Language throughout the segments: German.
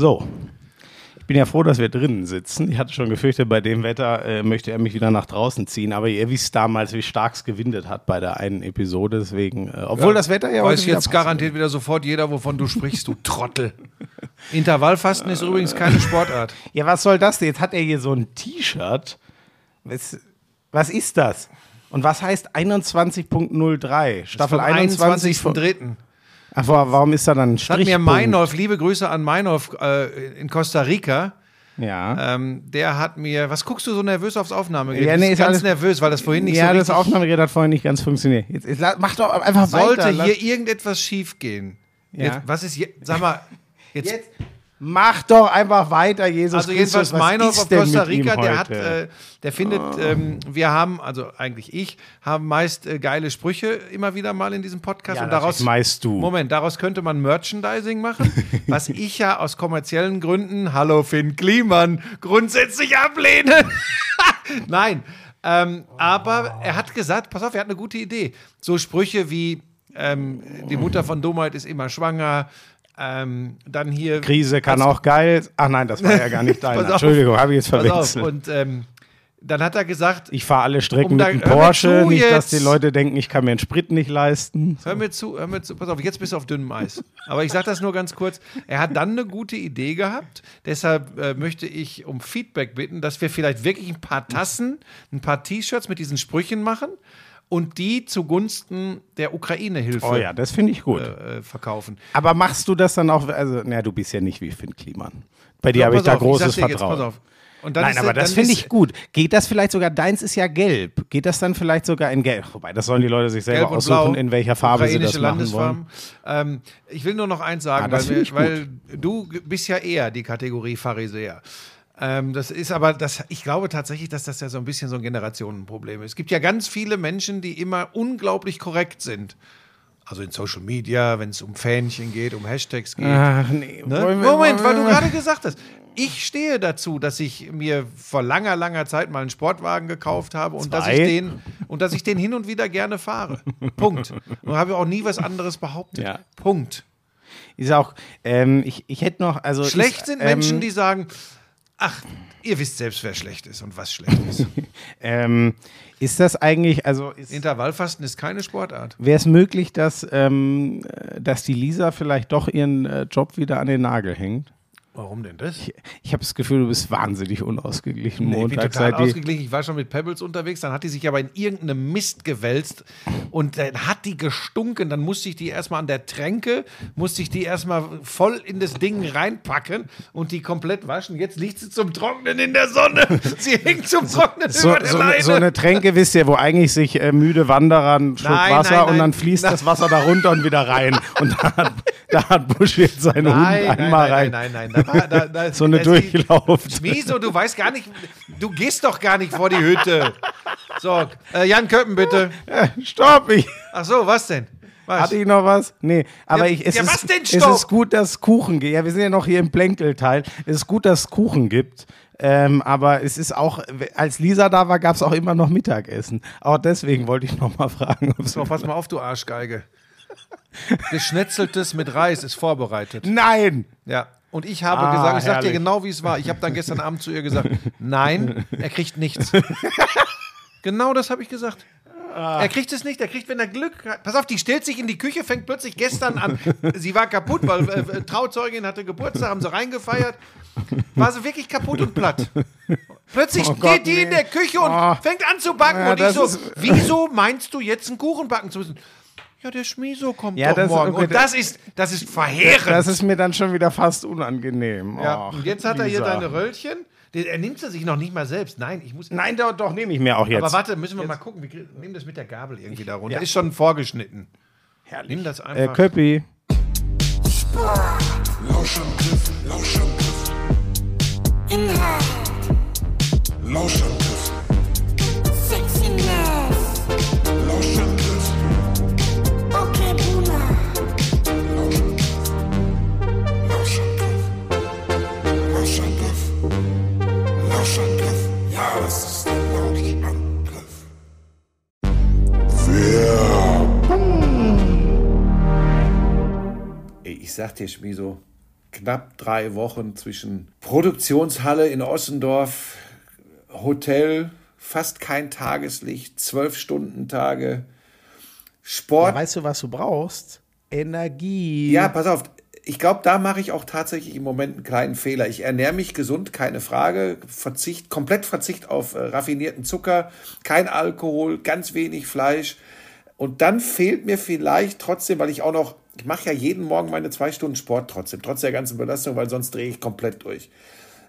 So. Ich bin ja froh, dass wir drinnen sitzen. Ich hatte schon gefürchtet, bei dem Wetter äh, möchte er mich wieder nach draußen ziehen. Aber ihr wisst damals, wie stark es gewindet hat bei der einen Episode. Deswegen, äh, obwohl Ja, das Wetter ja Weiß jetzt garantiert wieder sofort jeder, wovon du sprichst, du Trottel. Intervallfasten ist übrigens keine Sportart. Ja, was soll das denn? Jetzt hat er hier so ein T-Shirt. Was, was ist das? Und was heißt 21.03? Staffel Vom 21. von- 21.3. Ach, wa- warum ist da dann ein Das hat mir? Meinolf, liebe Grüße an Meinolf äh, in Costa Rica. Ja. Ähm, der hat mir, was guckst du so nervös aufs Aufnahmegerät? Ja, nee, bist ist ganz alles- nervös, weil das vorhin nicht ja, so das richtig Aufnahmegerät hat vorhin nicht ganz funktioniert. Jetzt, jetzt mach doch einfach Sollte weiter. Lass- hier irgendetwas schief gehen? Ja. Jetzt, was ist jetzt? Sag mal, jetzt. Jetzt mach doch einfach weiter, Jesus also Christus. jedenfalls Was Meinolf ist auf denn Costa Rica, der hat, äh, der findet, ähm, wir haben, also eigentlich ich, haben meist äh, geile Sprüche immer wieder mal in diesem Podcast Ja, und daraus meist du. Moment, daraus könnte man Merchandising machen, was ich ja aus kommerziellen Gründen, hallo Finn Kliman, grundsätzlich ablehne. Nein, ähm, aber er hat gesagt, pass auf, er hat eine gute Idee. So Sprüche wie ähm, die Mutter von Dummheit ist immer schwanger. Ähm, dann hier Krise kann auch geil. Ach nein, das war ja gar nicht dein. Entschuldigung, habe ich jetzt verwechselt. Und ähm, dann hat er gesagt, Ich fahre alle Strecken Um mit mir Porsche. Nicht, dass jetzt. die Leute denken, ich kann mir einen Sprit nicht leisten. hör mir zu, hör mir zu, pass auf, jetzt bist du auf dünnem Eis. Aber ich sage das nur ganz kurz. Er hat dann eine gute Idee gehabt. Deshalb äh, möchte ich um Feedback bitten, dass wir vielleicht wirklich ein paar Tassen, ein paar T-Shirts mit diesen Sprüchen machen und die zugunsten der Ukraine-Hilfe Oh ja, das finde ich gut. äh, verkaufen. Aber machst du das dann auch, also, naja, du bist ja nicht wie Finn Kliman. Bei dir habe ich da auf, großes sag dir jetzt, Vertrauen. pass auf. Nein, ist- aber das finde ich gut. Geht das vielleicht sogar, deins ist ja gelb. Geht das dann vielleicht sogar in gelb? Wobei, das sollen die Leute sich selber aussuchen, Blau, in welcher Farbe sie das machen wollen. Ähm, ich will nur noch eins sagen, Ah, weil, wir, ich weil du bist ja eher die Kategorie Pharisäer. Ähm, das ist aber, das, ich glaube tatsächlich, dass das ja so ein bisschen so ein Generationenproblem ist. Es gibt ja ganz viele Menschen, die immer unglaublich korrekt sind. Also in Social Media, wenn es um Fähnchen geht, um Hashtags geht. Ach nee. Ne? Wir- Moment, weil du gerade gesagt hast. Ich stehe dazu, dass ich mir vor langer, langer Zeit mal einen Sportwagen gekauft habe und dass, ich den, und dass ich den hin und wieder gerne fahre. Punkt. Und habe auch nie was anderes behauptet. Ja. Punkt. Ist auch, ähm, ich, ich hätte noch, also. Schlecht ist, sind ähm, Menschen, die sagen, ach, ihr wisst selbst, wer schlecht ist und was schlecht ist. Ähm, ist das eigentlich, also ist, Intervallfasten ist keine Sportart. wäre es möglich, dass, ähm, äh, dass die Lisa vielleicht doch ihren äh, Job wieder an den Nagel hängt? Warum denn das? Ich, ich habe das Gefühl, du bist wahnsinnig unausgeglichen Nee, ich bin Montag. total ausgeglichen. Ich war schon mit Pebbles unterwegs, dann hat die sich aber in irgendeinem Mist gewälzt und dann hat die gestunken. Dann musste ich die erstmal an der Tränke, musste ich die erstmal voll in das Ding reinpacken und die komplett waschen. Jetzt liegt sie zum Trocknen in der Sonne. Sie hängt zum Trocknen so, über der so, Leine. so eine Tränke, wisst ihr, wo eigentlich sich äh, müde Wanderer einen Schluck Nein, Wasser nein, und dann nein. fließt Nein. das Wasser da runter und wieder rein. Und da hat, da hat Busch jetzt seine Nein, Hund nein, einmal nein, rein. nein, nein, nein. Da da, da, So eine Durchlauf. Wieso? Du weißt gar nicht, du gehst doch gar nicht vor die Hütte. So, äh, Jan Köppen bitte. Stopp! Ich, Ach so, was denn? Was? hatte ich noch was? Nee, aber Ja, ich, es, ja, ist, was denn, es ist gut, dass Kuchen gibt. Ja, wir sind ja noch hier im Plänkelteil. Es ist gut, dass es Kuchen gibt. Ähm, aber es ist auch, als Lisa da war, gab es auch immer noch Mittagessen. Auch deswegen wollte ich noch mal fragen, So, pass mal auf, du Arschgeige. Geschnetzeltes mit Reis ist vorbereitet. Nein! Ja. Und ich habe Ah, gesagt, ich sag dir genau, wie es war. Ich habe dann gestern Abend zu ihr gesagt, nein, er kriegt nichts. genau das habe ich gesagt. Er kriegt es nicht, er kriegt, wenn er Glück hat. Pass auf, die stellt sich in die Küche, fängt plötzlich gestern an. Sie war kaputt, weil äh, äh, Trauzeugin hatte Geburtstag, haben sie reingefeiert. War sie wirklich kaputt und platt. Plötzlich Oh Gott, geht die in nee. der Küche und Oh. fängt an zu backen. Ja, und ich so, wieso meinst du jetzt einen Kuchen backen zu müssen? Ja, der Schmieso kommt Ja, doch das- morgen. okay, und das ist, das ist verheerend. Das ist mir dann schon wieder fast unangenehm. Ja, Och, und jetzt hat er hier Lisa. deine Röllchen. Den- Er nimmt sie sich noch nicht mal selbst. Nein, ich muss. Nein, doch, doch nehme ich mir auch jetzt. aber warte, müssen wir mal gucken. Wir nehmen das mit der Gabel irgendwie da runter. Ja. Ist schon vorgeschnitten. Herrlich. Nimm das Äh, einfach. Köppi. Lauschangriff, Lauschangriff. Inhalt, Lauschangriff, Sexiness, Lauschangriff, Lauschangriff. Ey, ich sag dir, Schmiso, knapp drei Wochen zwischen Produktionshalle in Ossendorf, Hotel, fast kein Tageslicht, zwölf Stunden Tage, Sport. Ja, weißt du, was du brauchst? Energie. Ja, pass auf. Ich glaube, da mache ich auch tatsächlich im Moment einen kleinen Fehler. Ich ernähre mich gesund, keine Frage. Verzicht, komplett Verzicht auf äh, raffinierten Zucker, kein Alkohol, ganz wenig Fleisch. Und dann fehlt mir vielleicht trotzdem, weil ich auch noch, ich mache ja jeden Morgen meine zwei Stunden Sport trotzdem, trotz der ganzen Belastung, weil sonst drehe ich komplett durch.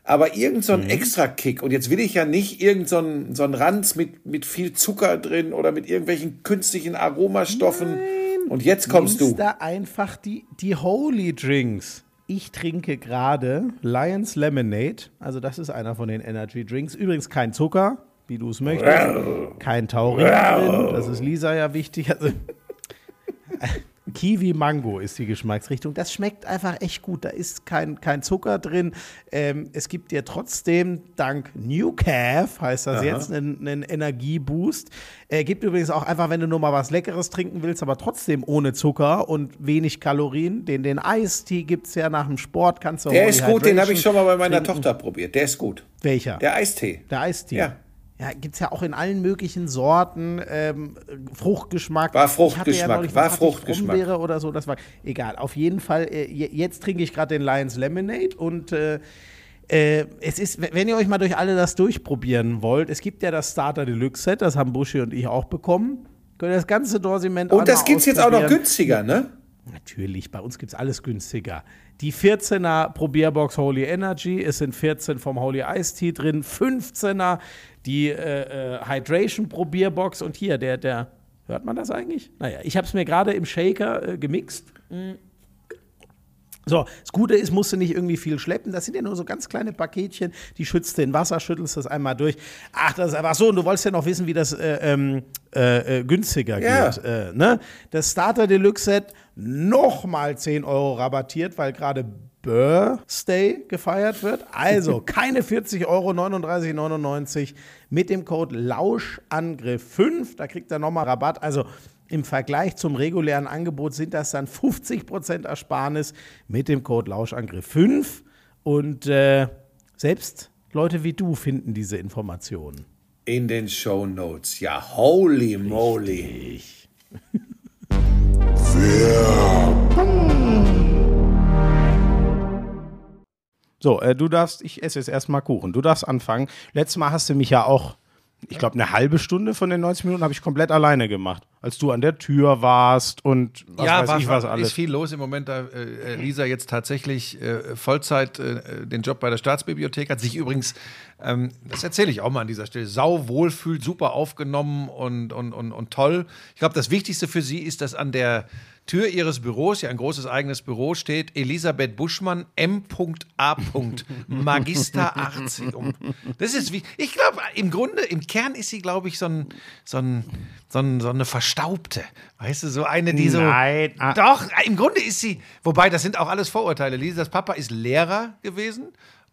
Aber irgend so ein Extra-Kick, und jetzt will ich ja nicht irgend so ein, so ein Ranz mit, mit viel Zucker drin oder mit irgendwelchen künstlichen Aromastoffen. Und jetzt kommst du. da einfach die, die Holy Drinks. Ich trinke gerade Lions Lemonade. Also, das ist einer von den Energy Drinks. Übrigens kein Zucker, wie du es möchtest. Kein Taurin drin. Das ist Lisa ja wichtig. Also, Kiwi Mango ist die Geschmacksrichtung. Das schmeckt einfach echt gut. Da ist kein, kein Zucker drin. Ähm, es gibt dir trotzdem dank New Calf, heißt das jetzt, einen, einen Energieboost. Äh, gibt übrigens auch einfach, wenn du nur mal was Leckeres trinken willst, aber trotzdem ohne Zucker und wenig Kalorien. Den, den Eistee gibt es ja nach dem Sport. Kannst du Der ist gut, den habe ich schon mal bei meiner trinken. Tochter probiert. Der ist gut. Welcher? Der Eistee. Der Eistee. Ja. Ja, gibt es ja auch in allen möglichen Sorten. Ähm, Fruchtgeschmack. War Ich hatte Fruchtgeschmack, neulich, war Fruchtgeschmack. Brombeere oder so, das war egal. Auf jeden Fall, äh, je- jetzt trinke ich gerade den Lions Lemonade und äh, äh, es ist, wenn ihr euch mal durch alle das durchprobieren wollt, es gibt ja das Starter Deluxe Set, das haben Buschi und ich auch bekommen. Könnt ihr das ganze Dorsiment Und das einmal gibt's jetzt auch noch günstiger, ne? Natürlich, bei uns gibt es alles günstiger. Die 14er Probierbox Holy Energy, es sind 14 vom Holy Ice Tea drin, 15er die äh, äh, Hydration Probierbox und hier, der, der, hört man das eigentlich? Naja, ich habe es mir gerade im Shaker äh, gemixt. Mm. So, das Gute ist, musst du nicht irgendwie viel schleppen. Das sind ja nur so ganz kleine Paketchen, die schützt du in Wasser, schüttelst das einmal durch. Ach, das ist einfach so. Und du wolltest ja noch wissen, wie das äh, ähm, äh, äh, günstiger Ja. geht. Äh, ne? Das Starter Deluxe Set nochmal 10 Euro rabattiert, weil gerade Birthday gefeiert wird. Also keine 40 Euro, 39,99 mit dem Code Lauschangriff5. Da kriegt er nochmal Rabatt. Also im Vergleich zum regulären Angebot sind das dann 50% Ersparnis mit dem Code Lauschangriff5. Und äh, selbst Leute wie du finden diese Informationen. In den Show Notes. Ja, holy moly. So, äh, du darfst, ich esse jetzt erstmal Kuchen. Du darfst anfangen. Letztes Mal hast du mich ja auch, ich glaube, eine halbe Stunde von den 90 Minuten habe ich komplett alleine gemacht. Als du an der Tür warst und was ja, weiß war, ich was alles. ist viel los im Moment, da äh, Lisa jetzt tatsächlich äh, Vollzeit äh, den Job bei der Staatsbibliothek hat. Sich übrigens, ähm, das erzähle ich auch mal an dieser Stelle, sau wohlfühlt, super aufgenommen und, und, und, und toll. Ich glaube, das Wichtigste für sie ist, dass an der Tür ihres Büros, ja ein großes eigenes Büro, steht Elisabeth Buschmann M.A. Magister 80. Und Das ist wie, ich glaube, im Grunde, im Kern ist sie, glaube ich, so, ein, so, ein, so, ein, so eine Verstaubte. Weißt du, so eine, die so. Nein, ah. Doch, im Grunde ist sie, wobei das sind auch alles Vorurteile. Lisas Papa ist Lehrer gewesen.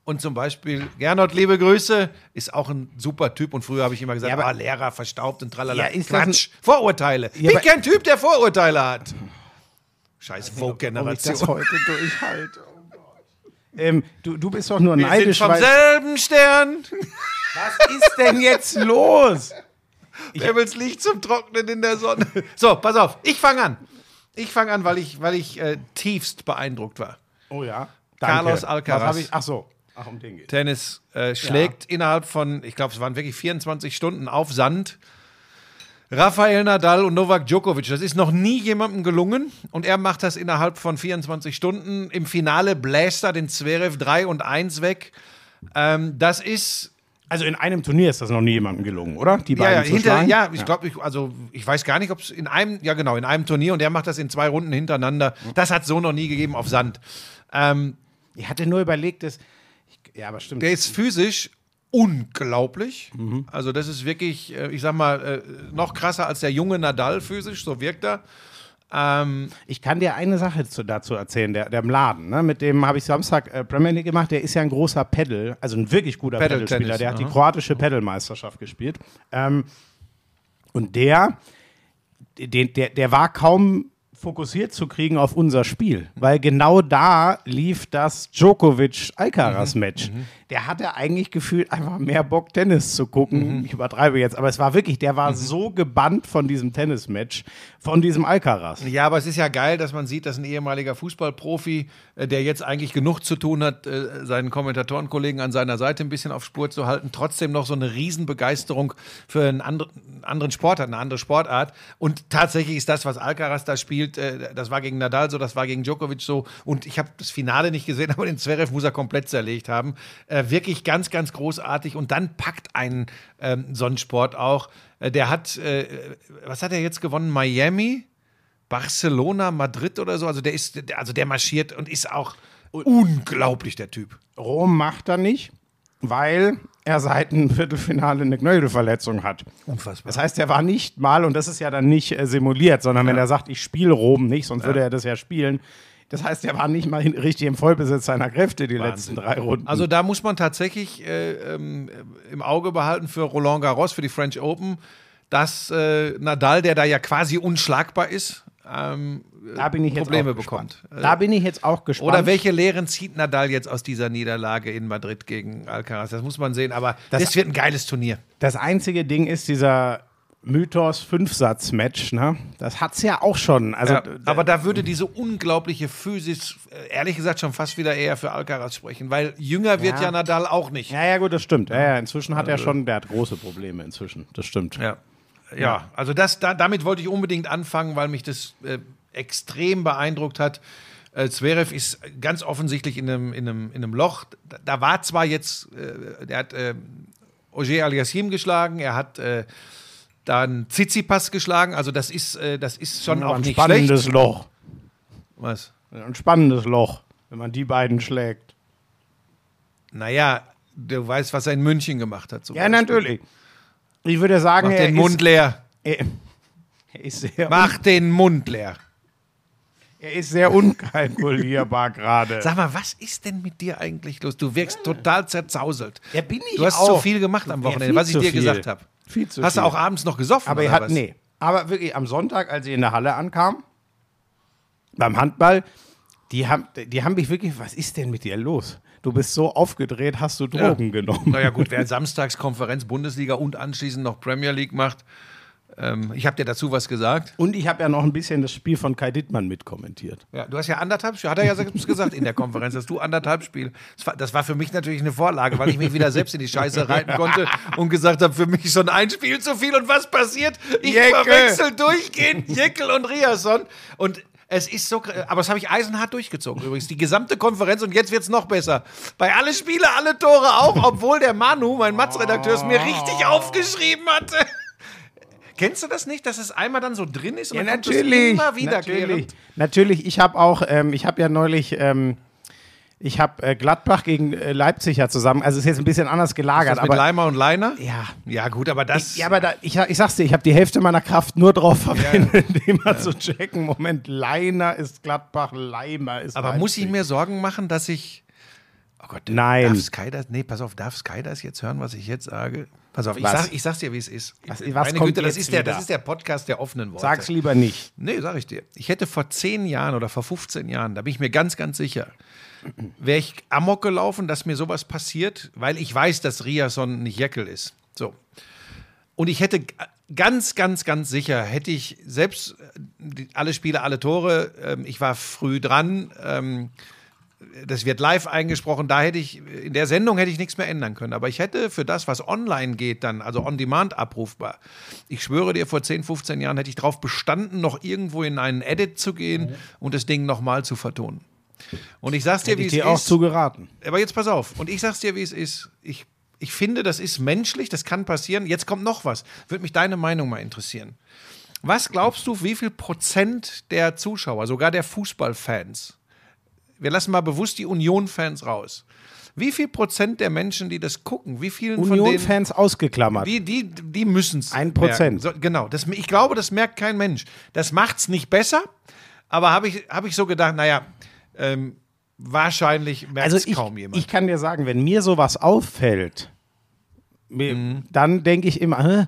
Und zum Beispiel Gernot, liebe Grüße, ist auch ein super Typ. Und früher habe ich immer gesagt, Ja, ah, Lehrer, verstaubt und tralala. Ja, das Quatsch, Vorurteile. Ja, Bin aber- kein Typ, der Vorurteile hat. Scheiß Ob ich das Vogue-Generation. heute durchhalte. Oh. Ähm, du, du bist doch nur Wir sind neidisch, vom weil, selben Stern. was ist denn jetzt los? Der will's Licht zum Trocknen in der Sonne. So, pass auf, ich fange an. Ich fange an, weil ich, weil ich äh, tiefst beeindruckt war. Oh ja. Carlos Danke. Alcaraz. Was hab ich? Ach so. Ach, um den geht. Tennis äh, schlägt innerhalb von, ich glaube, es waren wirklich 24 Stunden auf Sand. Rafael Nadal und Novak Djokovic, das ist noch nie jemandem gelungen und er macht das innerhalb von 24 Stunden. Im Finale bläst er den Zverev 3 und 1 weg. Ähm, das ist Also in einem Turnier ist das noch nie jemandem gelungen, oder? Die ja, beiden ja, zu hinter, schlagen? ja, ich glaube, ich, also ich weiß gar nicht, ob es in einem, ja genau, in einem Turnier und er macht das in zwei Runden hintereinander. Das hat so noch nie gegeben auf Sand. Ähm, Ich hatte nur überlegt, dass. Ja, aber stimmt. Der ist physisch unglaublich. Mhm. Also das ist wirklich, äh, ich sag mal, äh, noch krasser als der junge Nadal physisch, so wirkt er. Ähm, Ich kann dir eine Sache zu, dazu erzählen, der, der im Laden, ne? mit dem habe ich Samstag äh, Premier League gemacht, der ist ja ein großer Pedal, also ein wirklich guter Pedalspieler, der hat die kroatische Pedalmeisterschaft gespielt. Ähm, und der, den, der, der war kaum fokussiert zu kriegen auf unser Spiel, weil genau da lief das Djokovic-Alcaraz-Match. Der hatte eigentlich gefühlt einfach mehr Bock, Tennis zu gucken. Ich übertreibe jetzt, aber es war wirklich, der war so gebannt von diesem Tennis-Match, von diesem Alcaraz. Ja, aber es ist ja geil, dass man sieht, dass ein ehemaliger Fußballprofi, äh, der jetzt eigentlich genug zu tun hat, äh, seinen Kommentatorenkollegen an seiner Seite ein bisschen auf Spur zu halten, trotzdem noch so eine Riesenbegeisterung für einen anderen Sport hat, eine andere Sportart. Und tatsächlich ist das, was Alcaraz da spielt, äh, das war gegen Nadal so, das war gegen Djokovic so. Und ich habe das Finale nicht gesehen, aber den Zverev muss er komplett zerlegt haben. Äh, wirklich ganz, ganz großartig. Und dann packt einen ähm, so einen Sport auch. Äh, der hat, äh, was hat er jetzt gewonnen? Miami? Barcelona, Madrid oder so. Also der ist, also der marschiert und ist auch unglaublich, der Typ. Rom macht er nicht, weil er seit dem Viertelfinale eine Knöchelverletzung hat. Unfassbar. Das heißt, er war nicht mal, und das ist ja dann nicht äh, simuliert, sondern wenn er sagt, ich spiele Rom nicht, sonst würde er das ja spielen. Das heißt, er war nicht mal richtig im Vollbesitz seiner Kräfte die letzten drei Runden. Also da muss man tatsächlich äh, ähm, im Auge behalten für Roland Garros, für die French Open, dass äh, Nadal, der da ja quasi unschlagbar ist, ähm, da bin ich jetzt Probleme bekommt. Da bin ich jetzt auch gespannt. Oder welche Lehren zieht Nadal jetzt aus dieser Niederlage in Madrid gegen Alcaraz? Das muss man sehen, aber das, Das- wird ein geiles Turnier. Das einzige Ding ist dieser Mythos Fünfsatz-Match, ne? Das hat's ja auch schon. Also, Ja, aber da würde diese unglaubliche Physis, äh, ehrlich gesagt, schon fast wieder eher für Alcaraz sprechen, weil jünger wird Ja. ja, Nadal auch nicht. ja, ja, gut, das stimmt. Ja, ja, inzwischen hat er schon, der hat große Probleme inzwischen. Das stimmt. Ja, ja also das, da, damit wollte ich unbedingt anfangen, weil mich das äh, extrem beeindruckt hat. Äh, Zverev ist ganz offensichtlich in einem, in einem, in einem Loch. Da, da war zwar jetzt, äh, der hat äh, Ogier Aliassim geschlagen, er hat äh, dann Tsitsipas geschlagen, also das ist, äh, das ist schon auch ein nicht spannendes schlecht. Loch. Was? Ein spannendes Loch, wenn man die beiden schlägt. Naja, du weißt, was er in München gemacht hat. Ja, Beispiel. natürlich. Ich würde sagen, Mach er den Mund ist, leer. er, er ist sehr, Mach den Mund leer. er ist sehr unkalkulierbar gerade. Sag mal, was ist denn mit dir eigentlich los? Du wirkst total zerzauselt. Ja, bin ich Du hast auch. zu viel gemacht am Wochenende, was ich dir viel. gesagt habe. Viel zu Hast du viel. auch abends noch gesoffen? Aber er hat, was? nee. Aber wirklich am Sonntag, als ich in der Halle ankam, beim Handball, die haben, die haben mich wirklich, was ist denn mit dir los? Du bist so aufgedreht, hast du Drogen genommen. Naja, gut, wer samstags Konferenz Bundesliga und anschließend noch Premier League macht. Ähm, ich habe dir dazu was gesagt. Und ich habe ja noch ein bisschen das Spiel von Kai Dittmann mitkommentiert. Ja, du hast ja anderthalb Spiele, hat er ja selbst gesagt in der Konferenz, dass du anderthalb Spiele. Das war, das war für mich natürlich eine Vorlage, weil ich mich wieder selbst in die Scheiße reiten konnte und gesagt habe, für mich schon ein Spiel zu viel. Und was passiert? Ich Jeckel. verwechsel durchgehend Jekyll und Riasson. Und es ist so, aber das habe ich eisenhart durchgezogen übrigens. Die gesamte Konferenz und jetzt wird es noch besser. Bei alle Spiele, alle Tore auch, obwohl der Manu, mein Matz-Redakteur, es mir richtig aufgeschrieben hatte. Kennst du das nicht, dass es einmal dann so drin ist und Ja, dann natürlich. immer Natürlich. wiederkehrend? natürlich. Ich habe auch, ähm, ich habe ja neulich, ähm, ich habe äh, Gladbach gegen äh, Leipzig ja zusammen, also es ist jetzt ein bisschen anders gelagert, Das mit aber. Leimer und Leiner? ja, Ja, gut, aber das. Ja, aber da, ich, ich sag's dir, ich habe die Hälfte meiner Kraft nur drauf verwendet, immer zu checken. Moment, Leiner ist Gladbach, Leimer ist aber muss ich Leipzig. mir Sorgen machen, dass ich. Oh Gott, Nein. Darf Sky das? Nee, pass auf, darf Sky das jetzt hören, was ich jetzt sage? Pass auf, ich, Was? sag, ich sag's dir, wie es ist. Was- was Meine kommt Güte, das ist, der, das ist der Podcast der offenen Worte. Sag's lieber nicht. Nee, sag ich dir. Ich hätte vor zehn Jahren oder vor 15 Jahren, da bin ich mir ganz, ganz sicher, wäre ich amok gelaufen, dass mir sowas passiert, weil ich weiß, dass Riasson nicht Jeckel ist. So. Und ich hätte ganz, ganz, ganz sicher, hätte ich selbst äh, alle Spiele, alle Tore, ähm, ich war früh dran, ähm, das wird live eingesprochen, da hätte ich, in der Sendung hätte ich nichts mehr ändern können. Aber ich hätte für das, was online geht, dann, also on demand abrufbar, ich schwöre dir, vor 10, 15 Jahren hätte ich darauf bestanden, noch irgendwo in einen Edit zu gehen und das Ding nochmal zu vertonen. Und ich sag's dir, Hätte wie ich es dir auch ist. zu geraten. Aber jetzt pass auf. Und ich sag's dir, wie es ist. Ich, ich finde, das ist menschlich, das kann passieren. Jetzt kommt noch was. Würde mich deine Meinung mal interessieren. Was glaubst du, wie viel Prozent der Zuschauer, sogar der Fußballfans, wir lassen mal bewusst die Union-Fans raus, wie viel Prozent der Menschen, die das gucken, wie vielen Union-Fans ausgeklammert. die, die, die müssen es. Ein Prozent. So, genau. Das, ich glaube, das merkt kein Mensch. Das macht's nicht besser, aber habe ich, hab ich so gedacht, naja, ähm, wahrscheinlich merkt es also kaum jemand. ich kann dir sagen, wenn mir sowas auffällt, mir, Mhm. dann denke ich immer, hä?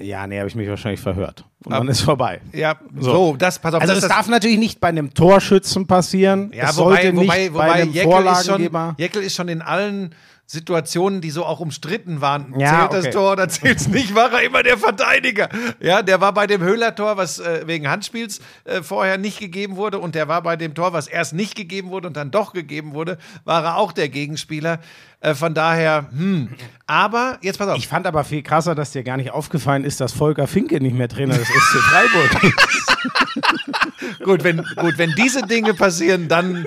Ja, nee, habe ich mich wahrscheinlich verhört. Und dann ist vorbei. Ja, so, das, pass auf, Also das, es darf natürlich nicht bei einem Torschützen passieren. Ja, es wobei, sollte wobei, nicht wobei bei einem Jekyll, ist schon, Vorlagengeber. Jekyll ist schon in allen Situationen, die so auch umstritten waren. Ja, zählt das okay. Tor oder zählt es nicht, war er immer der Verteidiger. Ja, der war bei dem Höhler-Tor, was äh, wegen Handspiels äh, vorher nicht gegeben wurde, und der war bei dem Tor, was erst nicht gegeben wurde und dann doch gegeben wurde, war er auch der Gegenspieler. Äh, von daher, hm. Aber, jetzt pass auf. Ich fand aber viel krasser, dass dir gar nicht aufgefallen ist, dass Volker Finke nicht mehr Trainer des SC Freiburg ist. gut, wenn, gut, wenn diese Dinge passieren, dann,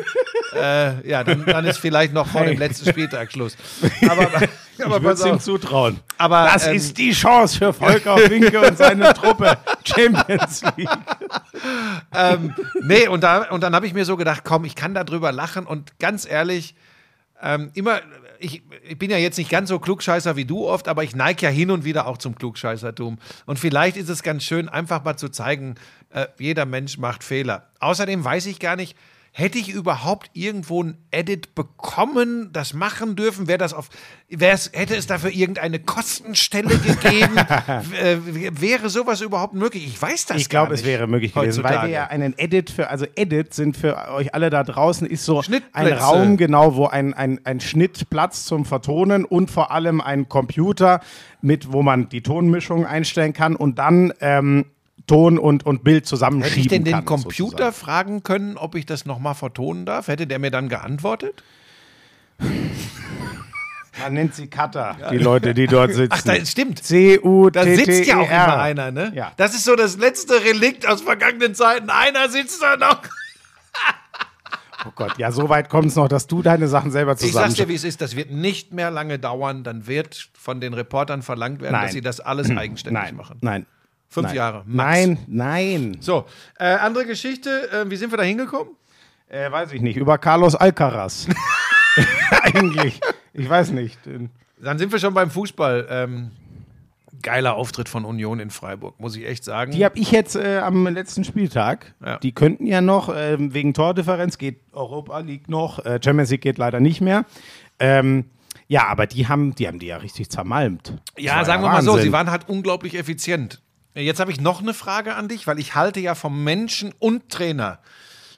äh, ja, dann, dann ist vielleicht noch vor dem letzten Spieltag Schluss. Aber, aber Ich würde es ihm zutrauen. Aber, das ähm, ist die Chance für Volker Finke und seine Truppe. Champions League. ähm, nee, und, da, und dann habe ich mir so gedacht, komm, ich kann darüber lachen und ganz ehrlich, ähm, immer, ich, ich bin ja jetzt nicht ganz so Klugscheißer wie du oft, aber ich neige ja hin und wieder auch zum Klugscheißertum. Und vielleicht ist es ganz schön, einfach mal zu zeigen, äh, jeder Mensch macht Fehler. Außerdem weiß ich gar nicht, hätte ich überhaupt irgendwo ein Edit bekommen, das machen dürfen? Wäre das auf, wär's, hätte es dafür irgendeine Kostenstelle gegeben? äh, wäre sowas überhaupt möglich? Ich weiß das Ich glaube, es wäre möglich gewesen, weil heutzutage. wir ja einen Edit für, also Edit sind für euch alle da draußen, ist so ein Schnittplätze. Raum, genau, wo ein, ein, ein Schnittplatz zum Vertonen und vor allem ein Computer mit, wo man die Tonmischung einstellen kann und dann ähm, Ton und, und Bild zusammenschieben Hätte ich denn den kann, Computer sozusagen. fragen können, ob ich das nochmal vertonen darf? Hätte der mir dann geantwortet? Man nennt sie Cutter, die Leute, die dort sitzen. Ach, da, stimmt. C-U-T-T-E-R. Da sitzt ja auch immer einer, ne? E Ja. Das ist so das letzte Relikt aus vergangenen Zeiten. Einer sitzt da noch. Oh Gott, ja, so weit kommt es noch, dass du deine Sachen selber Ich sag's zusammen. dir, wie es ist. Das wird nicht mehr lange dauern. Dann wird von den Reportern verlangt werden, Nein. dass sie das alles eigenständig nein, machen. nein. Fünf nein. Jahre. Max. Nein, nein. So, äh, andere Geschichte. Äh, wie sind wir da hingekommen? Äh, weiß ich nicht. Über Carlos Alcaraz. Eigentlich. Ich weiß nicht. Dann sind wir schon beim Fußball. Ähm, geiler Auftritt von Union in Freiburg, muss ich echt sagen. Die habe ich jetzt äh, am letzten Spieltag. Ja. Die könnten ja noch, ähm, wegen Tordifferenz geht Europa League noch, äh, Champions League geht leider nicht mehr. Ähm, ja, aber die haben, die haben die ja richtig zermalmt. Ja, sagen wir mal so, sie waren halt unglaublich effizient. Jetzt habe ich noch eine Frage an dich, weil ich halte ja vom Menschen und Trainer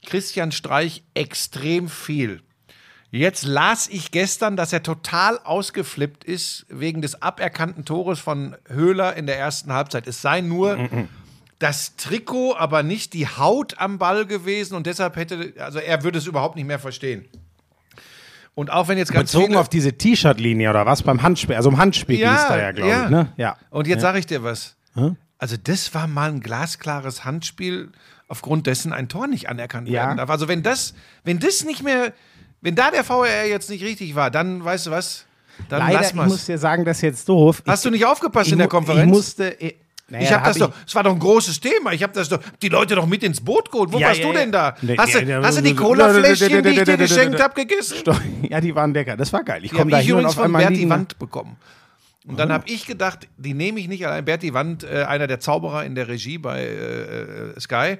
Christian Streich extrem viel. Jetzt las ich gestern, dass er total ausgeflippt ist wegen des aberkannten Tores von Höhler in der ersten Halbzeit. Es sei nur das Trikot, aber nicht die Haut am Ball gewesen und deshalb hätte, also er würde es überhaupt nicht mehr verstehen. Und auch wenn jetzt ganz Bezogen auf diese T-Shirt-Linie oder was beim Handspiel, also im Handspiel ging es da ja, glaube ich. Ne? Ja. Und jetzt sage ich dir was. Also das war mal ein glasklares Handspiel, aufgrund dessen ein Tor nicht anerkannt Ja. werden darf. Also wenn das, wenn das nicht mehr, wenn da der VAR jetzt nicht richtig war, dann weißt du was, dann Leider, lass ich mal's. muss dir sagen, das ist jetzt doof. Hast du nicht aufgepasst ich, in der Konferenz? Ich musste. Ich, naja, ich habe hab das doch, es war doch ein großes Thema. Ich habe das doch, die Leute doch mit ins Boot geholt. Wo Ja, warst ja, du ja. denn da? Nee, hast, ja, du, ja, hast du die ja, Colafläschchen, die ich dir ja, geschenkt habe, gegessen? Ja, die waren lecker. Das war geil. Ich Die komme da ich übrigens von einmal Berti liegen- Wand bekommen. Und dann habe ich gedacht, die nehme ich nicht allein. Berti Wand, äh, einer der Zauberer in der Regie bei äh, äh, Sky.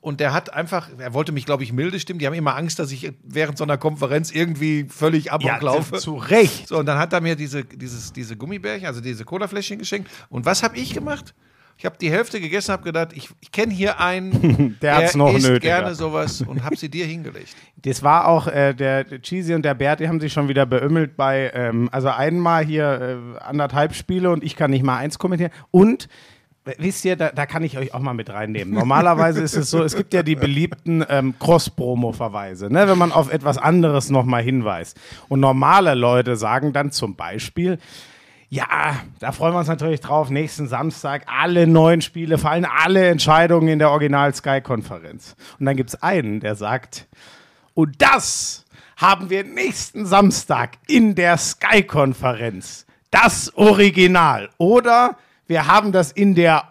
Und der hat einfach, er wollte mich, glaube ich, milde stimmen. Die haben immer Angst, dass ich während so einer Konferenz irgendwie völlig amok Ja, laufe. zu Recht. So, und dann hat er mir diese, dieses, diese Gummibärchen, also diese Colafläschchen geschenkt. Und was habe ich gemacht? Ich habe die Hälfte gegessen, habe gedacht, ich, ich kenne hier einen, Der hat's noch isst nötiger. gerne sowas und habe sie dir hingelegt. Das war auch, äh, der der Cheesy und der Berti haben sich schon wieder beümmelt bei, ähm, also einmal hier äh, anderthalb Spiele und ich kann nicht mal eins kommentieren. Und äh, wisst ihr, da, da kann ich euch auch mal mit reinnehmen. Normalerweise ist es so, es gibt ja die beliebten ähm, Cross-Promo-Verweise, ne, wenn man auf etwas anderes nochmal hinweist. Und normale Leute sagen dann zum Beispiel, ja, da freuen wir uns natürlich drauf. Nächsten Samstag alle neuen Spiele fallen alle Entscheidungen in der Original-Sky-Konferenz. Und dann gibt es einen, der sagt, und das haben wir nächsten Samstag in der Sky-Konferenz. Das Original. Oder wir haben das in der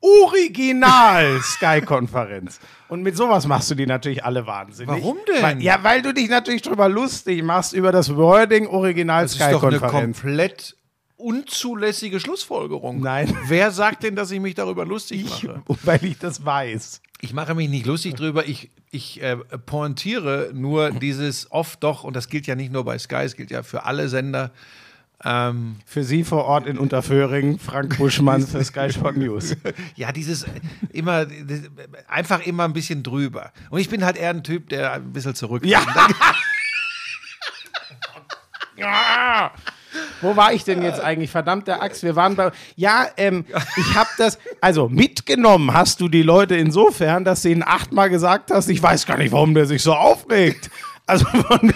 Original-Sky-Konferenz. Und mit sowas machst du die natürlich alle wahnsinnig. Warum denn? Weil, ja, weil du dich natürlich drüber lustig machst über das Wording Das ist doch eine Original-Sky-Konferenz. komplett unzulässige Schlussfolgerung. Nein. Wer sagt denn, dass ich mich darüber lustig mache? Weil ich das weiß. Ich mache mich nicht lustig drüber. Ich, ich äh, pointiere nur dieses oft doch, und das gilt ja nicht nur bei Sky, es gilt ja für alle Sender. Ähm, Für Sie vor Ort in Unterföhring, Frank Buschmann für Sky Sport News. ja, dieses äh, immer, einfach immer ein bisschen drüber. Und ich bin halt eher ein Typ, der ein bisschen zurück. Ja. Wo war ich denn jetzt eigentlich? Verdammte Axt, wir waren bei. Ja, ähm, ich habe das. Also mitgenommen hast du die Leute insofern, dass du ihnen achtmal gesagt hast, ich weiß gar nicht, warum der sich so aufregt. Also.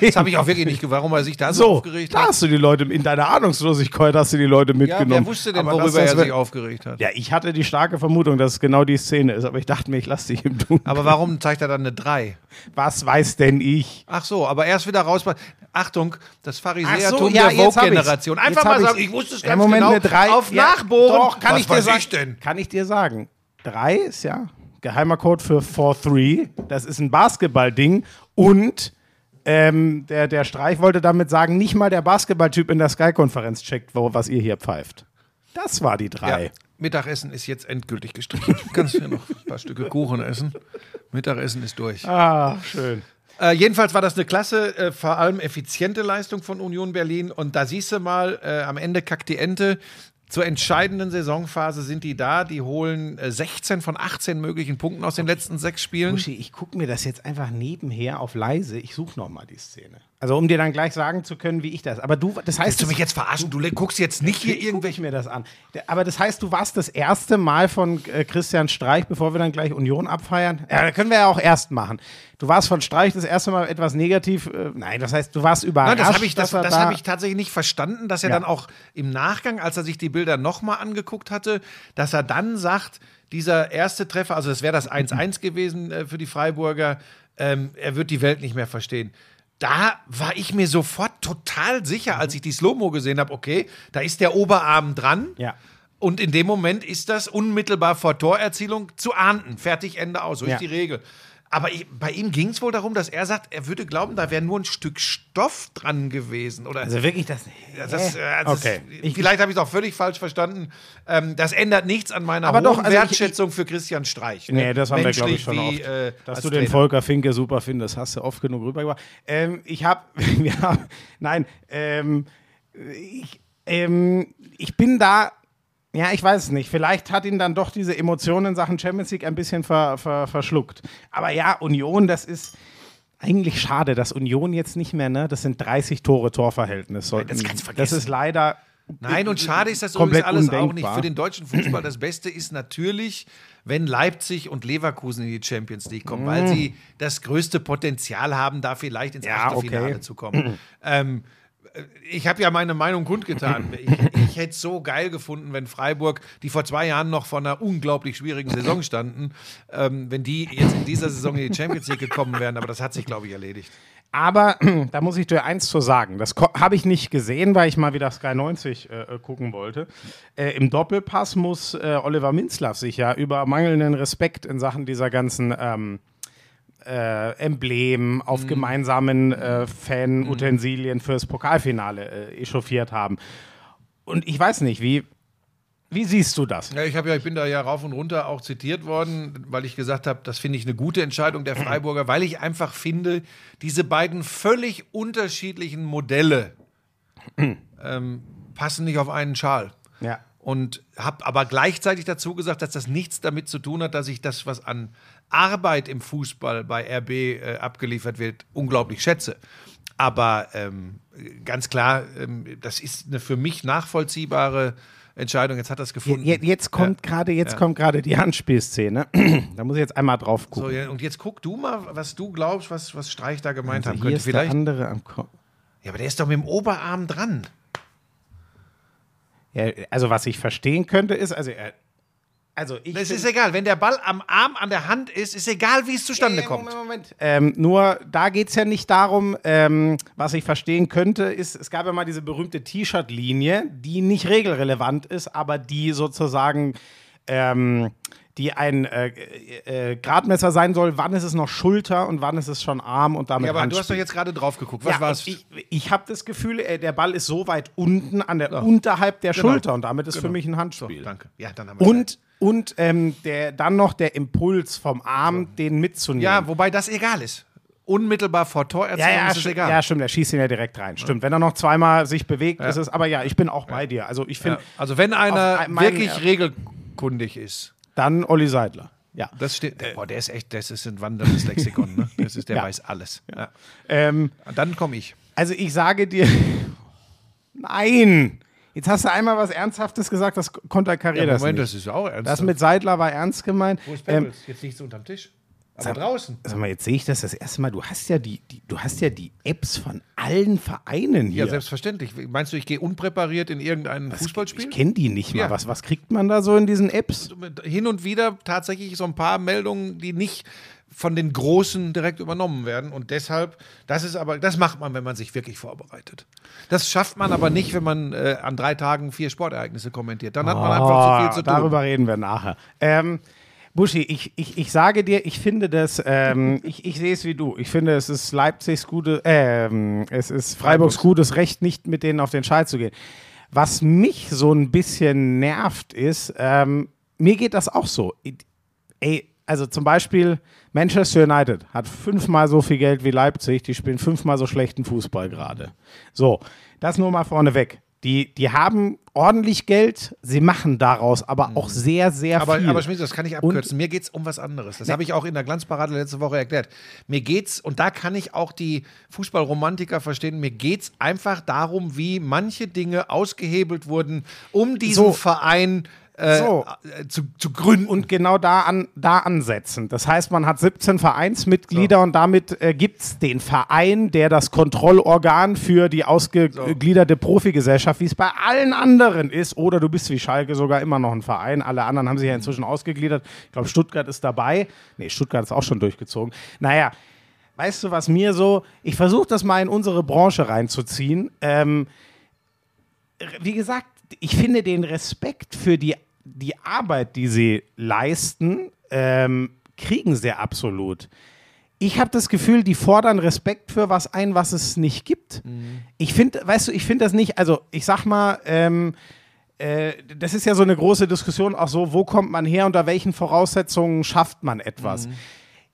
Das habe ich auch wirklich nicht warum er sich da so, so, aufgeregt da hat. hast du die Leute in deiner Ahnungslosigkeit hast du die Leute Ja, mitgenommen. wer wusste denn, Aber worüber das, er sich aufgeregt hat? Ja, ich hatte die starke Vermutung, dass es genau die Szene ist, aber ich dachte mir, ich lasse dich im Tun. Aber warum zeigt er dann eine 3? Was weiß denn ich? Ach so, aber erst wieder raus. Achtung, das Pharisäertum so, ja, der. Vogue-Generation. Einfach mal sagen, ich wusste es Ja, ganz Moment, genau. eine drei, Auf ja, Nachbohren. Doch, kann Was ich dir sagen. ich denn? Kann ich dir sagen. Drei ist ja geheimer Code für 4-3. Das ist ein Basketballding. Und ähm, der, der Streich wollte damit sagen, nicht mal der Basketballtyp in der Sky-Konferenz checkt, wo, was ihr hier pfeift. Das war die drei. Ja, Mittagessen ist jetzt endgültig gestrichen. Du kannst hier noch ein paar Stücke Kuchen essen. Mittagessen ist durch. Ah, schön. Äh, jedenfalls war das eine klasse, äh, vor allem effiziente Leistung von Union Berlin. Und da siehst du mal, äh, am Ende kackt die Ente. Zur entscheidenden Saisonphase sind die da. Die holen äh, 16 von 18 möglichen Punkten aus den letzten sechs Spielen. Uschi, ich gucke mir das jetzt einfach nebenher auf leise. Ich suche noch mal die Szene. Also um dir dann gleich sagen zu können, wie ich das. Aber du, das heißt, Willst du mich jetzt verarschen? Du guckst jetzt nicht hier irgendwelche. mir das an. Aber das heißt, du warst das erste Mal von äh, Christian Streich, bevor wir dann gleich Union abfeiern. Ja, da können wir ja auch erst machen. Du warst von Streich das erste Mal etwas negativ. Äh, nein, das heißt, du warst überrascht. Nein, das habe ich, das, das da- hab ich tatsächlich nicht verstanden, dass er Ja. dann auch im Nachgang, als er sich die Bilder nochmal angeguckt hatte, dass er dann sagt, dieser erste Treffer, also das wäre das 1-1 gewesen äh, für die Freiburger, ähm, er wird die Welt nicht mehr verstehen. Da war ich mir sofort total sicher, als ich die Slow-Mo gesehen habe, okay, da ist der Oberarm dran. Ja. Und in dem Moment ist das unmittelbar vor Torerzielung zu ahnden. Fertig, Ende aus. So Ja. ist die Regel. Aber ich, bei ihm ging es wohl darum, dass er sagt, er würde glauben, da wäre nur ein Stück Stoff dran gewesen. Oder Also wirklich das. das, äh, das Okay. ist, vielleicht habe ich es auch völlig falsch verstanden. Ähm, das ändert nichts an meiner Aber doch, also ich- Wertschätzung für Christian Streich. ne? Nee, das haben wir, glaube Menschlich ich, schon wie, oft. äh, Dass du den Trainer. Volker Finke super findest, hast du oft genug rübergebracht. Ähm, ich habe, nein, ähm, ich, ähm, ich bin da, ja, ich weiß es nicht. Vielleicht hat ihn dann doch diese Emotionen in Sachen Champions League ein bisschen ver, ver, verschluckt. Aber ja, Union, das ist eigentlich schade, dass Union jetzt nicht mehr, ne? Das sind 30 Tore Torverhältnis. Sollten, das kannst du Das vergessen. ist leider. Nein, und schade ist das komplett übrigens alles auch nicht. undenkbar. Für den deutschen Fußball das Beste ist natürlich, wenn Leipzig und Leverkusen in die Champions League kommen, weil sie das größte Potenzial haben, da vielleicht ins Mm. Ja, Achtelfinale okay. zu kommen. ähm, ich habe ja meine Meinung kundgetan. Ich, ich hätte es so geil gefunden, wenn Freiburg, die vor zwei Jahren noch vor einer unglaublich schwierigen Saison standen, ähm, wenn die jetzt in dieser Saison in die Champions League gekommen wären. Aber das hat sich, glaube ich, erledigt. Aber da muss ich dir eins zu sagen. Das habe ich nicht gesehen, weil ich mal wieder Sky 90 äh, äh, gucken wollte. Äh, Im Doppelpass muss äh, Oliver Minzlaff sich ja über mangelnden Respekt in Sachen dieser ganzen ähm, äh, Emblemen auf Mhm. gemeinsamen äh, Fan-Utensilien fürs Pokalfinale äh, echauffiert haben. Und ich weiß nicht, wie, wie siehst du das? Ja, ich, ja, ich bin da ja rauf und runter auch zitiert worden, weil ich gesagt habe, das finde ich eine gute Entscheidung der Freiburger, weil ich einfach finde, diese beiden völlig unterschiedlichen Modelle ähm, passen nicht auf einen Schal. Ja. Und habe aber gleichzeitig dazu gesagt, dass das nichts damit zu tun hat, dass ich das, was an Arbeit im Fußball bei RB äh, abgeliefert wird, unglaublich schätze. Aber ähm, ganz klar, ähm, das ist eine für mich nachvollziehbare Entscheidung. Jetzt hat das gefunden. Je- Jetzt kommt gerade, jetzt kommt gerade die Handspielszene. da muss ich jetzt einmal drauf gucken. So, ja, und jetzt guck du mal, was du glaubst, was, was Streich da gemeint Also haben könnte. ist der Vielleicht. andere am Ko Ja, aber der ist doch mit dem Oberarm dran. Ja, also was ich verstehen könnte, ist, also er, also ich Das ist egal. Wenn der Ball am Arm, an der Hand ist, ist egal, wie es zustande Äh, kommt. Moment, Moment. Ähm, nur da geht es ja nicht darum, ähm, was ich verstehen könnte, ist, es gab ja mal diese berühmte T-Shirt-Linie, die nicht regelrelevant ist, aber die sozusagen ähm, die ein äh, äh, Gradmesser sein soll, wann ist es noch Schulter und wann ist es schon Arm und damit Ja, aber du hast Handspiel. doch jetzt gerade drauf geguckt. Was ja, war's? und Ich, ich habe das Gefühl, äh, der Ball ist so weit unten an der unterhalb der Genau. Schulter und damit ist für mich ein Handspiel. Danke. Ja, dann haben wir Und, und ähm, der, dann noch der Impuls vom Arm, den mitzunehmen. Ja, wobei das egal ist. unmittelbar vor Torerzielung Ja, ja, ist es egal. ja, stimmt, der schießt ihn ja direkt rein. Stimmt, wenn er noch zweimal sich bewegt, ist es, aber ja, ich bin auch bei dir. Also ich finde, Ja. Also wenn einer wirklich ja. regelkundig ist, dann Olli Seidler. Ja. das steht, der, boah, der ist echt, das ist ein wandelndes Lexikon, ne? Das ist, der Ja. weiß alles. Ja. Ähm, Dann komme ich. also ich sage dir, nein. Jetzt hast du einmal was Ernsthaftes gesagt, das konterkariert Ja, das Moment, nicht. das ist auch ernst. Das mit Seidler war ernst gemeint. Wo ist Ähm, Pebbles? Jetzt liegt es unterm Tisch. Aber draußen. sag mal, jetzt sehe ich das das erste Mal. Du hast ja die, die, du hast ja die Apps von allen Vereinen hier. Ja, selbstverständlich. Meinst du, ich gehe unpräpariert in irgendein Fußballspiel? ich kenne die nicht mal. Ja. Was, was kriegt man da so in diesen Apps? Hin und wieder tatsächlich so ein paar Meldungen, die nicht von den Großen direkt übernommen werden. Und deshalb, das ist aber, das macht man, wenn man sich wirklich vorbereitet. Das schafft man aber nicht, wenn man äh, an drei Tagen vier Sportereignisse kommentiert. Dann hat man einfach zu viel zu tun. Darüber reden wir nachher. Ähm, Buschi, ich, ich, ich sage dir, ich finde das, ähm, ich, ich sehe es wie du. Ich finde, es ist Leipzigs gute, ähm, es ist Freiburgs gutes Recht, nicht mit denen auf den Schall zu gehen. Was mich so ein bisschen nervt, ist, ähm, mir geht das auch so. Ey, also zum Beispiel Manchester United hat fünfmal so viel Geld wie Leipzig, die spielen fünfmal so schlechten Fußball gerade. So, das nur mal vorneweg. Die, die haben ordentlich Geld, sie machen daraus aber auch sehr, sehr Aber, viel. aber Schmidt, das kann ich abkürzen. Mir geht es um was anderes. Das habe ich auch in der Glanzparade letzte Woche erklärt. Mir geht's, und da kann ich auch die Fußballromantiker verstehen, mir geht es einfach darum, wie manche Dinge ausgehebelt wurden, um diesen So. Verein äh, So. äh, zu, zu gründen. und genau da, an, da ansetzen. Das heißt, man hat 17 Vereinsmitglieder und damit äh, gibt es den Verein, der das Kontrollorgan für die ausgegliederte Profigesellschaft, wie es bei allen anderen ist, oder du bist wie Schalke sogar immer noch ein Verein. Alle anderen haben sich ja inzwischen ausgegliedert. Ich glaube, Stuttgart ist dabei. Nee, Stuttgart ist auch schon durchgezogen. Naja, weißt du, was mir so, ich versuche das mal in unsere Branche reinzuziehen. Ähm, wie gesagt, ich finde den Respekt für die, die Arbeit, die sie leisten, ähm, kriegen sie absolut. Ich habe das Gefühl, die fordern Respekt für was ein, was es nicht gibt. Ich finde, weißt du, ich finde das nicht, also ich sag mal, ähm, äh, das ist ja so eine große Diskussion, auch so, wo kommt man her, unter welchen Voraussetzungen schafft man etwas.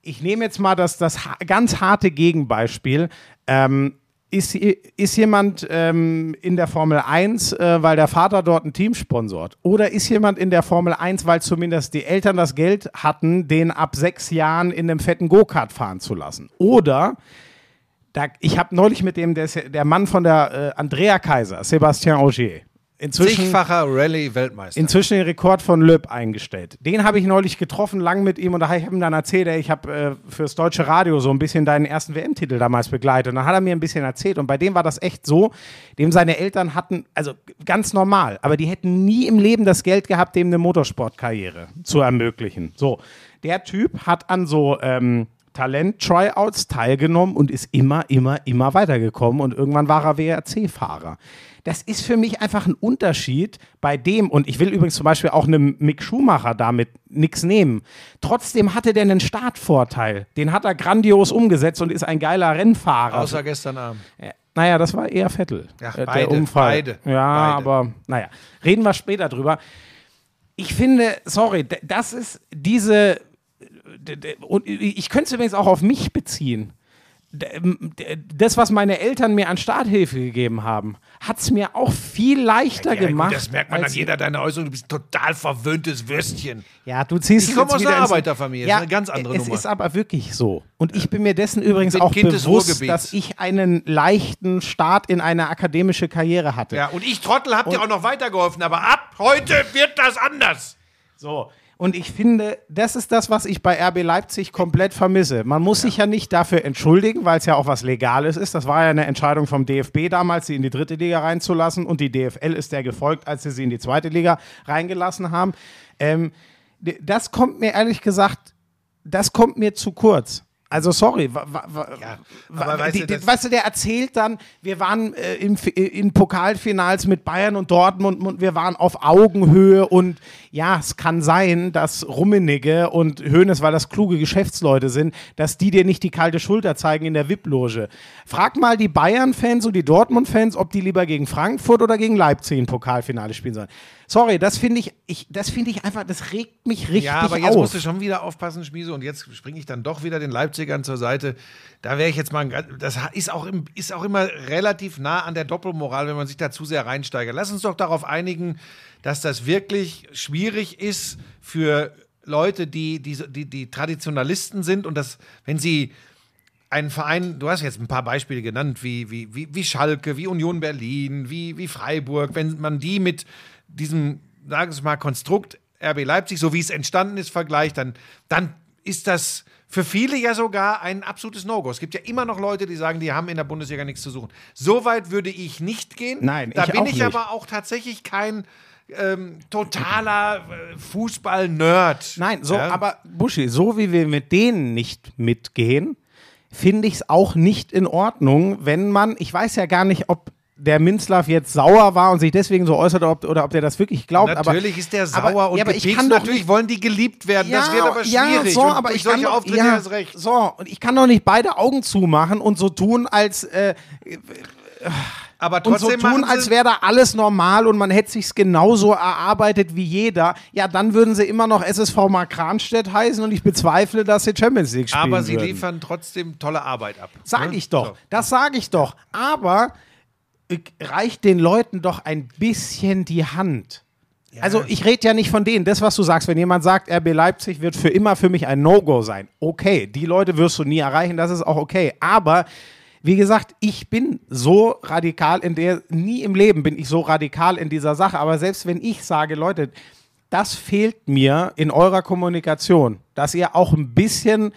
Ich nehme jetzt mal das, das ganz harte Gegenbeispiel. Ähm, ist, ist jemand ähm, in der Formel 1, äh, weil der Vater dort ein Team sponsort? Oder ist jemand in der Formel 1, weil zumindest die Eltern das Geld hatten, den ab sechs Jahren in einem fetten Go-Kart fahren zu lassen? Oder da, ich habe neulich mit dem, der, der Mann von der äh, Andrea Kaiser, Sébastien Augier, inzwischen, Zigfacher Rallye-Weltmeister. inzwischen den Rekord von Löb eingestellt. Den habe ich neulich getroffen, lang mit ihm und da habe ich ihm dann erzählt, ey, ich habe äh, fürs deutsche Radio so ein bisschen deinen ersten WM-Titel damals begleitet. Und dann hat er mir ein bisschen erzählt und bei dem war das echt so, dem seine Eltern hatten, also ganz normal, aber die hätten nie im Leben das Geld gehabt, dem eine Motorsportkarriere zu ermöglichen. So, der Typ hat an so ähm, Talent-Tryouts teilgenommen und ist immer, immer, immer weitergekommen und irgendwann war er WRC-Fahrer. Das ist für mich einfach ein Unterschied bei dem, und ich will übrigens zum Beispiel auch einem Mick Schumacher damit nichts nehmen. Trotzdem hatte der einen Startvorteil. Den hat er grandios umgesetzt und ist ein geiler Rennfahrer. Außer gestern Abend. Ja, Naja, das war eher Vettel. Ja, äh, der beide, Unfall. beide, Ja, beide. aber naja, reden wir später drüber. Ich finde, sorry, das ist diese, und ich könnte es übrigens auch auf mich beziehen. Das, was meine Eltern mir an Starthilfe gegeben haben, hat es mir auch viel leichter Ja, gut, gemacht. das merkt man an jeder deiner Äußerungen. Du bist ein total verwöhntes Würstchen. Ja, du ziehst Ich es komme aus einer Arbeiterfamilie, ist eine ganz andere es Nummer. ist aber wirklich so. Und ich bin mir dessen übrigens auch Kind bewusst, dass ich einen leichten Start in eine akademische Karriere hatte. Ja, und ich Trottel hab dir auch noch weitergeholfen, aber ab heute wird das anders. So. Und ich finde, das ist das, was ich bei RB Leipzig komplett vermisse. Man muss sich ja nicht dafür entschuldigen, weil es ja auch was Legales ist. Das war ja eine Entscheidung vom DFB damals, sie in die dritte Liga reinzulassen. Und die DFL ist der gefolgt, als sie sie in die zweite Liga reingelassen haben. Ähm, das kommt mir ehrlich gesagt, das kommt mir zu kurz. Also sorry, wa, wa, wa, wa- weißt die, du, weißt du, der erzählt dann, wir waren äh, im, Fi- in Pokalfinals mit Bayern und Dortmund und wir waren auf Augenhöhe und ja, es kann sein, dass Rummenigge und Hoeneß, weil das kluge Geschäftsleute sind, dass die dir nicht die kalte Schulter zeigen in der VIP-Loge. Frag mal die Bayern-Fans und die Dortmund-Fans, ob die lieber gegen Frankfurt oder gegen Leipzig ein Pokalfinale spielen sollen. Sorry, das finde ich, ich, das finde ich einfach, das regt mich richtig Ja, aber jetzt auf. musst du schon wieder aufpassen, Schmiese. Und jetzt springe ich dann doch wieder den Leipzig Leipzigern zur Seite. Da wäre ich jetzt mal, ein, das ist auch, im, ist auch immer relativ nah an der Doppelmoral, wenn man sich da zu sehr reinsteigert. Lass uns doch darauf einigen, dass das wirklich schwierig ist für Leute, die, die, die, die Traditionalisten sind und das, wenn sie einen Verein, du hast jetzt ein paar Beispiele genannt, wie, wie, wie, wie Schalke, wie Union Berlin, wie, wie Freiburg, wenn man die mit diesem, sagen wir mal, Konstrukt RB Leipzig, so wie es entstanden ist, vergleicht, dann, dann ist das für viele ja sogar ein absolutes No-Go. Es gibt ja immer noch Leute, die sagen, die haben in der Bundesliga nichts zu suchen. So weit würde ich nicht gehen. Nein, da ich bin auch ich nicht. aber auch tatsächlich kein ähm, totaler äh, Fußball-Nerd. Nein, so, Ja? aber Buschi, so wie wir mit denen nicht mitgehen, finde ich es auch nicht in Ordnung, wenn man, ich weiß ja gar nicht, ob der Minzlaff jetzt sauer war und sich deswegen so äußert ob, oder ob der das wirklich glaubt. Natürlich aber, ist der aber- sauer und ja, aber ich kann doch Natürlich nicht- wollen die geliebt werden. das wird aber ja, schwierig. so, Und aber ich kann solche doch, Auftritte ja, recht. So, und ich kann doch nicht beide Augen zumachen und so tun, als äh, Aber und so trotzdem tun, als wäre da alles normal und man hätte sich's genauso erarbeitet wie jeder. Ja, dann würden sie immer noch SSV Markranstädt heißen und ich bezweifle, dass sie Champions League spielen aber sie würden. liefern trotzdem tolle Arbeit ab. Sag ne? ich doch. So. Das sage ich doch. Aber äh, reicht den Leuten doch ein bisschen die Hand. Also ich rede ja nicht von denen. Das, was du sagst, wenn jemand sagt, RB Leipzig wird für immer für mich ein No-Go sein. Okay, die Leute wirst du nie erreichen, das ist auch okay. Aber wie gesagt, ich bin so radikal in der, nie im Leben bin ich so radikal in dieser Sache. Aber selbst wenn ich sage, Leute, das fehlt mir in eurer Kommunikation, dass ihr auch ein bisschen,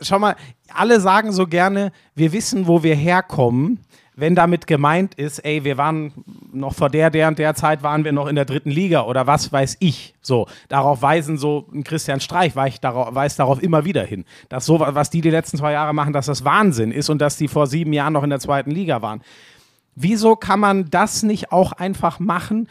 schau mal, alle sagen so gerne, wir wissen, wo wir herkommen, wenn damit gemeint ist, ey, wir waren noch vor der, der und der Zeit waren wir noch in der dritten Liga oder was weiß ich. So, darauf weisen so ein Christian Streich weist darauf, weist darauf immer wieder hin, dass so, was die die letzten zwei Jahre machen, dass das Wahnsinn ist und dass die vor sieben Jahren noch in der zweiten Liga waren. Wieso kann man das nicht auch einfach machen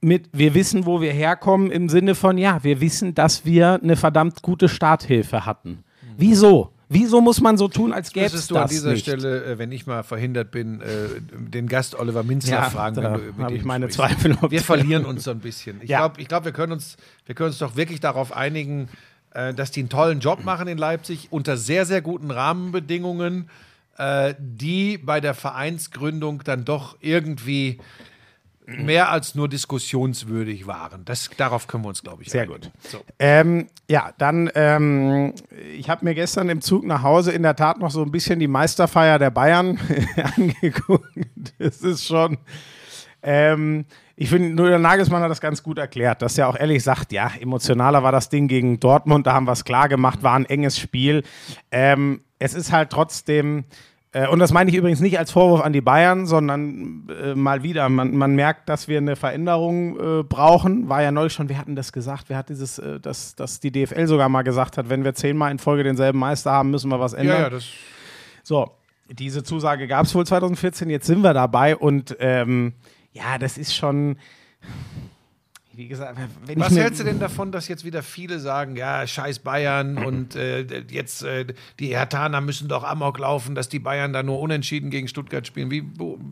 mit, wir wissen, wo wir herkommen, im Sinne von, ja, wir wissen, dass wir eine verdammt gute Starthilfe hatten. Wieso? Wieso muss man so tun, als gäbe es das du an dieser nicht? Stelle, äh, wenn ich mal verhindert bin, äh, den Gast Oliver Minzler Ja, fragen, da habe ich meine sprichst. Zweifel. Wir verlieren uns so ein bisschen. Ich Ja. glaube, glaub, wir, können uns, wir können uns doch wirklich darauf einigen, äh, dass die einen tollen Job machen in Leipzig unter sehr, sehr guten Rahmenbedingungen, die bei der Vereinsgründung dann doch irgendwie mehr als nur diskussionswürdig waren. Das, darauf können wir uns, glaube ich, Sehr einigen. gut. So. Ähm, ja, dann, ähm, ich habe mir gestern im Zug nach Hause in der Tat noch so ein bisschen die Meisterfeier der Bayern angeguckt. Das ist schon. Ähm, ich finde, nur der Nagelsmann hat das ganz gut erklärt, dass er auch ehrlich sagt, ja, emotionaler war das Ding gegen Dortmund, da haben wir es klar gemacht, war ein enges Spiel. Ähm, es ist halt trotzdem, und das meine ich übrigens nicht als Vorwurf an die Bayern, sondern äh, mal wieder, man, man merkt, dass wir eine Veränderung äh, brauchen. War ja neulich schon, wir hatten das gesagt, wer hat dieses, äh, dass, dass die DFL sogar mal gesagt hat, wenn wir zehnmal in Folge denselben Meister haben, müssen wir was ändern. Ja, ja, das So, diese Zusage gab es wohl 2014, jetzt sind wir dabei und ähm, ja, das ist schon, wie gesagt, wenn Was hältst du denn davon, dass jetzt wieder viele sagen, ja, scheiß Bayern und äh, jetzt äh, die Hertaner müssen doch Amok laufen, dass die Bayern da nur unentschieden gegen Stuttgart spielen. Wie,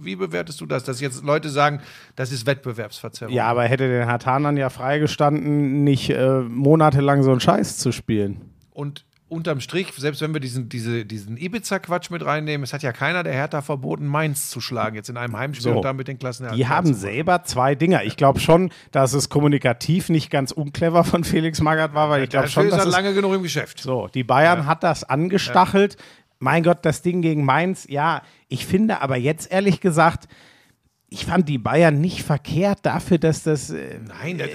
wie bewertest du das, dass jetzt Leute sagen, das ist Wettbewerbsverzerrung? Ja, aber hätte den Hartanern ja freigestanden, nicht äh, monatelang so einen Scheiß zu spielen. Und unterm Strich, selbst wenn wir diesen, diese, diesen Ibiza-Quatsch mit reinnehmen, es hat ja keiner der Hertha verboten, Mainz zu schlagen, jetzt in einem Heimspiel So. und damit den Klassenerhalt. Die haben selber zwei Dinger. Ich glaube schon, dass es kommunikativ nicht ganz unclever von Felix Magath war, weil ich glaube schon, er dass es lange genug im Geschäft. So, die Bayern hat das angestachelt. Mein Gott, das Ding gegen Mainz, ja, ich finde aber jetzt ehrlich gesagt, ich fand die Bayern nicht verkehrt dafür, dass das äh, Nein, das,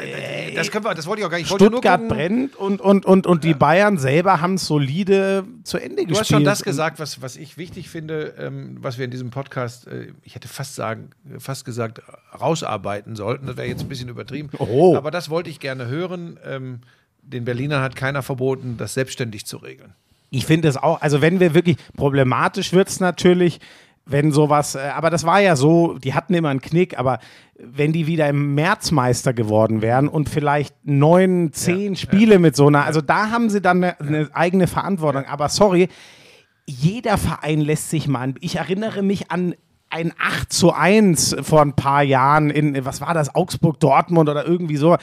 das, können wir, das wollte ich auch gar nicht. Stuttgart brennt und, und, und, und die Bayern selber haben solide zu Ende gespielt. Du hast schon das gesagt, was, was ich wichtig finde, ähm, was wir in diesem Podcast, äh, ich hätte fast sagen, fast gesagt, rausarbeiten sollten. Das wäre jetzt ein bisschen übertrieben. Oh. Aber das wollte ich gerne hören. Ähm, den Berlinern hat keiner verboten, das selbstständig zu regeln. Ich finde es auch, also wenn wir wirklich, problematisch wird es natürlich, wenn sowas, äh, aber das war ja so, die hatten immer einen Knick, aber wenn die wieder im März Meister geworden wären und vielleicht neun, zehn Spiele mit so einer, also da haben sie dann eine, eine eigene Verantwortung. Aber sorry, jeder Verein lässt sich mal, ich erinnere mich an ein 8 zu 1 vor ein paar Jahren in, was war das, Augsburg, Dortmund oder irgendwie so.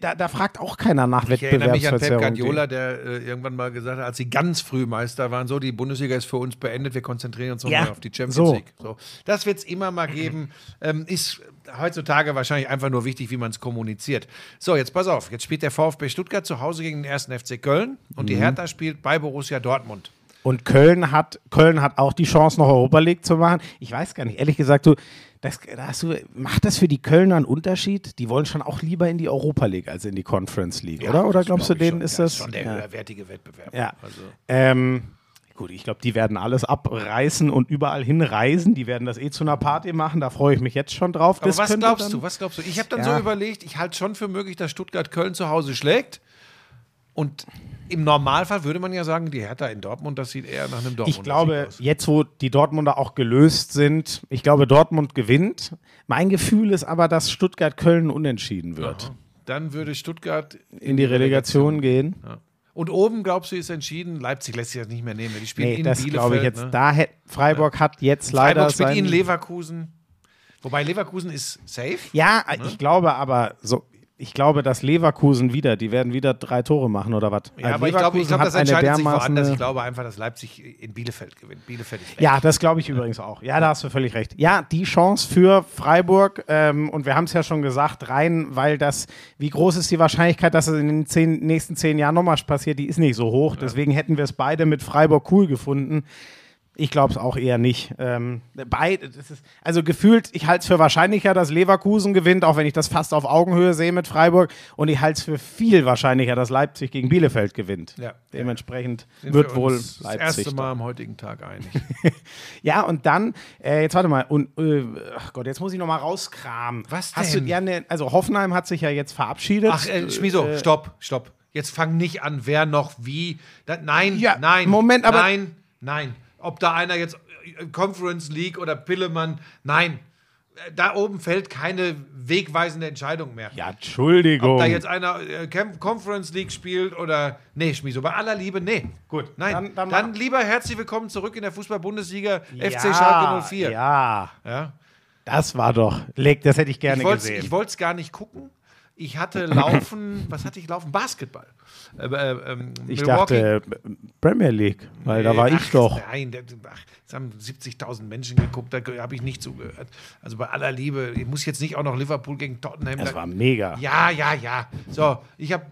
Da, da fragt auch keiner nach Ich erinnere mich an Pep Wettbewerbsverzerrung. Guardiola, der äh, irgendwann mal gesagt hat, als sie ganz früh Meister waren, so, die Bundesliga ist für uns beendet, wir konzentrieren uns nochmal Ja, auf die Champions so. League. So. Das wird es immer mal geben. Ähm, ist heutzutage wahrscheinlich einfach nur wichtig, wie man es kommuniziert. So, jetzt pass auf, jetzt spielt der VfB Stuttgart zu Hause gegen den ersten FC Köln und Mhm. die Hertha spielt bei Borussia Dortmund. Und Köln hat, Köln hat auch die Chance, noch Europa League zu machen. Ich weiß gar nicht, ehrlich gesagt, du, das, du, macht das für die Kölner einen Unterschied? Die wollen schon auch lieber in die Europa League als in die Conference League, oder? Oder das glaubst du, glaub ich denen schon. ist Ja, das? schon der ja. höherwertige Wettbewerb. Ja. Also, Ähm, gut, ich glaube, die werden alles abreißen und überall hinreisen. Die werden das eh zu einer Party machen. Da freue ich mich jetzt schon drauf. aber Das was glaubst du? Was glaubst du? Ich habe dann Ja. so überlegt, ich halte schon für möglich, dass Stuttgart Köln zu Hause schlägt. Und im Normalfall würde man ja sagen, die Hertha in Dortmund, das sieht eher nach einem Dortmund Ich glaube, jetzt wo die Dortmunder auch gelöst sind, ich glaube, Dortmund gewinnt. Mein Gefühl ist aber, dass Stuttgart-Köln unentschieden wird. Dann würde Stuttgart In die Relegation gehen. Ja. Und oben, glaubst du, ist entschieden, Leipzig lässt sich das nicht mehr nehmen. Die spielen Nee, in das glaube ich jetzt. ne? Da Freiburg hat jetzt leider Freiburg spielt in Leverkusen. Wobei Leverkusen ist safe. Ja, Ne? ich glaube aber so. Ich glaube, dass Leverkusen wieder, die werden wieder drei Tore machen oder was? Ja, aber ich glaube, ich Leverkusen glaube, hat das entscheidet sich woanders. Ich glaube einfach, dass Leipzig in Bielefeld gewinnt. Bielefeld. Ja, das glaube ich übrigens auch. Ja, da hast du völlig recht. Ja, die Chance für Freiburg, ähm, und wir haben es ja schon gesagt, rein, weil das, wie groß ist die Wahrscheinlichkeit, dass es in den zehn, nächsten zehn Jahren nochmal passiert, die ist nicht so hoch. Deswegen hätten wir es beide mit Freiburg cool gefunden. Ich glaube es auch eher nicht. Ähm, beide, ist, also gefühlt, ich halte es für wahrscheinlicher, dass Leverkusen gewinnt, auch wenn ich das fast auf Augenhöhe sehe mit Freiburg. Und ich halte es für viel wahrscheinlicher, dass Leipzig gegen Bielefeld gewinnt. Ja. Dementsprechend Sind wird wir wohl Leipzig. Das erste da. Mal am heutigen Tag einig. Ja, und dann, äh, jetzt warte mal, und, äh, ach Gott, jetzt muss ich noch mal rauskramen. Was Hast denn? du, ja, ne, also Hoffenheim hat sich ja jetzt verabschiedet. Ach, äh, Schmiso, stopp, stopp. Jetzt fang nicht an, wer noch wie. Da, nein, Ja, nein. Moment, aber- Nein, nein. Ob da einer jetzt äh, Conference League oder Pillemann, nein. Äh, Da oben fällt keine wegweisende Entscheidung mehr. Ja, Entschuldigung. Ob da jetzt einer äh, Conference League spielt oder. Nee, Schmiso, bei aller Liebe, nee. Gut, Nein, dann- dann, dann lieber herzlich willkommen zurück in der Fußball-Bundesliga ja, FC Schalke 04. Ja, Ja. das war doch, leg, das hätte ich gerne Ich wollte gesehen. ich wollt's gar nicht gucken. Ich hatte laufen, was hatte ich laufen? Basketball. Äh, äh, ähm, Ich Milwaukee- dachte äh, Premier League, weil da war Ach, ich doch. Nein, ach, es haben 70.000 Menschen geguckt, da habe ich nicht zugehört. Also bei aller Liebe, ich muss jetzt nicht auch noch Liverpool gegen Tottenham. Das da- war mega. ja, ja, ja. So, ich habe.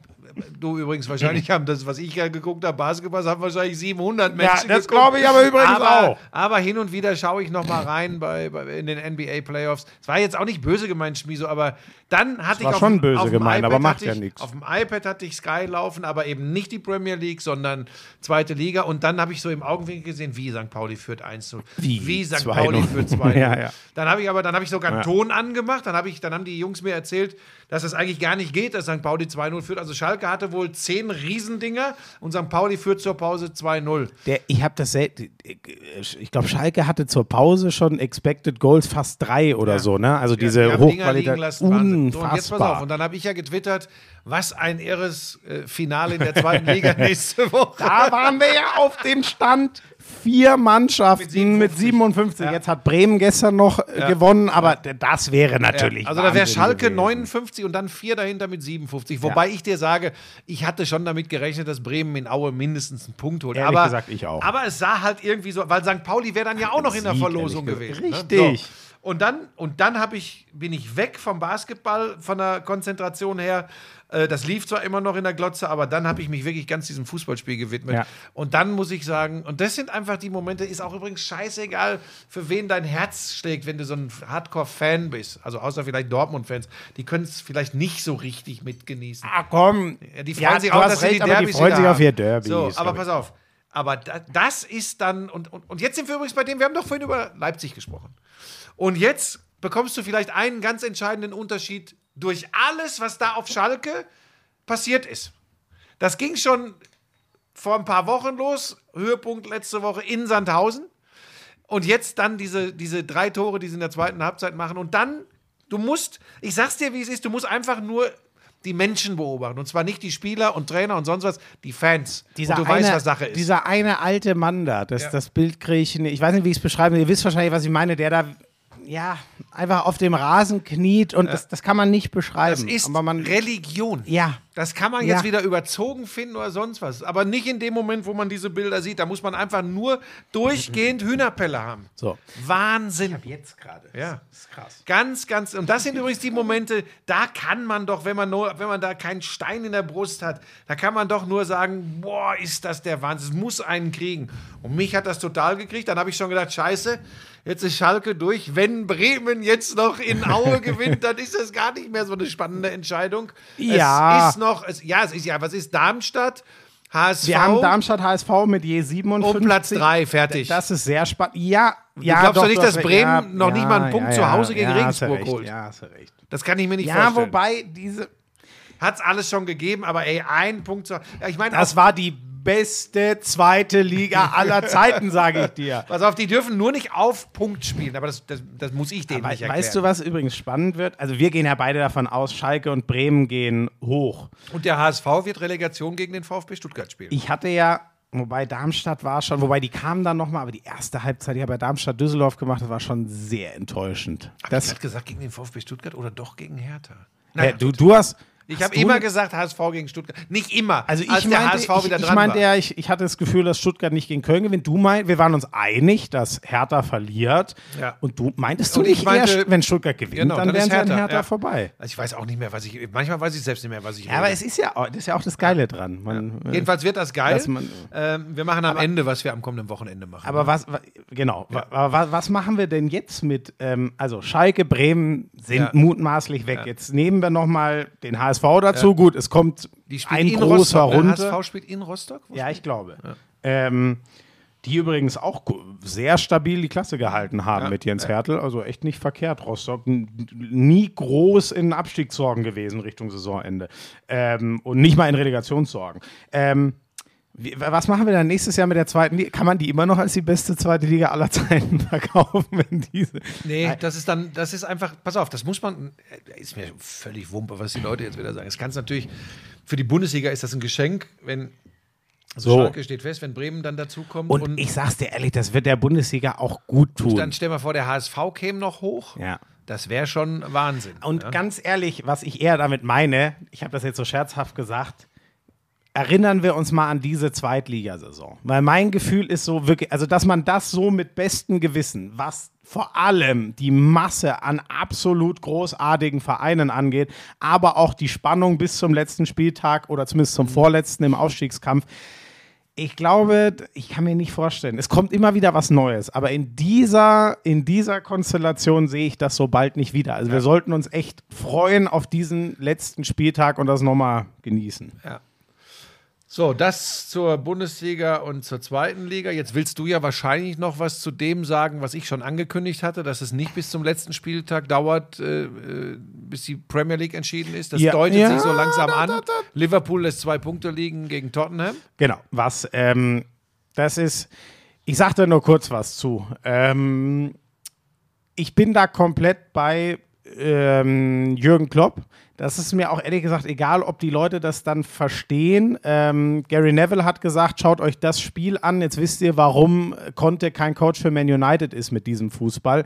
Du übrigens, wahrscheinlich haben das, was ich ja geguckt habe, Basketball, haben wahrscheinlich 700 Menschen das geguckt. glaube ich aber übrigens aber, auch. Aber hin und wieder schaue ich noch mal rein bei, bei, in den NBA-Playoffs. Es war jetzt auch nicht böse gemeint, Schmiso, aber dann hatte ich war auf, schon böse auf gemeint, aber macht ja ich, nix. Auf dem iPad hatte ich Sky laufen, aber eben nicht die Premier League, sondern zweite Liga. Und dann habe ich so im Augenwinkel gesehen, wie St. Pauli führt 1 0. Wie? St. 2-0. Pauli führt 2 Ja, ja. Dann habe ich aber, dann habe ich sogar einen Ja. Ton angemacht, dann, habe ich, dann haben die Jungs mir erzählt, dass es eigentlich gar nicht geht, dass St. Pauli 2-0 führt. Also Schalke hatte wohl zehn Riesendinger und St. Pauli führt zur Pause 2-0. Der, ich habe das selten. Ich glaube, Schalke hatte zur Pause schon Expected Goals fast drei oder so, ne? Also diese Die Hochqualität. Wahnsinn. So, und jetzt pass auf. Unfassbar. Und dann habe ich ja getwittert, was ein irres äh, Finale in der zweiten Liga nächste Woche. Da waren wir ja auf dem Stand. Vier Mannschaften mit 57. Ja. Jetzt hat Bremen gestern noch äh, gewonnen, aber das wäre natürlich. Also da wäre Schalke gewesen. 59 und dann vier dahinter mit 57. Wobei ich dir sage, ich hatte schon damit gerechnet, dass Bremen in Aue mindestens einen Punkt holt. Ehrlich aber, gesagt, ich auch. Aber es sah halt irgendwie so, weil St. Pauli wäre dann ja auch noch in der Sieg, Verlosung gewesen. gesagt. Ne? Richtig. So. Und dann, und dann hab ich, bin ich weg vom Basketball, von der Konzentration her. Äh, Das lief zwar immer noch in der Glotze, aber dann habe ich mich wirklich ganz diesem Fußballspiel gewidmet. Ja. Und dann muss ich sagen, und das sind einfach die Momente, ist auch übrigens scheißegal, für wen dein Herz schlägt, wenn du so ein Hardcore-Fan bist. Also außer vielleicht Dortmund-Fans, die können es vielleicht nicht so richtig mitgenießen. Ah, komm. Ja, die freuen Ja, sich auch, dass sie recht, die aber Derbys die freuen sich auf ihr Derbys. So, aber pass auf. Aber da, das ist dann, und, und, und jetzt sind wir übrigens bei dem, wir haben doch vorhin über Leipzig gesprochen. Und jetzt bekommst du vielleicht einen ganz entscheidenden Unterschied durch alles, was da auf Schalke passiert ist. Das ging schon vor ein paar Wochen los, Höhepunkt letzte Woche in Sandhausen. Und jetzt dann diese, diese drei Tore, die sie in der zweiten Halbzeit machen. Und dann, du musst, ich sag's dir, wie es ist, du musst einfach nur die Menschen beobachten. Und zwar nicht die Spieler und Trainer und sonst was, die Fans. Dieser und du eine, weißt, was Sache ist. Dieser eine alte Mann da, das, Ja. das Bild kriege ich. Ich weiß nicht, wie ich es beschreibe. Ihr wisst wahrscheinlich, was ich meine. Der da, ja, einfach auf dem Rasen kniet und das, das kann man nicht Das beschreiben. ist aber man, Religion. ja, Das kann man Ja. jetzt wieder überzogen finden oder sonst was. Aber nicht in dem Moment, wo man diese Bilder sieht. Da muss man einfach nur durchgehend Hühnerpelle haben. so. Wahnsinn. Jetzt gerade. Ja. Das ist krass. Ganz, ganz. Und das sind übrigens die Momente, da kann man doch, wenn man, nur, wenn man da keinen Stein in der Brust hat, da kann man doch nur sagen: Boah, ist das der Wahnsinn. Es muss einen kriegen. Und mich hat das total gekriegt. Dann habe ich schon gedacht: Scheiße, jetzt ist Schalke durch. Wenn Bremen jetzt noch in Aue gewinnt, dann ist das gar nicht mehr so eine spannende Entscheidung. Ja. Es ist noch, es, ja, es ist ja, was ist Darmstadt? HSV. Wir haben Darmstadt HSV mit je 57. Um Platz drei, fertig. Das ist sehr spannend. Ja, ja. glaubst doch nicht, du dass Bremen noch nicht mal einen Punkt zu Hause gegen ja, du Regensburg holt? Ja, hast du recht. Das kann ich mir nicht Ja, vorstellen. wobei diese. Hat es alles schon gegeben, aber ey, ein Punkt zu. Ja, ich meine, Das war die beste zweite Liga aller Zeiten, sage ich dir. Pass auf, die dürfen nur nicht auf Punkt spielen, aber das, das, das muss ich denen We nicht erklären. weißt du, was übrigens spannend wird? Also wir gehen ja beide davon aus, Schalke und Bremen gehen hoch. Und der HSV wird Relegation gegen den VfB Stuttgart spielen. Ich hatte ja, wobei Darmstadt war schon, wobei die kamen dann nochmal, aber die erste Halbzeit, die habe bei Darmstadt Düsseldorf gemacht, das war schon sehr enttäuschend. Hab ich Das, gerade gesagt gegen den VfB Stuttgart oder doch gegen Hertha? äh, du, du hast. Ich habe du- immer gesagt HSV gegen Stuttgart. Nicht immer. Also ich als der meinte, HSV wieder ich, ich dran meinte war. ja, ich, ich hatte das Gefühl, dass Stuttgart nicht gegen Köln gewinnt. Du meinst, wir waren uns einig, dass Hertha verliert. Ja. Und du meintest du Und ich nicht meinte- erst, wenn Stuttgart gewinnt, Genau, dann, wären sie an Hertha, ja. vorbei. Also ich weiß auch nicht mehr, was ich. Manchmal weiß ich selbst nicht mehr, was ich Ja, aber es ist ja, auch- das ist ja auch das Geile dran. Man, äh, Jedenfalls wird das geil. Man- ähm, wir machen am Ende, was wir am kommenden Wochenende machen. Aber was, wa- genau, aber was, was machen wir denn jetzt mit, ähm, also Schalke, Bremen sind Ja. mutmaßlich weg. Jetzt nehmen wir nochmal den HSV dazu. Gut, es kommt ein in großer Rostock. runter. HSV spielt in Rostock? Wo Ja, ich glaube. Ähm, die übrigens auch sehr stabil die Klasse gehalten haben mit Jens Hertel. Also echt nicht verkehrt. Rostock nie groß in Abstiegssorgen gewesen Richtung Saisonende. Ähm, und nicht mal in Relegationssorgen. Ähm, wie, was machen wir dann nächstes Jahr mit der zweiten Liga? Kann man die immer noch als die beste zweite Liga aller Zeiten verkaufen, wenn diese. Nee, das ist dann, das ist einfach, pass auf, das muss man, äh, ist mir völlig wumpe, was die Leute jetzt wieder sagen. Es kann es natürlich, für die Bundesliga ist das ein Geschenk, wenn also So. Schalke steht fest, wenn Bremen dann dazukommt. Und, Und, ich sag's dir ehrlich, das wird der Bundesliga auch gut tun. dann stell mal vor, der HSV käme noch hoch. ja. Das wäre schon Wahnsinn. Und ja? ganz ehrlich, was ich eher damit meine, ich habe das jetzt so scherzhaft gesagt, erinnern wir uns mal an diese Zweitligasaison. Weil mein Gefühl ist so wirklich, also dass man das so mit bestem Gewissen, was vor allem die Masse an absolut großartigen Vereinen angeht, aber auch die Spannung bis zum letzten Spieltag oder zumindest zum vorletzten im Aufstiegskampf, ich glaube, ich kann mir nicht vorstellen. Es kommt immer wieder was Neues, aber in dieser, in dieser Konstellation sehe ich das so bald nicht wieder. Also wir sollten uns echt freuen auf diesen letzten Spieltag und das nochmal genießen. So, das zur Bundesliga und zur zweiten Liga. Jetzt willst du ja wahrscheinlich noch was zu dem sagen, was ich schon angekündigt hatte, dass es nicht bis zum letzten Spieltag dauert, äh, äh, bis die Premier League entschieden ist. Das Ja. deutet Ja, sich so langsam da, an. da, da. Liverpool lässt zwei Punkte liegen gegen Tottenham. Genau, was, ähm, das ist, ich sage da nur kurz was zu. Ähm, ich bin da komplett bei ähm, Jürgen Klopp. Das ist mir auch ehrlich gesagt egal, ob die Leute das dann verstehen. Ähm, Gary Neville hat gesagt, schaut euch das Spiel an. Jetzt wisst ihr, warum Conte kein Coach für Man United ist mit diesem Fußball.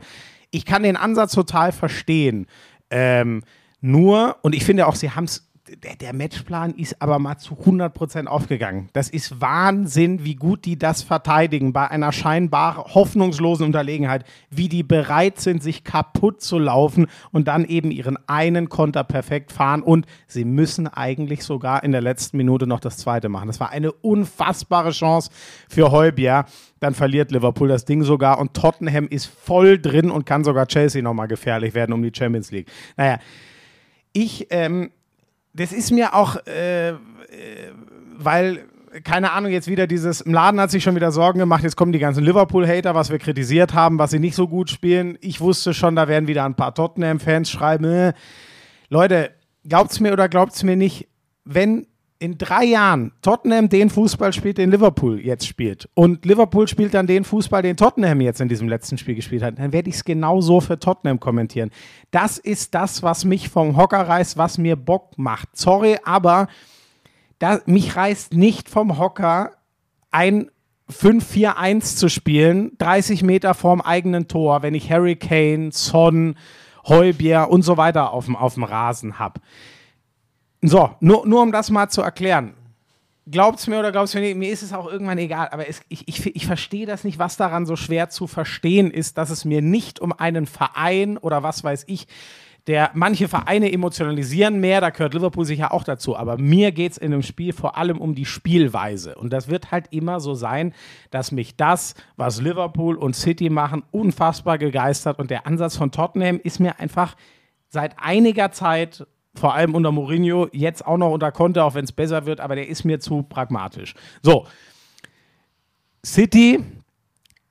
Ich kann den Ansatz total verstehen. Ähm, nur, und ich finde auch, sie haben es der, der Matchplan ist aber mal zu 100% aufgegangen. Das ist Wahnsinn, wie gut die das verteidigen bei einer scheinbar hoffnungslosen Unterlegenheit, wie die bereit sind, sich kaputt zu laufen und dann eben ihren einen Konter perfekt fahren und sie müssen eigentlich sogar in der letzten Minute noch das zweite machen. Das war eine unfassbare Chance für Heubier. Dann verliert Liverpool das Ding sogar und Tottenham ist voll drin und kann sogar Chelsea nochmal gefährlich werden um die Champions League. Naja, ich, ähm, das ist mir auch, äh, äh, weil, keine Ahnung, jetzt wieder dieses, im Laden hat sich schon wieder Sorgen gemacht, jetzt kommen die ganzen Liverpool-Hater, was wir kritisiert haben, was sie nicht so gut spielen. Ich wusste schon, da werden wieder ein paar Tottenham-Fans schreiben, äh, Leute, glaubt's mir oder glaubt's mir nicht, wenn in drei Jahren Tottenham den Fußball spielt, den Liverpool jetzt spielt und Liverpool spielt dann den Fußball, den Tottenham jetzt in diesem letzten Spiel gespielt hat, dann werde ich es genauso für Tottenham kommentieren. Das ist das, was mich vom Hocker reißt, was mir Bock macht. Sorry, aber da, mich reißt nicht vom Hocker ein 5-4-1 zu spielen, 30 Meter vorm eigenen Tor, wenn ich Harry Kane, Son, Heubier und so weiter auf dem, auf dem Rasen habe. So, nur, nur um das mal zu erklären. Glaubt's mir oder glaubt's mir nicht, mir ist es auch irgendwann egal, aber es, ich, ich, ich verstehe das nicht, was daran so schwer zu verstehen ist, dass es mir nicht um einen Verein oder was weiß ich, der manche Vereine emotionalisieren mehr, da gehört Liverpool sicher auch dazu, aber mir geht es in dem Spiel vor allem um die Spielweise. Und das wird halt immer so sein, dass mich das, was Liverpool und City machen, unfassbar gegeistert. Und der Ansatz von Tottenham ist mir einfach seit einiger Zeit, vor allem unter Mourinho, jetzt auch noch unter Conte, auch wenn es besser wird, aber der ist mir zu pragmatisch. So, City,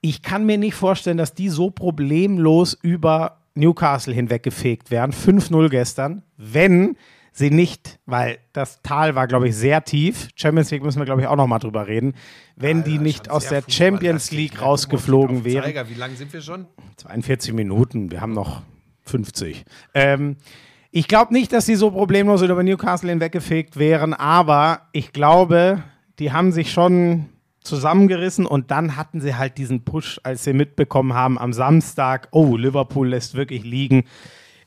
ich kann mir nicht vorstellen, dass die so problemlos über Newcastle hinweggefegt werden. 5-0 gestern. Wenn sie nicht, weil das Tal war, glaube ich, sehr tief. Champions League müssen wir, glaube ich, auch noch mal drüber reden. Wenn die nicht aus der Champions League rausgeflogen wären. Wie lange sind wir schon? 42 Minuten, wir haben noch 50. Ähm, ich glaube nicht, dass sie so problemlos über Newcastle hinweggefegt wären, aber ich glaube, die haben sich schon zusammengerissen und dann hatten sie halt diesen Push, als sie mitbekommen haben am Samstag, oh, Liverpool lässt wirklich liegen.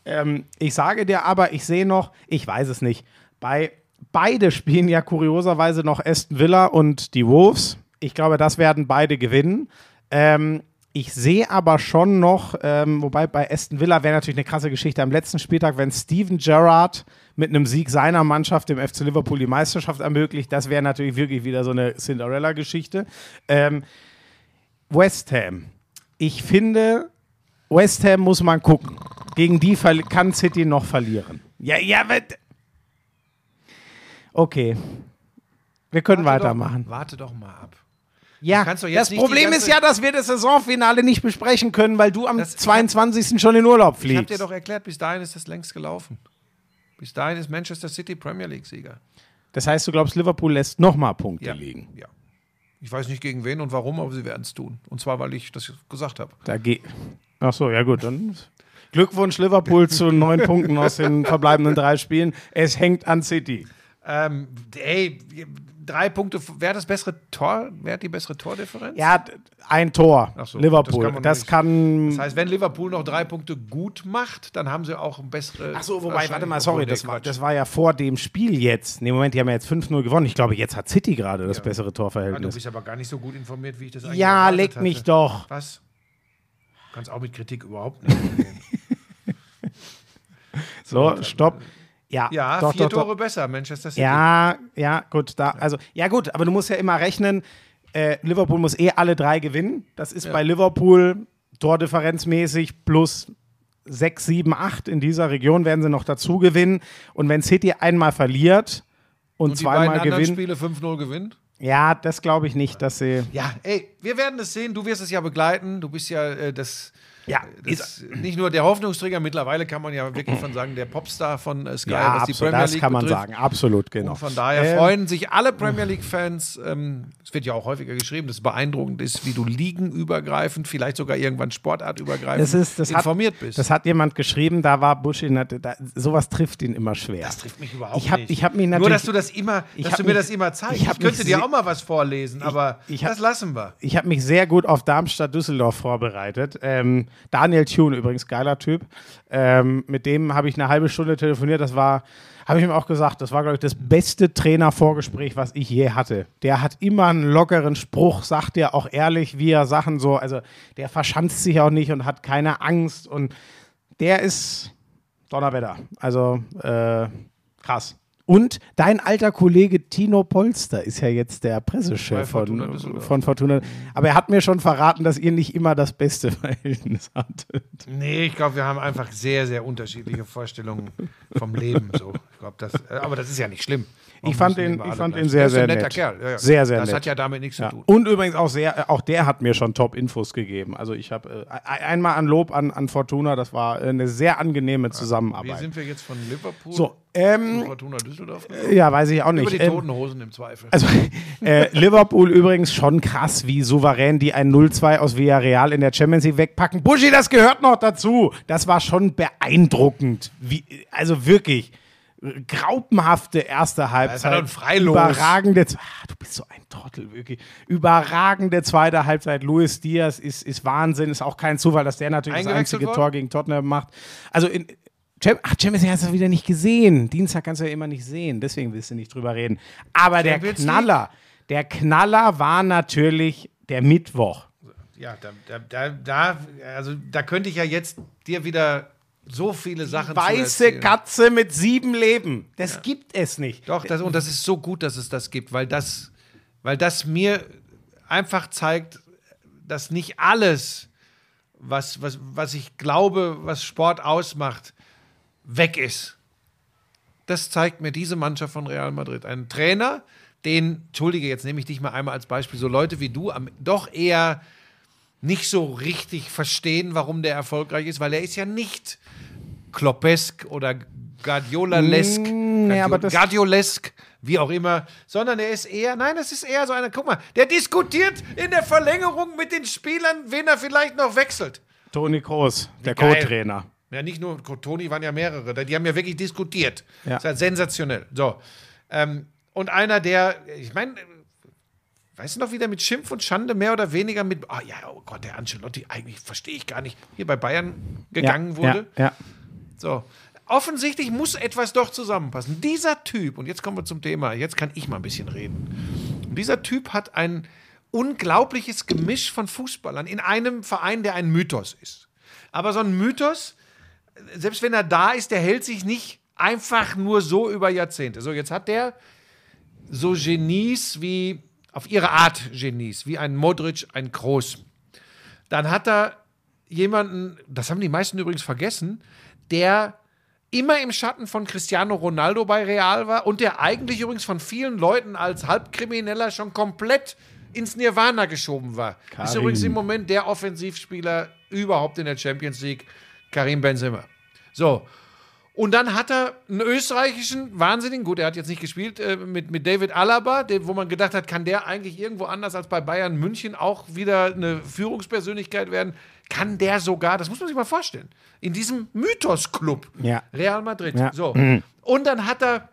Ähm, ich sage dir aber, ich sehe noch, ich weiß es nicht, bei beide spielen ja kurioserweise noch Aston Villa und die Wolves. Ich glaube, das werden beide gewinnen. Ähm, ich sehe aber schon noch, ähm, wobei bei Aston Villa wäre natürlich eine krasse Geschichte am letzten Spieltag, wenn Steven Gerrard mit einem Sieg seiner Mannschaft dem FC Liverpool die Meisterschaft ermöglicht. Das wäre natürlich wirklich wieder so eine Cinderella-Geschichte. Ähm, West Ham. Ich finde, West Ham muss man gucken. Gegen die kann City noch verlieren. Ja, ja, Okay. Wir können Warte weitermachen. Doch, warte doch mal ab. Ja, das Problem ist ja, dass wir das Saisonfinale nicht besprechen können, weil du am Das- 22. schon in Urlaub Ich habe fliegst. dir doch erklärt, bis dahin ist das längst gelaufen. Bis dahin ist Manchester City Premier League-Sieger. Das heißt, du glaubst, Liverpool lässt nochmal Punkte Ja. liegen. Ja. Ich weiß nicht gegen wen und warum, aber sie werden es tun. Und zwar, weil ich das gesagt habe. Da geht. Ach so, ja gut, dann Glückwunsch Liverpool zu neun Punkten aus den verbleibenden drei Spielen. Es hängt an City. Ähm, ey, drei Punkte. Wer hat das bessere Tor? Wer hat die bessere Tordifferenz? Er hat ein Tor. So, Liverpool. Das nicht- kann. Das heißt, wenn Liverpool noch drei Punkte gut macht, dann haben sie auch ein besseres. Ach so, wobei, warte mal, sorry, das war, das war ja vor dem Spiel jetzt. Nee, Moment, die haben ja jetzt 5-0 gewonnen. Ich glaube, jetzt hat City gerade das bessere Ah, du Torverhältnis. bist aber gar nicht so gut informiert, wie ich das eigentlich Ja, leck hatte. mich doch. Was? Du kannst auch mit Kritik überhaupt nicht umgehen. So, stopp. Ja, Ja, doch, vier doch, doch. Tore besser, Manchester City. Ja, ja, gut, da, also, ja gut, aber du musst ja immer rechnen, äh, Liverpool muss eh alle drei gewinnen. Das ist bei Liverpool tordifferenzmäßig plus 6, 7, 8 in dieser Region werden sie noch dazu gewinnen. Und wenn City einmal verliert und, Und zweimal gewinnt, Spiele 5-0 gewinnt? ja, das glaube ich nicht, dass sie. Ja, ey, wir werden es sehen. Du wirst es ja begleiten. Du bist ja äh, das. Ja, das nicht nur der Hoffnungsträger, mittlerweile kann man ja wirklich von sagen, der Popstar von äh, Sky, Ja, was die absolut, Premier das League kann man betrifft. sagen, absolut, genau. Und von daher Ähm, freuen sich alle Premier League-Fans. Ähm, es wird ja auch häufiger geschrieben, dass es beeindruckend ist, wie du ligenübergreifend, vielleicht sogar irgendwann sportartübergreifend Das ist, das informiert hat, bist. Das hat jemand geschrieben, da war Bush in, da, sowas trifft ihn immer schwer. Das trifft mich überhaupt Ich hab- nicht. ich hab mich Nur, dass du das immer, ich dass du mir mich- das immer zeigst. ich Ich, könnte dir auch mal was vorlesen, aber ich hab- das lassen wir. Ich habe mich sehr gut auf Darmstadt-Düsseldorf vorbereitet. Ähm, Daniel Thune, übrigens geiler Typ. Ähm, mit dem habe ich eine halbe Stunde telefoniert. Das war, habe ich ihm auch gesagt, das war, glaube ich, das beste Trainervorgespräch, was ich je hatte. Der hat immer einen lockeren Spruch, sagt dir auch ehrlich, wie er Sachen so, also der verschanzt sich auch nicht und hat keine Angst. Und der ist Donnerwetter. Also äh, krass. Und dein alter Kollege Tino Polster ist ja jetzt der Pressechef Fortuna von, von Fortuna. Aber er hat mir schon verraten, dass ihr nicht immer das beste Verhältnis hattet. Nee, ich glaube, wir haben einfach sehr, sehr unterschiedliche Vorstellungen vom Leben. So. Ich glaube, das, äh, aber das ist ja nicht schlimm. Ich fand ihn- immer ich fand ihn sehr, sehr nett. Kerl. Ja, ja. Sehr, sehr das nett. hat ja damit nichts Ja. zu tun. Und übrigens auch sehr, auch der hat mir schon Top-Infos gegeben. Also ich habe äh, einmal an Lob an, an Fortuna, das war äh, eine sehr angenehme Wie Zusammenarbeit. sind wir jetzt von Liverpool So, ähm, Fortuna Düsseldorf? ja, weiß ich auch Über nicht. die Ähm, toten Hosen im Zweifel. Also äh, Liverpool übrigens schon krass, wie souverän die ein 0-2 aus Villarreal in der Champions League wegpacken. Buschi, das gehört noch dazu. Das war schon beeindruckend. Wie, also wirklich. Graupenhafte erste Halbzeit. war doch. Überragende, ah, du bist so ein Trottel, wirklich. Überragende zweite Halbzeit. Luis Diaz ist, ist Wahnsinn. Ist auch kein Zufall, dass der natürlich das einzige worden? Tor gegen Tottenham macht. Also in, Ach, Champions League hast du wieder nicht gesehen. Dienstag kannst du ja immer nicht sehen, deswegen willst du nicht drüber reden. Aber der? Knaller, der Knaller war natürlich der Mittwoch. Ja, da, da, da, also da könnte ich ja jetzt dir wieder so viele Sachen zu Weiße. Katze mit sieben Leben. Das gibt es nicht. Doch, das, und das ist so gut, dass es das gibt, weil das, weil das mir einfach zeigt, dass nicht alles, was, was, was ich glaube, was Sport ausmacht, weg ist. Das zeigt mir diese Mannschaft von Real Madrid. Ein Trainer, den, entschuldige, jetzt nehme ich dich mal einmal als Beispiel, so Leute wie du am, doch eher nicht so richtig verstehen, warum der erfolgreich ist, weil er ist ja nicht Kloppesk oder Guardiola-lesk, Mm, nee, das- Guardiolesk, wie auch immer, sondern er ist eher, nein, das ist eher so einer, guck mal, der diskutiert in der Verlängerung mit den Spielern, wen er vielleicht noch wechselt. Toni Kroos, der. Co-Trainer. Ja, nicht nur Toni, waren ja mehrere, die haben ja wirklich diskutiert. Ja. Das ist halt sensationell. So. Ähm, und einer, der, ich meine, weißt du noch, wie der mit Schimpf und Schande mehr oder weniger mit, ah ja, oh Gott, der Ancelotti, eigentlich verstehe ich gar nicht, hier bei Bayern gegangen ja, wurde. Ja, ja. So. Offensichtlich muss etwas doch zusammenpassen. Dieser Typ, und jetzt kommen wir zum Thema, jetzt kann ich mal ein bisschen reden. Und dieser Typ hat ein unglaubliches Gemisch von Fußballern in einem Verein, der ein Mythos ist. Aber so ein Mythos, selbst wenn er da ist, der hält sich nicht einfach nur so über Jahrzehnte. So, jetzt hat der so Genies wie, auf ihre Art Genies, wie ein Modric, ein Kroos. Dann hat er jemanden, das haben die meisten übrigens vergessen, der immer im Schatten von Cristiano Ronaldo bei Real war und der eigentlich übrigens von vielen Leuten als Halbkrimineller schon komplett ins Nirvana geschoben war. Ist Karim. übrigens im Moment der Offensivspieler überhaupt in der Champions League, Karim Benzema. So. Und dann hat er einen österreichischen Wahnsinnigen, gut, er hat jetzt nicht gespielt, äh, mit, mit David Alaba, den, wo man gedacht hat, kann der eigentlich irgendwo anders als bei Bayern München auch wieder eine Führungspersönlichkeit werden? Kann der sogar, das muss man sich mal vorstellen, in diesem Mythos-Club Ja. Real Madrid. Ja. So. Und dann hat er,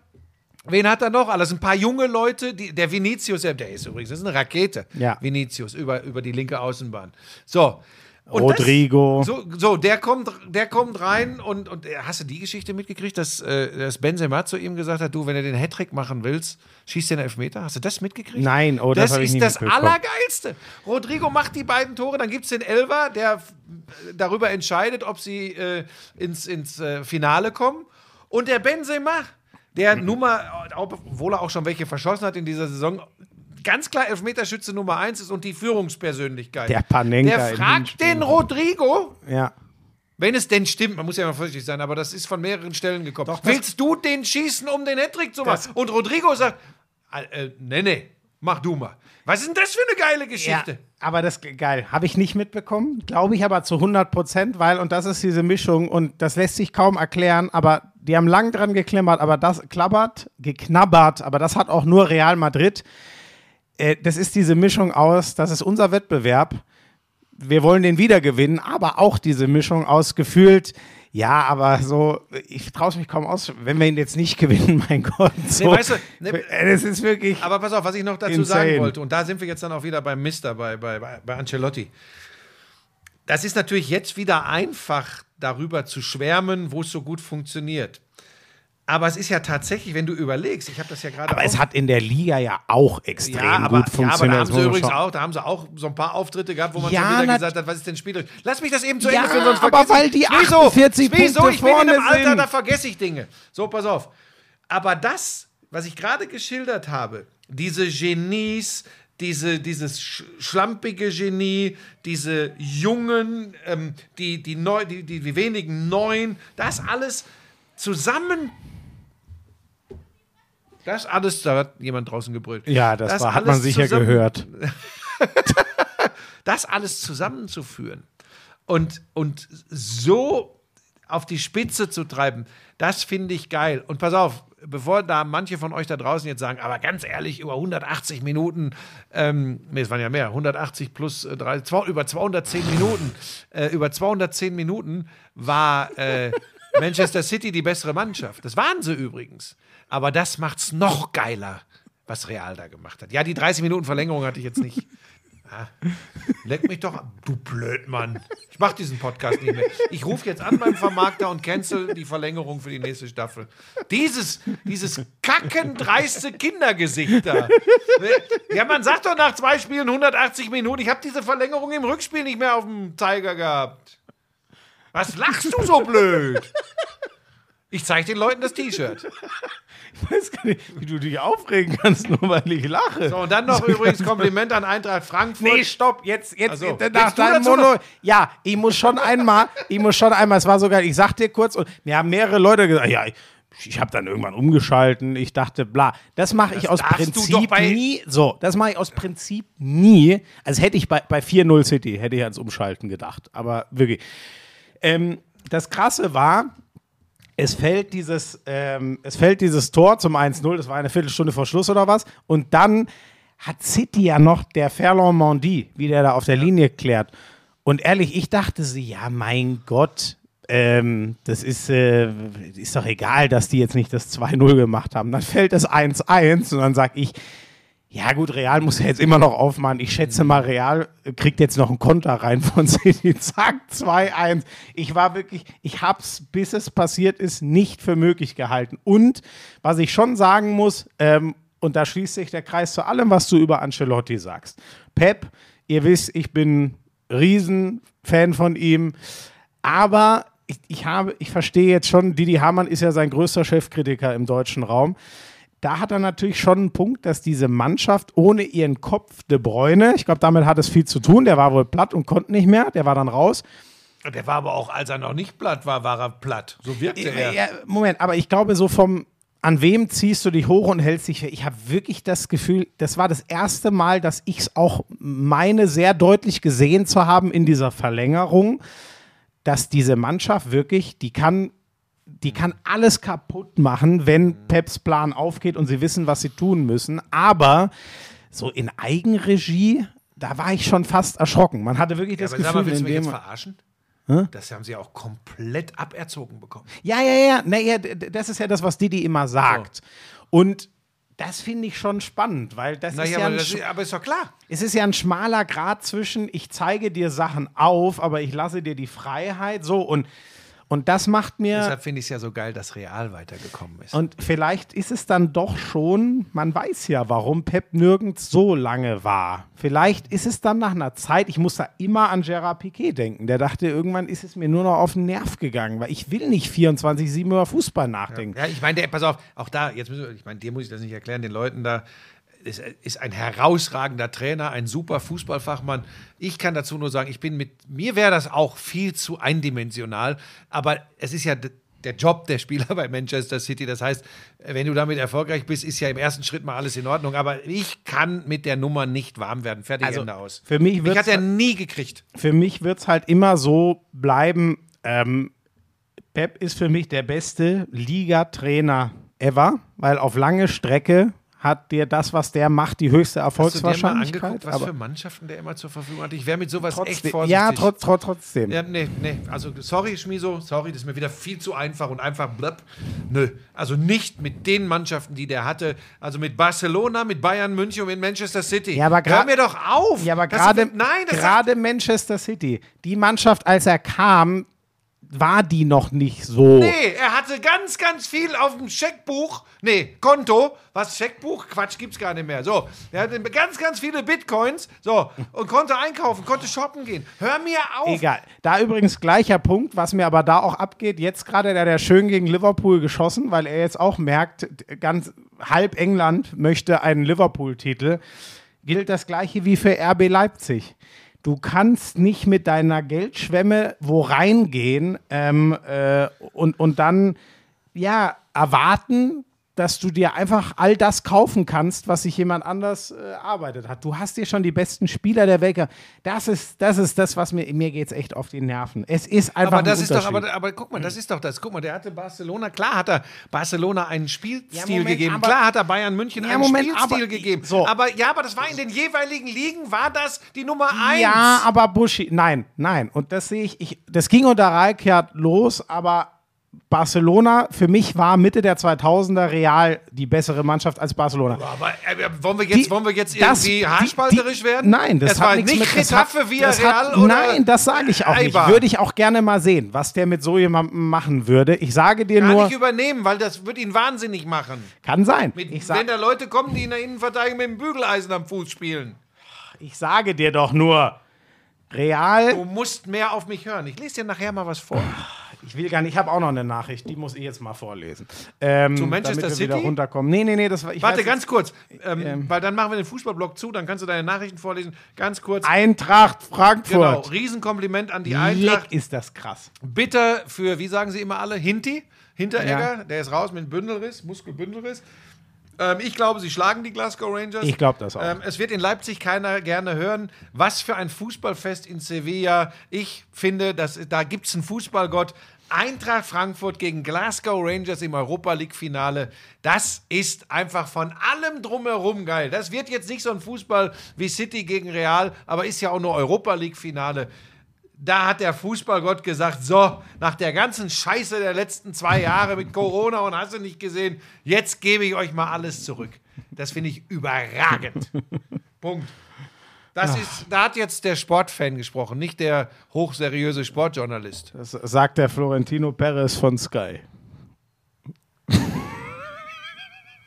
wen hat er noch? Alles ein paar junge Leute, die, der Vinicius, der der ist übrigens, das ist eine Rakete. Ja. Vinicius über, über die linke Außenbahn. So. Und Rodrigo. Das, so, so, der kommt, der kommt rein und, und äh, hast du die Geschichte mitgekriegt, dass, äh, dass Benzema zu ihm gesagt hat, du, wenn du den Hattrick machen willst, schießt den Elfmeter? Hast du das mitgekriegt? Nein, oh, das das ist das. Allergeilste. Rodrigo macht die beiden Tore, dann gibt es den Elver, der äh, darüber entscheidet, ob sie äh, ins, ins äh, Finale kommen. Und der Benzema, der Mhm. Nummer, obwohl er auch schon welche verschossen hat in dieser Saison, ganz klar Elfmeterschütze Nummer eins ist und die Führungspersönlichkeit. Der Panenka Der fragt Hinspielen. den Rodrigo, Ja. wenn es denn stimmt, man muss ja mal vorsichtig sein, aber das ist von mehreren Stellen gekommen. Doch, Willst du den schießen, um den Hattrick zu machen? Und Rodrigo sagt, äh, äh, nee, nee, mach du mal. Was ist denn das für eine geile Geschichte? Ja, aber das geil. Habe ich nicht mitbekommen. Glaube ich aber zu 100 Prozent, weil, und das ist diese Mischung, und das lässt sich kaum erklären, aber die haben lang dran geklimmert, aber das klappert, geknabbert, aber das hat auch nur Real Madrid. Äh, das ist diese Mischung aus, das ist unser Wettbewerb. Wir wollen den wieder gewinnen, aber auch diese Mischung aus gefühlt, ja, aber so, ich traue es mich kaum aus, wenn wir ihn jetzt nicht gewinnen, mein Gott. So, weißt du, ne- Äh, das ist wirklich. Aber pass auf, was ich noch dazu Insane. sagen wollte, und da sind wir jetzt dann auch wieder beim Mister, bei, bei bei Ancelotti. Das ist natürlich jetzt wieder einfach, darüber zu schwärmen, wo es so gut funktioniert. Aber es ist ja tatsächlich, wenn du überlegst, ich habe das ja gerade Aber es hat in der Liga ja auch extrem ja, aber, gut ja, aber funktioniert. da haben sie übrigens auch, da haben sie auch so ein paar Auftritte gehabt, wo man Ja, schon wieder gesagt hat, was ist denn spielerisch? Lass mich das eben zu Ja, Ende führen, sonst aber vergesse weil ich. die Wieso? 48 Wieso? Punkte Ich bin in einem vorne Alter, sind. da vergesse ich Dinge. So, pass auf. Aber das, was ich gerade geschildert habe, diese Genies, diese, dieses sch schlampige Genie, diese Jungen, ähm, die, die, neu, die, die, die wenigen Neuen, das alles zusammen. Das alles, da hat jemand draußen gebrüllt. Ja, das, war, hat man sicher zusammen- gehört. das alles zusammenzuführen und, und so auf die Spitze zu treiben, das finde ich geil. Und pass auf, bevor da manche von euch da draußen jetzt sagen, aber ganz ehrlich, über 180 Minuten, ähm, nee, es waren ja mehr, 180 plus äh, drei, zwei, über 210 Minuten, äh, über 210 Minuten war, äh, Manchester City die bessere Mannschaft. Das waren sie übrigens. Aber das macht's noch geiler, was Real da gemacht hat. Ja, die 30 Minuten Verlängerung hatte ich jetzt nicht. Leck mich doch ab. Du Blödmann. Ich mach diesen Podcast nicht mehr. Ich rufe jetzt an beim Vermarkter und cancel die Verlängerung für die nächste Staffel. Dieses, dieses kackendreiste Kindergesicht da. Ja, man sagt doch nach zwei Spielen 180 Minuten. Ich habe diese Verlängerung im Rückspiel nicht mehr auf dem Zeiger gehabt. Was lachst du so blöd? Ich zeige den Leuten das T-Shirt. Ich weiß gar nicht, wie du dich aufregen kannst, nur weil ich lache. So, und dann noch übrigens Kompliment an Eintracht Frankfurt. Nee, stopp, jetzt, jetzt, so. nach deinem Mono. Ja, ich muss schon einmal, ich muss schon einmal, es war so geil, ich sag dir kurz, und mir haben mehrere Leute gesagt, ja, ich, ich habe dann irgendwann umgeschalten, ich dachte, bla, das mache ich aus Prinzip nie, so, das mache ich aus Prinzip nie, also hätte ich bei, bei 4-0 City, hätte ich ans Umschalten gedacht, aber wirklich. Ähm, das Krasse war, es fällt dieses, ähm, es fällt dieses Tor zum 1-0, das war eine Viertelstunde vor Schluss oder was. Und dann hat City ja noch der Ferland Mondi, wie der da auf der Linie klärt. Und ehrlich, ich dachte sie, ja, mein Gott, ähm, das ist, äh, ist doch egal, dass die jetzt nicht das 2-0 gemacht haben. Dann fällt das 1-1 und dann sag ich, ja gut, Real muss ja jetzt immer noch aufmachen. Ich schätze mal, Real kriegt jetzt noch einen Konter rein von City. Zack, 2-1. Ich war wirklich, ich hab's, bis es passiert ist, nicht für möglich gehalten. Und was ich schon sagen muss, ähm, und da schließt sich der Kreis zu allem, was du über Ancelotti sagst. Pep, ihr wisst, ich bin Riesenfan von ihm, aber ich, ich habe, ich verstehe jetzt schon, Didi Hamann ist ja sein größter Chefkritiker im deutschen Raum da hat er natürlich schon einen Punkt, dass diese Mannschaft ohne ihren Kopf De Bruyne, ich glaube, damit hat es viel zu tun, der war wohl platt und konnte nicht mehr, der war dann raus. Der war aber auch, als er noch nicht platt war, war er platt. So wirkte er. Ja, Moment, aber ich glaube, so vom, an wem ziehst du dich hoch und hältst dich? Ich habe wirklich das Gefühl, das war das erste Mal, dass ich es auch meine, sehr deutlich gesehen zu haben in dieser Verlängerung, dass diese Mannschaft wirklich, die kann, die kann alles kaputt machen, wenn Peps Plan aufgeht und sie wissen, was sie tun müssen. Aber so in Eigenregie, da war ich schon fast erschrocken. Man hatte wirklich Ja, das aber sag mal, Gefühl, willst du mich jetzt verarschen? Das haben sie auch komplett aberzogen bekommen. Ja, ja, ja. Naja, das ist ja das, was Didi immer sagt. Und das finde ich schon spannend, weil das ist Naja, ja aber, ein, das ist, aber ist doch klar. es ist ja ein schmaler Grad zwischen, ich zeige dir Sachen auf, aber ich lasse dir die Freiheit. So, und, und das macht mir. Deshalb finde ich es ja so geil, dass Real weitergekommen ist. Und vielleicht ist es dann doch schon, man weiß ja, warum Pep nirgends so lange war. Vielleicht ist es dann nach einer Zeit, ich muss da immer an Gerard Piquet denken. Der dachte, irgendwann ist es mir nur noch auf den Nerv gegangen, weil ich will nicht 24-7 über Fußball nachdenken. Ja, ich meine, pass auf, auch da, jetzt müssen wir, ich meine, dir muss ich das nicht erklären, den Leuten da, ist, ist ein herausragender Trainer, ein super Fußballfachmann. Ich kann dazu nur sagen, ich bin mit, mir wäre das auch viel zu eindimensional, aber es ist ja der Job der Spieler bei Manchester City. Das heißt, wenn du damit erfolgreich bist, ist ja im ersten Schritt mal alles in Ordnung. Aber ich kann mit der Nummer nicht warm werden. Fertig, Also, Ende aus. für mich wird's hat er halt- nie gekriegt. für mich wird es halt immer so bleiben. Ähm, Pep ist für mich der beste Liga-Trainer ever, weil auf lange Strecke hat dir das, was der macht, die höchste Hast du dir mal Erfolgswahrscheinlichkeit. angeguckt, was für Mannschaften der immer zur Verfügung hatte? Ich wäre mit sowas echt trotzdem, vorsichtig. ja, trotz, trotz, trotzdem. Ja, nee, nee. Also, sorry, Schmiso, sorry, das ist mir wieder viel zu einfach und einfach blöpp. Nö. Also nicht mit den Mannschaften, die der hatte. Also mit Barcelona, mit Bayern München und mit Manchester City. Ja, aber Hör mir doch auf! Ja, aber gerade Manchester City, die Mannschaft, als er kam, war die noch nicht so. Nee, er hatte ganz, ganz viel auf dem Scheckbuch. Nee, Konto. Was? Scheckbuch? Quatsch, gibt's gar nicht mehr. So, er hatte ganz, ganz viele Bitcoins. So, und konnte einkaufen, konnte shoppen gehen. Hör mir auf! Egal. Da übrigens gleicher Punkt, was mir aber da auch abgeht. Jetzt gerade der, der schön gegen Liverpool geschossen, weil er jetzt auch merkt, ganz halb England möchte einen Liverpool-Titel. Gilt das gleiche wie für RB Leipzig. Du kannst nicht mit deiner Geldschwemme wo reingehen ähm, äh, und, und dann ja erwarten, dass du dir einfach all das kaufen kannst, was sich jemand anders äh, erarbeitet hat. Du hast dir schon die besten Spieler der Welt. Das ist das, ist das was mir, mir geht es echt auf die Nerven. Es ist einfach Aber das ein ist doch, aber, aber guck mal, das ist doch das. Guck mal, der hatte Barcelona, klar hat er Barcelona einen Spielstil Ja, Moment, gegeben. aber- Klar hat er Bayern München Ja, einen Moment, Spielstil aber- gegeben. so. Aber ja, aber das war in den jeweiligen Ligen, war das die Nummer eins. Ja, aber Buschi, nein, nein. Und das sehe ich, ich, das ging unter Rijkaard los, aber Barcelona, für mich war Mitte der 2000er Real die bessere Mannschaft als Barcelona. Aber äh, wollen wir jetzt, Die- wollen wir jetzt das- irgendwie die- haarspalterisch die- werden? Nein, das, das hat war nichts nicht mit das Getafe das Villarreal hat- oder Nein, das sage ich auch nicht. Eibar? Würde ich auch gerne mal sehen, was der mit so jemandem machen würde. Ich sage dir Gar nur, nicht übernehmen, weil das wird ihn wahnsinnig machen. kann sein. Mit, Ich, sag, wenn da Leute kommen, die in der Innenverteidigung mit dem Bügeleisen am Fuß spielen. ich sage dir doch nur, Real. Du musst mehr auf mich hören. Ich lese dir nachher mal was vor. Ich will gar nicht, ich habe auch noch eine Nachricht, die muss ich jetzt mal vorlesen. Ähm, Zu Manchester damit wir wieder City? runterkommen. Nee, nee, nee, das war. Ich Warte, weiß ganz kurz, ähm, Ähm. weil dann machen wir den Fußballblock zu, dann kannst du deine Nachrichten vorlesen. Ganz kurz. Eintracht Genau, Frankfurt. Riesenkompliment an die Leck Eintracht. ist das krass. Bitter für, wie sagen sie immer alle, Hinti, Hinteregger, der ist raus mit Bündelriss, Muskelbündelriss. Ähm, ich glaube, sie schlagen die Glasgow Rangers. Ich glaube das auch. Ähm, es wird in Leipzig keiner gerne hören. Was für ein Fußballfest in Sevilla. Ich finde, dass, da gibt es einen Fußballgott. Eintracht Frankfurt gegen Glasgow Rangers im Europa League-Finale. Das ist einfach von allem drumherum geil. Das wird jetzt nicht so ein Fußball wie City gegen Real, aber ist ja auch nur Europa League-Finale. Da hat der Fußballgott gesagt: So, nach der ganzen Scheiße der letzten zwei Jahre mit Corona und hast du nicht gesehen, jetzt gebe ich euch mal alles zurück. Das finde ich überragend. Punkt. Das ist, da hat jetzt der Sportfan gesprochen, nicht der hochseriöse Sportjournalist. Das sagt der Florentino Perez von Sky.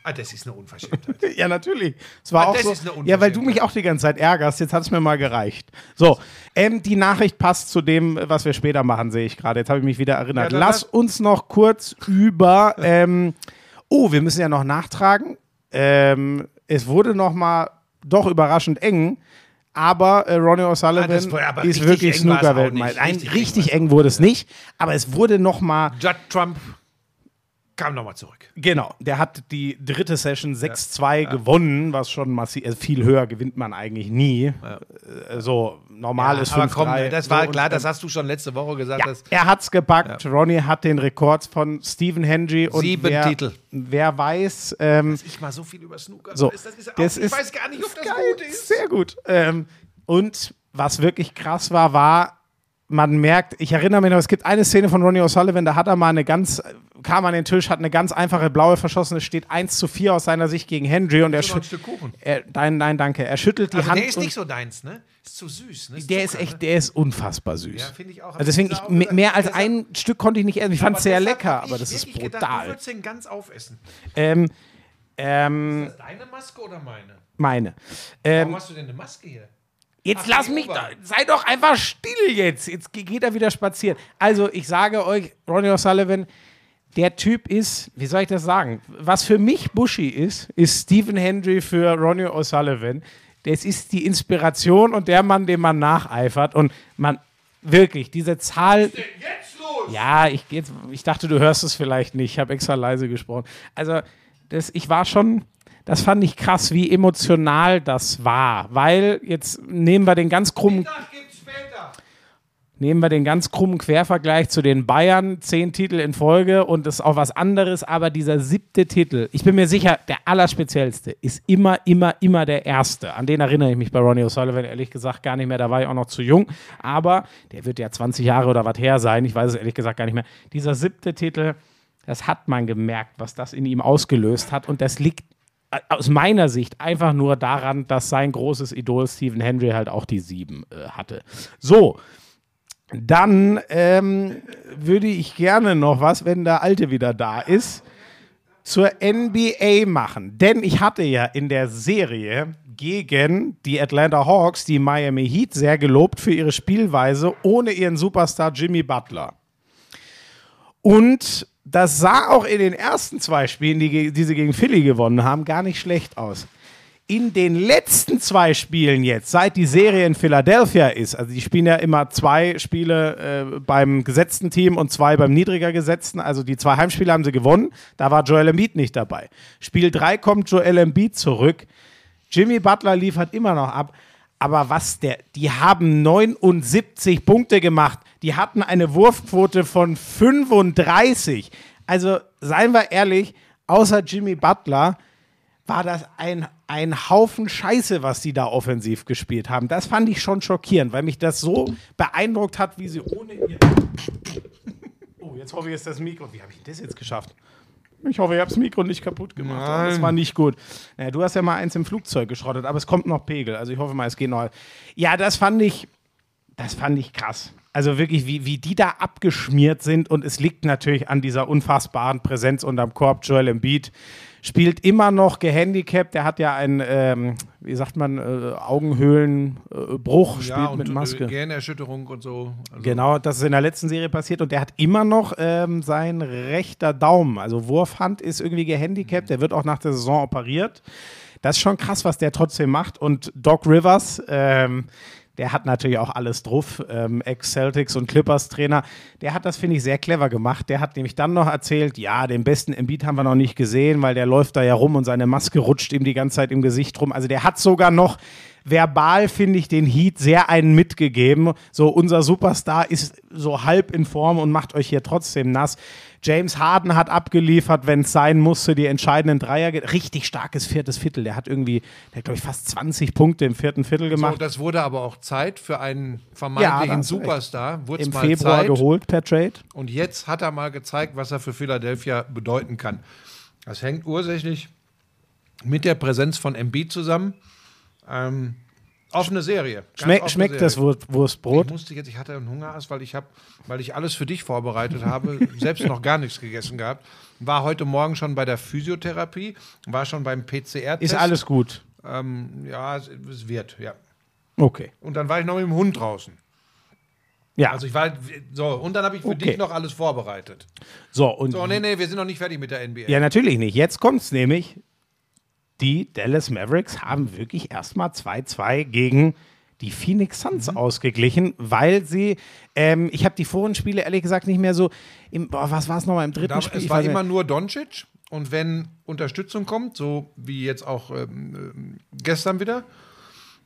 Ah, das ist eine Unverschämtheit. Ja, natürlich. Es war Ah, auch das so. ist eine Ja, weil du Unverschämtheit. mich auch die ganze Zeit ärgerst. Jetzt hat es mir mal gereicht. So, ähm, die Nachricht passt zu dem, was wir später machen, sehe ich gerade. Jetzt habe ich mich wieder erinnert. Ja, lass- uns noch kurz über. Ähm, oh, wir müssen ja noch nachtragen. Ähm, es wurde noch mal doch überraschend eng. Aber äh, Ronnie O'Sullivan Ah, aber ist wirklich Snooker-Weltmeister. Richtig Richtig, eng wurde es nicht. Aber es wurde noch mal Judd Trump kam nochmal zurück. Genau, der hat die dritte Session 6-2 gewonnen, was schon massiv, also viel höher gewinnt man eigentlich nie. Äh, So normal ist 5-3. aber komm, das war so, klar, das hast du schon letzte Woche gesagt. ja, dass- er hat's gepackt. Ronnie hat den Rekord von Stephen Hendry und Sieben wer, Titel. Wer weiß, ähm, ich mal so viel über Snooker so, weiß, das ist auch, das ich ist, weiß gar nicht, ob das geil, gut ist. Sehr gut. Ähm, und was wirklich krass war, war, man merkt, ich erinnere mich noch, es gibt eine Szene von Ronnie O'Sullivan, da hat er mal eine ganz, kam an den Tisch, hat eine ganz einfache blaue verschossen, es steht 1 zu 4 aus seiner Sicht gegen Hendry und er, noch ein schüt- Stück Kuchen. er nein, nein, danke, er schüttelt die Also Hand der ist nicht so deins, ne? Ist zu süß, ne? der ist Zucker, echt, ne? der ist unfassbar süß. Ja, finde ich auch. Also deswegen, ich, me- mehr als ein Stück konnte ich nicht essen. Ich fand es sehr lecker, aber das ist wirklich Gedacht, du brutal. würdest den ganz aufessen. Ähm, ähm, Ist das deine Maske oder meine? meine. Ähm, Warum hast du denn eine Maske hier? Jetzt Ach, lass mich da, sei doch einfach still jetzt. Jetzt ge- geht er wieder spazieren. Also, ich sage euch, Ronnie O'Sullivan, der Typ ist, wie soll ich das sagen? Was für mich Bushy ist, ist Stephen Hendry für Ronnie O'Sullivan. Das ist die Inspiration und der Mann, dem man nacheifert. Und man, wirklich, diese Zahl. Jetzt los! Ja, ich, jetzt, ich dachte, du hörst es vielleicht nicht. Ich habe extra leise gesprochen. Also, das, ich war schon, das fand ich krass, wie emotional das war. Weil, jetzt nehmen wir den ganz krummen, nehmen wir den ganz krummen Quervergleich zu den Bayern. Zehn Titel in Folge und das ist auch was anderes. Aber dieser siebte Titel, ich bin mir sicher, der allerspeziellste ist immer, immer, immer der erste. An den erinnere ich mich bei Ronnie O'Sullivan ehrlich gesagt gar nicht mehr. Da war ich auch noch zu jung. Aber der wird ja 20 Jahre oder was her sein. Ich weiß es ehrlich gesagt gar nicht mehr. Dieser siebte Titel, das hat man gemerkt, was das in ihm ausgelöst hat. Und das liegt aus meiner Sicht einfach nur daran, dass sein großes Idol Stephen Hendry halt auch die sieben äh, hatte. So, dann ähm, würde ich gerne noch was, wenn der Alte wieder da ist, zur NBA machen. Denn ich hatte ja in der Serie gegen die Atlanta Hawks die Miami Heat sehr gelobt für ihre Spielweise ohne ihren Superstar Jimmy Butler. Und das sah auch in den ersten zwei Spielen, die, die sie gegen Philly gewonnen haben, gar nicht schlecht aus. In den letzten zwei Spielen jetzt, seit die Serie in Philadelphia ist, also die spielen ja immer zwei Spiele äh, beim gesetzten Team und zwei beim niedriger gesetzten, also die zwei Heimspiele haben sie gewonnen, da war Joel Embiid nicht dabei. Spiel 3 kommt Joel Embiid zurück, Jimmy Butler liefert immer noch ab. Aber was der, die haben 79 Punkte gemacht. Die hatten eine Wurfquote von 35. Also, seien wir ehrlich, außer Jimmy Butler war das ein, ein Haufen Scheiße, was die da offensiv gespielt haben. Das fand ich schon schockierend, weil mich das so beeindruckt hat, wie sie ohne ihr Oh, jetzt hoffe ich, ist das Mikro. Wie habe ich das jetzt geschafft? Ich hoffe, ich habe das Mikro nicht kaputt gemacht. aber Das war nicht gut. Naja, du hast ja mal eins im Flugzeug geschrottet, aber es kommt noch Pegel. Also ich hoffe mal, es geht noch. Ja, das fand ich, das fand ich krass. Also wirklich, wie, wie die da abgeschmiert sind und es liegt natürlich an dieser unfassbaren Präsenz unterm Korb. Joel Embiid spielt immer noch gehandicapt. Der hat ja einen, ähm, wie sagt man, äh, Augenhöhlenbruch, spielt mit und, Maske. Äh, Gehirnerschütterung und so. Also, Genau, das ist in der letzten Serie passiert und der hat immer noch ähm, sein rechter Daumen, also Wurfhand ist irgendwie gehandicapt, der wird auch nach der Saison operiert. Das ist schon krass, was der trotzdem macht und Doc Rivers, ähm, der hat natürlich auch alles drauf, ähm, Ex-Celtics und Clippers-Trainer. Der hat das, finde ich, sehr clever gemacht. Der hat nämlich dann noch erzählt, ja, den besten Embiid haben wir noch nicht gesehen, weil der läuft da ja rum und seine Maske rutscht ihm die ganze Zeit im Gesicht rum. Also der hat sogar noch verbal, finde ich, den Heat sehr einen mitgegeben. So, unser Superstar ist so halb in Form und macht euch hier trotzdem nass. James Harden hat abgeliefert, wenn es sein musste, die entscheidenden Dreier. Richtig starkes viertes Viertel. Der hat irgendwie, der hat, glaube ich, fast 20 Punkte im vierten Viertel so, gemacht. das wurde aber auch Zeit für einen Ja, vermeintlichen recht. Superstar. Wurde Im Februar Zeit. geholt per Trade. Und jetzt hat er mal gezeigt, was er für Philadelphia bedeuten kann. Das hängt ursächlich mit der Präsenz von Embiid zusammen. Ähm, offene Serie. Schmeck, offene schmeckt Serie. das Wurst, Wurstbrot? Ich musste jetzt, ich hatte einen Hungerass, weil ich habe, weil ich alles für dich vorbereitet habe, selbst noch gar nichts gegessen gehabt. War heute Morgen schon bei der Physiotherapie, war schon beim PCR-Test. Ist alles gut. Ähm, ja, es, es wird, ja. Okay. Und dann war ich noch mit dem Hund draußen. Ja, Also ich war, so, und dann habe ich für Okay. dich noch alles vorbereitet. so und So, nee, nee, wir sind noch nicht fertig mit der NBA. Ja, natürlich nicht. Jetzt kommt es nämlich. Die Dallas Mavericks haben wirklich erstmal 2-2 gegen die Phoenix Mhm. Suns ausgeglichen, weil sie, ähm, ich habe die vorigen Spiele ehrlich gesagt nicht mehr so, im, boah, was war es nochmal im dritten Da, Spiel? es Ich war immer nur Doncic und wenn Unterstützung kommt, so wie jetzt auch ähm, ähm, gestern wieder,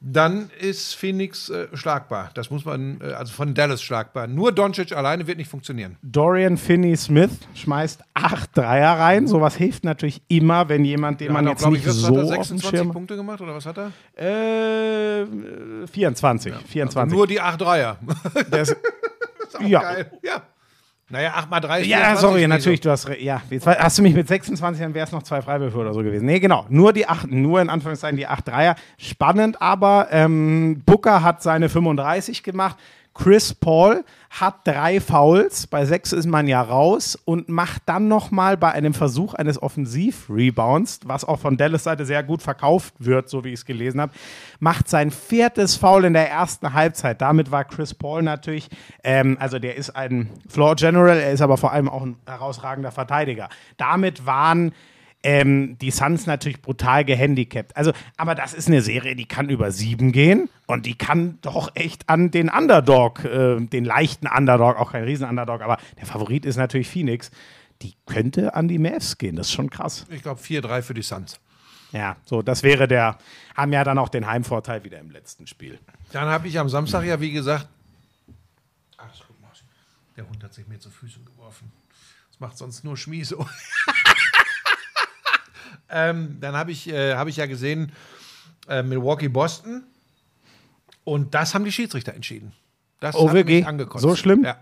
dann ist Phoenix äh, schlagbar. Das muss man, äh, also von Dallas schlagbar. Nur Doncic alleine wird nicht funktionieren. Dorian Finney-Smith schmeißt acht Dreier rein. Sowas hilft natürlich immer, wenn jemand, den man Hat auch, jetzt nicht was so hat er, auf dem 26 Schirm Punkte gemacht oder was hat er? äh, 24. 24. Nur die 8 Dreier. Das- ist auch Ja. geil. Ja. Naja, 8 mal 3 ist Ja, 24 sorry, natürlich, du hast ja, jetzt hast du mich mit 26, dann wäre es noch zwei Freiwürfe oder so gewesen. Nee, genau, nur die acht, nur in Anführungszeichen die acht Dreier. Spannend aber, ähm, Booker hat seine 35 gemacht. Chris Paul hat drei Fouls, bei sechs ist man ja raus und macht dann nochmal bei einem Versuch eines Offensiv-Rebounds, was auch von Dallas Seite sehr gut verkauft wird, so wie ich es gelesen habe, macht sein viertes Foul in der ersten Halbzeit. Damit war Chris Paul natürlich, ähm, also der ist ein Floor General, er ist aber vor allem auch ein herausragender Verteidiger. Damit waren ähm, die Suns natürlich brutal gehandicapt. Also, aber das ist eine Serie, die kann über sieben gehen und die kann doch echt an den Underdog, äh, den leichten Underdog, auch kein Riesen-Underdog, aber der Favorit ist natürlich Phoenix. Die könnte an die Mavs gehen, das ist schon krass. Ich glaube 4-3 für die Suns. Ja, so, das wäre der, haben ja dann auch den Heimvorteil wieder im letzten Spiel. Dann habe ich am Samstag ja, wie gesagt. Ach, guck mal. Der Hund hat sich mir zu Füßen geworfen. Das macht sonst nur Schmieso. ähm, dann habe ich, äh, hab ich ja gesehen, äh, Milwaukee-Boston. Und das haben die Schiedsrichter entschieden. Das Oh, hat wirklich? mich angekotzt. So schlimm? Ja.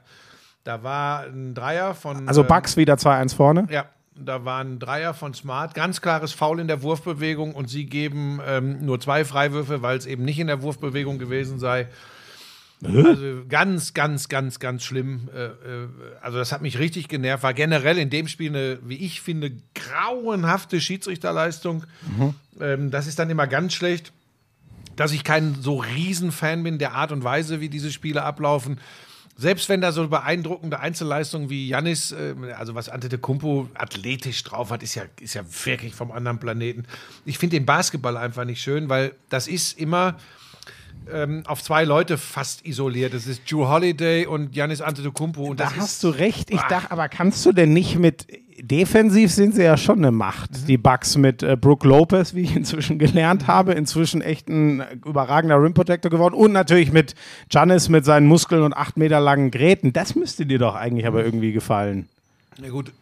Da war ein Dreier von. Also ähm, Bucks wieder 2-1 vorne. ja, da war ein Dreier von Smart, ganz klares Foul in der Wurfbewegung und sie geben ähm, nur zwei Freiwürfe, weil es eben nicht in der Wurfbewegung gewesen sei. Also ganz, ganz, ganz, ganz schlimm. Äh, äh, also das hat mich richtig genervt. War generell in dem Spiel eine, wie ich finde, grauenhafte Schiedsrichterleistung. Ähm, das ist dann immer ganz schlecht. Dass ich kein so Riesenfan bin der Art und Weise, wie diese Spiele ablaufen. Selbst wenn da so beeindruckende Einzelleistungen wie Janis, äh, also was Antetokounmpo athletisch drauf hat, ist ja, ist ja wirklich vom anderen Planeten. Ich finde den Basketball einfach nicht schön, weil das ist immer ähm, auf zwei Leute fast isoliert. Das ist Drew Holiday und Janis Antetokounmpo. Und Da hast du recht. Ich dachte, aber kannst du denn nicht mit. Defensiv sind sie ja schon eine Macht. Die Bucks mit äh, Brooke Lopez, wie ich inzwischen gelernt habe, inzwischen echt ein überragender Rim Protector geworden. Und natürlich mit Giannis mit seinen Muskeln und acht Meter langen Gräten. Das müsste dir doch eigentlich aber irgendwie gefallen. Na gut,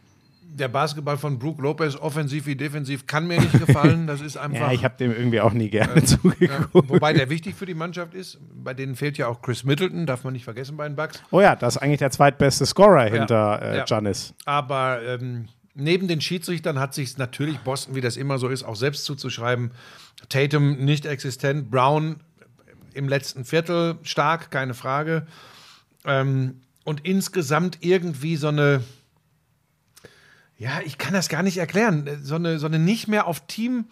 der Basketball von Brook Lopez, offensiv wie defensiv, kann mir nicht gefallen. Das ist einfach. Ja, ich habe dem irgendwie auch nie gerne zugeguckt. Wobei der wichtig für die Mannschaft ist. Bei denen fehlt ja auch Chris Middleton, darf man nicht vergessen bei den Bucks. Oh ja, das ist eigentlich der zweitbeste Scorer hinter äh, ja. Giannis. Aber ähm, neben den Schiedsrichtern hat sich natürlich Boston, wie das immer so ist, auch selbst zuzuschreiben. Tatum nicht existent, Brown im letzten Viertel stark, keine Frage. Ähm, und insgesamt irgendwie so eine, ja, ich kann das gar nicht erklären, so eine, so eine nicht mehr auf Team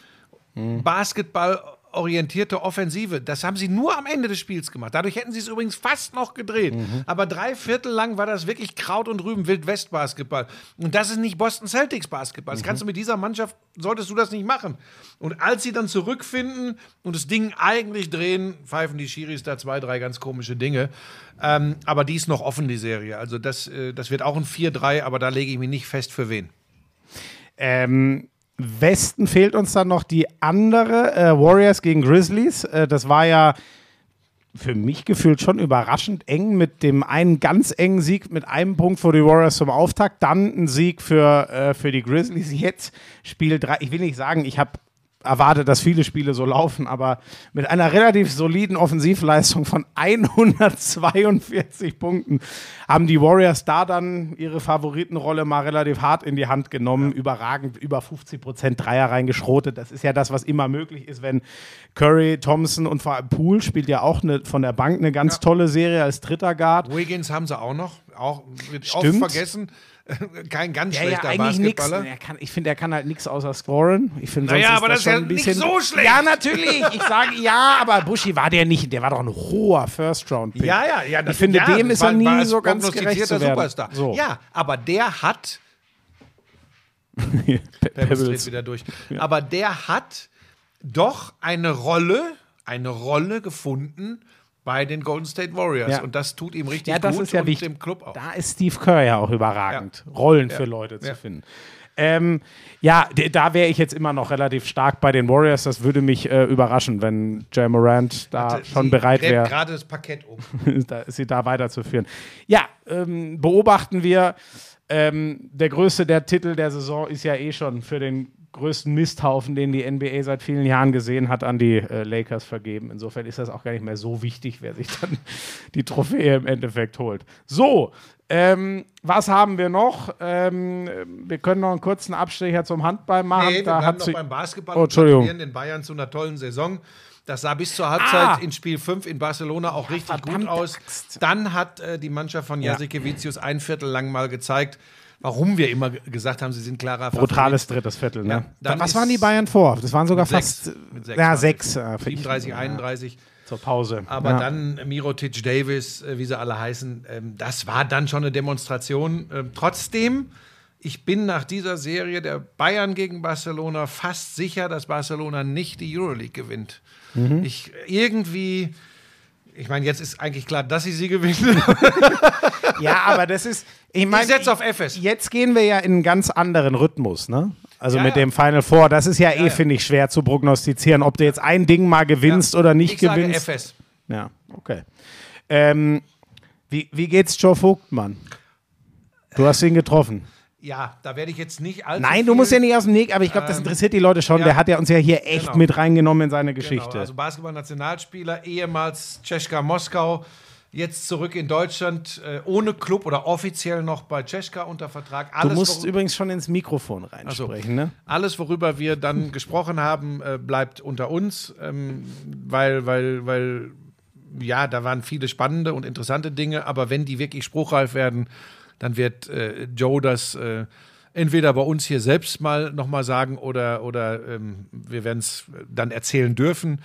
Basketball orientierte Offensive. Das haben sie nur am Ende des Spiels gemacht. Dadurch hätten sie es übrigens fast noch gedreht. Aber drei Viertel lang war das wirklich Kraut und Rüben Wild West Basketball. Und das ist nicht Boston Celtics Basketball. Das kannst du mit dieser Mannschaft, solltest du das nicht machen. Und als sie dann zurückfinden und das Ding eigentlich drehen, pfeifen die Schiris da zwei, drei ganz komische Dinge. Ähm, aber die ist noch offen, die Serie. Also das, äh, das wird auch ein 4-3, aber da lege ich mich nicht fest für wen. Ähm, Westen fehlt uns dann noch die andere äh, Warriors gegen Grizzlies. Äh, das war ja für mich gefühlt schon überraschend eng mit dem einen ganz engen Sieg mit einem Punkt für die Warriors zum Auftakt, dann ein Sieg für, äh, für die Grizzlies. Jetzt Spiel 3. Ich will nicht sagen, ich habe erwartet, dass viele Spiele so laufen, aber mit einer relativ soliden Offensivleistung von 142 Punkten haben die Warriors da dann ihre Favoritenrolle mal relativ hart in die Hand genommen, überragend über 50 Prozent Dreier reingeschrotet. Das ist ja das, was immer möglich ist, wenn Curry, Thompson und vor allem Poole spielt ja auch eine, von der Bank eine ganz tolle Serie als dritter Guard. Wiggins haben sie auch noch, auch wird Stimmt. oft vergessen. Kein ganz Ja, ja, schlechter eigentlich nichts. Basketballer. Er kann- Ich finde, er kann halt nichts außer scoren. Ich finde, Naja, sonst aber das ist ja ein nicht bisschen so schlecht. Ja, natürlich. Ich sage ja, aber Buschi war der nicht. Der war doch ein hoher First-Round-Pick. Ja, ja, ja. Ich finde, ja, dem das ist er nie so ganz gerecht zu werden. Superstar. So. Ja, aber der hat Pe- Pebbles dreht wieder durch. Aber der hat doch eine Rolle, eine Rolle gefunden bei den Golden State Warriors. Ja. Und das tut ihm richtig Ja, das gut ist ja und wichtig. dem Club auch. Da ist Steve Kerr ja auch überragend, Rollen für Leute zu finden. Ähm, ja, da wäre ich jetzt immer noch relativ stark bei den Warriors. Das würde mich äh, überraschen, wenn Jay Morant da schon Sie bereit wäre. gerade das Parkett um. da, sie da weiterzuführen. Ja, ähm, beobachten wir. Ähm, der größte der Titel der Saison ist ja eh schon für den größten Misthaufen, den die NBA seit vielen Jahren gesehen hat, an die äh, Lakers vergeben. Insofern ist das auch gar nicht mehr so wichtig, wer sich dann die Trophäe im Endeffekt holt. So, ähm, was haben wir noch? Ähm, wir können noch einen kurzen Abstecher zum Handball machen. Nee, wir da bleiben noch beim Basketball Oh, Entschuldigung. den Bayern zu einer tollen Saison. Das sah bis zur Halbzeit Ah. in Spiel 5 in Barcelona auch richtig gut aus. Axt. Dann hat äh, die Mannschaft von Ja. Jasikevicius ein Viertel lang mal gezeigt, warum wir immer ge- gesagt haben, sie sind klarer brutales drittes Viertel. Ne? Ja, Was waren die Bayern vor? Das waren sogar sechs. fast Mit sechs ja, sechs. sie. äh, 37, ja, 31. zur Pause. Aber ja. dann Mirotic Davis, äh, wie sie alle heißen, ähm, das war dann schon eine Demonstration. Ähm, trotzdem, ich bin nach dieser Serie der Bayern gegen Barcelona fast sicher, dass Barcelona nicht die Euroleague gewinnt. Mhm. Ich irgendwie. Ich meine, jetzt ist eigentlich klar, dass sie sie gewinnen. Ja, aber das ist. Ich meine, setz auf FS. Jetzt gehen wir ja in einen ganz anderen Rhythmus, ne? Also Ja, mit ja. dem Final Four. Das ist ja, eh, ja. finde ich, schwer zu prognostizieren, ob du jetzt ein Ding mal gewinnst oder nicht ich sage gewinnst. FS. Ja, okay. Ähm, wie, wie geht's Joe Vogtmann? Du hast ihn getroffen. Ja, da werde ich jetzt nicht allzu Nein, du musst ja nicht aus dem Nick, aber ich glaube, das interessiert die Leute schon. ja. Der hat ja uns ja hier echt Genau. mit reingenommen in seine Geschichte. Genau, also Basketball-Nationalspieler, ehemals Tscheschka Moskau, jetzt zurück in Deutschland, äh, ohne Club oder offiziell noch bei Tscheschka unter Vertrag. du Alles, musst worü- übrigens schon ins Mikrofon reinsprechen, ne? alles worüber wir dann gesprochen haben, äh, bleibt unter uns, ähm, weil, weil, weil, ja, da waren viele spannende und interessante Dinge, aber wenn die wirklich spruchreif werden, dann wird äh, Joe das äh, entweder bei uns hier selbst mal nochmal sagen oder, oder ähm, wir werden es dann erzählen dürfen.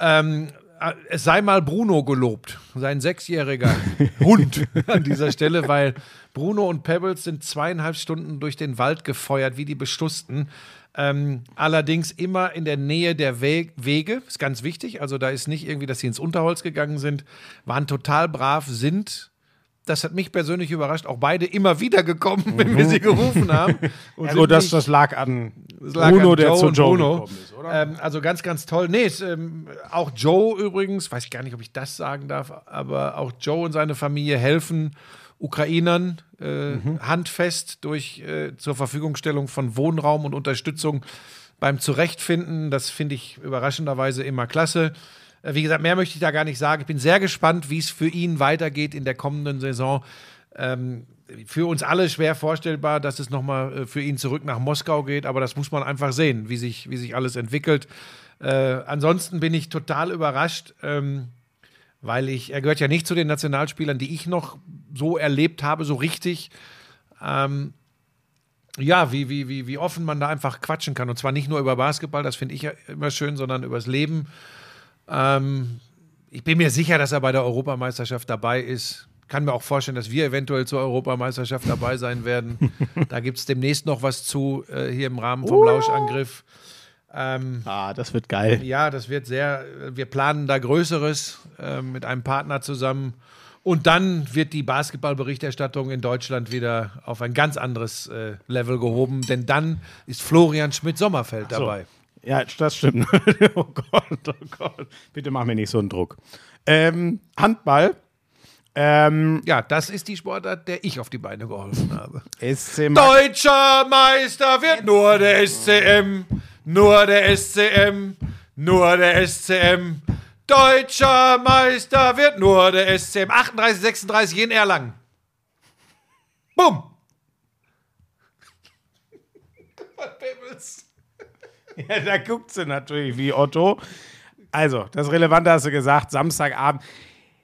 Ähm, äh, es sei mal Bruno gelobt, sein sechsjähriger Hund an dieser Stelle, weil Bruno und Pebbles sind zweieinhalb Stunden durch den Wald gefeuert, wie die Bestussten. Ähm, allerdings immer in der Nähe der We Wege, ist ganz wichtig. Also da ist nicht irgendwie, dass sie ins Unterholz gegangen sind, waren total brav, sind das hat mich persönlich überrascht, auch beide immer wieder gekommen, wenn wir sie gerufen haben. Und gut, das, das lag an es lag Bruno, an der zu Joe Bruno. gekommen ist, oder? Ähm, also ganz, ganz toll. Nee, es, ähm, auch Joe übrigens, weiß ich gar nicht, ob ich das sagen darf, aber auch Joe und seine Familie helfen Ukrainern äh, handfest durch äh, zur Verfügungstellung von Wohnraum und Unterstützung beim Zurechtfinden. Das finde ich überraschenderweise immer klasse. Äh, Wie gesagt, mehr möchte ich da gar nicht sagen. Ich bin sehr gespannt, wie es für ihn weitergeht in der kommenden Saison. Ähm, für uns alle schwer vorstellbar, dass es nochmal äh, für ihn zurück nach Moskau geht, aber das muss man einfach sehen, wie sich, wie sich alles entwickelt. Äh, ansonsten bin ich total überrascht, ähm, weil ich, er gehört ja nicht zu den Nationalspielern, die ich noch so erlebt habe, so richtig. Ähm, ja, wie, wie, wie, wie offen man da einfach quatschen kann. Und zwar nicht nur über Basketball, das finde ich ja immer schön, sondern übers Leben. Ähm, ich bin mir sicher, dass er bei der Europameisterschaft dabei ist. Kann mir auch vorstellen, dass wir eventuell zur Europameisterschaft dabei sein werden. da gibt es demnächst noch was zu, äh, hier im Rahmen vom Lauschangriff. Ähm, Ah, das wird geil. ja, das wird sehr, wir planen da Größeres äh, mit einem Partner zusammen. Und dann wird die Basketballberichterstattung in Deutschland wieder auf ein ganz anderes äh, Level gehoben, denn dann ist Florian Schmidt-Sommerfeld So. dabei. Ja, das stimmt. oh Gott, oh Gott. Bitte mach mir nicht so einen Druck. Ähm, Handball. Ähm, Ja, das ist die Sportart, der ich auf die Beine geholfen habe. Deutscher Meister wird nur der SCM, nur der SCM, nur der SCM. Deutscher Meister wird nur der SCM. 38, 36 in Erlangen. Bumm. Ja, da guckt sie natürlich wie Otto. Also, das Relevante hast du gesagt, Samstagabend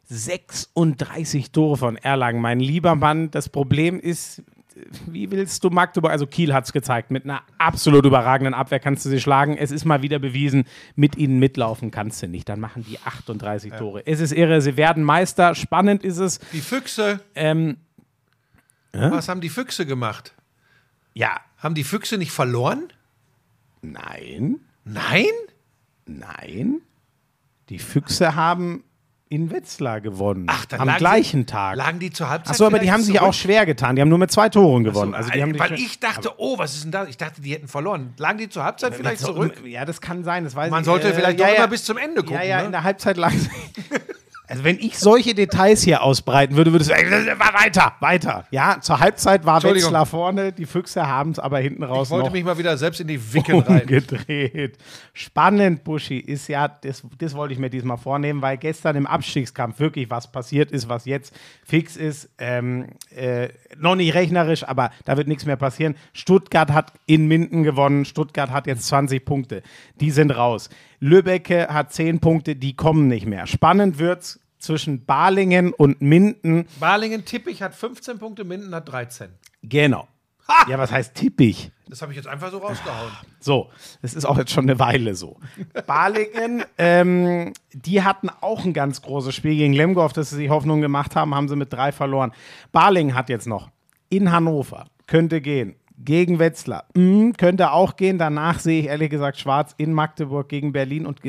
36 Tore von Erlangen, mein lieber Mann. Das Problem ist, wie willst du Magdeburg, also Kiel hat es gezeigt, mit einer absolut überragenden Abwehr kannst du sie schlagen. Es ist mal wieder bewiesen, mit ihnen mitlaufen kannst du nicht. Dann machen die 38 Tore. Es ist irre, sie werden Meister. Spannend ist es. Die Füchse. Ähm, Was haben die Füchse gemacht? ja, Haben die Füchse nicht verloren? Nein, Nein? nein. Die Füchse haben in Wetzlar gewonnen. Ach, dann am lagen gleichen sie, Tag. Lagen die zur Halbzeit? Achso, aber die haben sich zurück? auch schwer getan. Die haben nur mit zwei Toren gewonnen. So, also die haben weil ich dachte, oh, was ist denn da? Ich dachte, die hätten verloren. Lagen die zur Halbzeit vielleicht zurück? Ja, das kann sein. Das weiß Man ich. sollte Äh, vielleicht ja, doch ja. immer bis zum Ende gucken. Ja, ja, ne? in der Halbzeit lag sie. Also wenn ich solche Details hier ausbreiten würde, würde es weiter, weiter. Ja, zur Halbzeit war. Wetzlar vorne, die Füchse haben es aber hinten raus ich wollte mich mal wieder selbst in die Wickel rein. umgedreht. Spannend, Buschi, ist ja, das, das wollte ich mir diesmal vornehmen, weil gestern im Abstiegskampf wirklich was passiert ist, was jetzt fix ist. Ähm, äh, noch nicht rechnerisch, aber da wird nichts mehr passieren. Stuttgart hat in Minden gewonnen. Stuttgart hat jetzt 20 Punkte. Die sind raus. Lübbecke hat 10 Punkte, die kommen nicht mehr. Spannend wird's zwischen Balingen und Minden. Balingen Tippich hat 15 Punkte, Minden hat 13. Genau. Ja, was heißt tippig? Das habe ich jetzt einfach so rausgehauen. So, das ist auch jetzt schon eine Weile so. Balingen, ähm, die hatten auch ein ganz großes Spiel gegen Lemgo, auf das sie sich Hoffnung gemacht haben, haben sie mit drei verloren. Balingen hat jetzt noch in Hannover, könnte gehen. Gegen Wetzlar, mm, könnte auch gehen. Danach sehe ich ehrlich gesagt schwarz in Magdeburg gegen Berlin und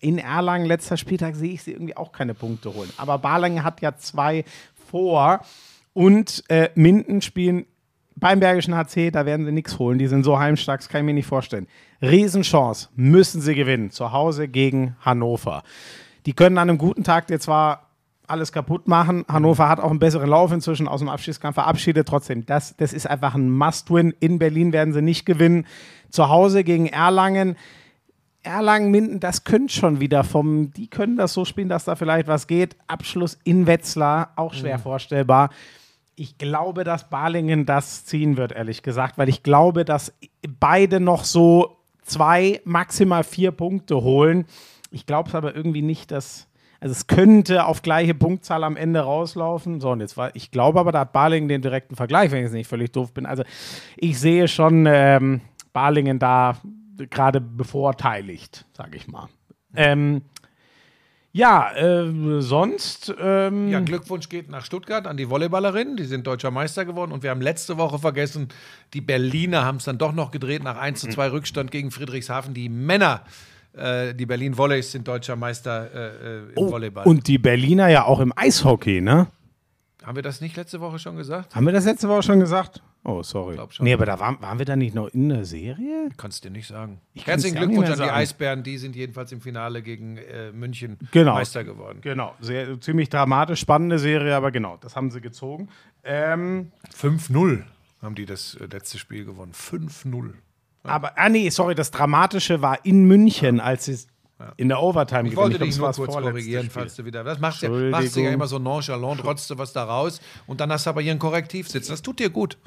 in Erlangen, letzter Spieltag, sehe ich sie irgendwie auch keine Punkte holen. Aber Balingen hat ja zwei vor und äh, Minden spielen beim Bergischen HC, da werden sie nichts holen. Die sind so heimstark, das kann ich mir nicht vorstellen. Riesenchance, müssen sie gewinnen. Zu Hause gegen Hannover. Die können an einem guten Tag dir zwar alles kaputt machen. Hannover hat auch einen besseren Lauf inzwischen aus dem Abschiedskampf verabschiedet. Trotzdem, das, das ist einfach ein Must-Win. In Berlin werden sie nicht gewinnen. Zu Hause gegen Erlangen. Erlangen, Minden, das könnte schon wieder vom, die können das so spielen, dass da vielleicht was geht. Abschluss in Wetzlar, auch schwer vorstellbar. Ich glaube, dass Balingen das ziehen wird, ehrlich gesagt, weil ich glaube, dass beide noch so zwei, maximal vier Punkte holen. Ich glaube es aber irgendwie nicht, dass. Also es könnte auf gleiche Punktzahl am Ende rauslaufen. So, und jetzt war, ich glaube aber, da hat Balingen den direkten Vergleich, wenn ich jetzt nicht völlig doof bin. Also ich sehe schon ähm, Balingen da gerade bevorteiligt, sage ich mal. Ähm, ja, äh, sonst. Ähm, Ja, Glückwunsch geht nach Stuttgart an die Volleyballerinnen. Die sind deutscher Meister geworden. Und wir haben letzte Woche vergessen, die Berliner haben es dann doch noch gedreht nach 1 zu 2 Rückstand gegen Friedrichshafen. Die Männer, äh, die Berlin Volleys, sind deutscher Meister äh, äh, im Volleyball. Oh, Und die Berliner ja auch im Eishockey, ne? Haben wir das nicht letzte Woche schon gesagt? Haben wir das letzte Woche schon gesagt? Oh, sorry. Glaub schon. Nee, aber da waren, waren wir da nicht noch in der Serie? Kannst dir nicht sagen. kann's Herzlichen Glückwunsch an die sagen. Eisbären. Die sind jedenfalls im Finale gegen äh, München Genau. Meister geworden. Genau, sehr, ziemlich dramatisch, spannende Serie, aber genau, das haben sie gezogen. Ähm, 5-0 haben die das äh, letzte Spiel gewonnen. 5-0. Aber, ah nee, sorry, das Dramatische war in München, als sie es in der Overtime Ich wollte dich nur kurz korrigieren, Spiel. falls du wieder. Das machst du ja, machst ja immer so nonchalant, rotzt du was da raus und dann hast du aber hier ein Korrektiv sitzen. Das tut dir gut.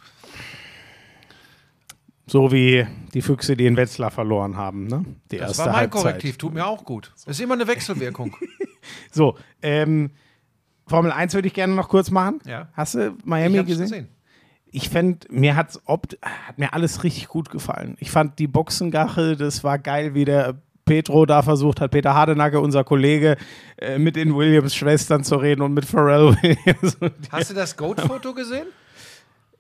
So wie die Füchse, die in Wetzlar verloren haben, ne? Die Das war mein Halbzeit. Korrektiv, tut mir auch gut. Das ist immer eine Wechselwirkung. So, ähm, Formel 1 würde ich gerne noch kurz machen. Ja. Hast du Miami gesehen? gesehen. Ich fände, mir hat's opt hat mir alles richtig gut gefallen. Ich fand die Boxengache, das war geil, wie der Petro da versucht hat, Peter Hardenacke, unser Kollege, äh, mit den Williams-Schwestern zu reden und mit Pharrell Williams. Hast du das Goat-Foto gesehen?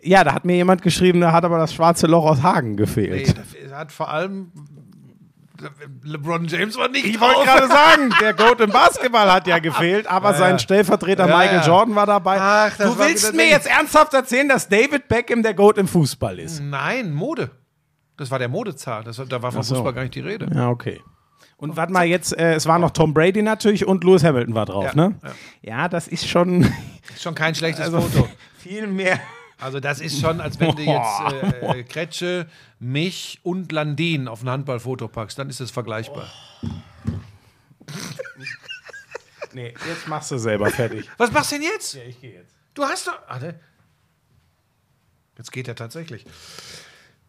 ja, da hat mir jemand geschrieben, da hat aber das schwarze Loch aus Hagen Nee, gefehlt. das hat vor allem. LeBron James war nicht Ich wollte gerade sagen, der Goat im Basketball hat ja gefehlt, aber sein Stellvertreter Ja, Michael ja. Jordan war dabei. Ach, du willst mir jetzt ernsthaft erzählen, dass David Beckham der Goat im Fußball ist? Nein, Mode. Das war der Modezar. Das, da war vom so. Fußball gar nicht die Rede. Ja, okay. Und warte mal, jetzt, äh, es war noch Tom Brady natürlich und Lewis Hamilton war drauf, Ja, ne? Ja. das ist schon Ist schon kein schlechtes also Foto. viel mehr. Also das ist schon, als wenn du jetzt äh, äh, Kretsche, mich und Landin auf ein Handballfoto packst, dann ist es vergleichbar. Nee, jetzt machst du selber fertig. Was machst du denn jetzt? ich gehe jetzt. Du hast doch. Warte. Jetzt geht er tatsächlich.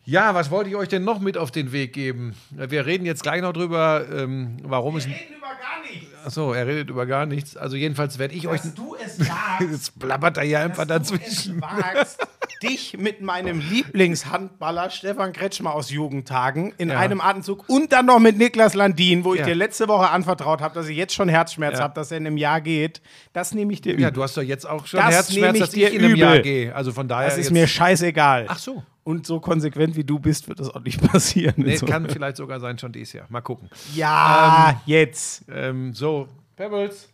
Ja, was wollte ich euch denn noch mit auf den Weg geben? Wir reden jetzt gleich noch drüber, ähm, warum es. über gar nichts. Achso, er redet über gar nichts. Also jedenfalls werde ich euch. du es wagst, Jetzt plappert er ja einfach dazwischen. wagst, dich mit meinem Lieblingshandballer Stefan Kretschmer aus Jugendtagen in Ja. einem Atemzug und dann noch mit Niklas Landin, wo ich Ja. dir letzte Woche anvertraut habe, dass ich jetzt schon Herzschmerz Ja. habe, dass er in einem Jahr geht. Das nehme ich dir Ja, übel. du hast doch jetzt auch schon Das Herzschmerz, ich dass ich in einem übel. Jahr gehe. Also von daher. Das ist mir scheißegal. Ach so. Und so konsequent wie du bist, wird das auch nicht passieren. Nee, So. kann vielleicht sogar sein, schon dieses Jahr. Mal gucken. Ja, jetzt. Ähm, so, Pebbles.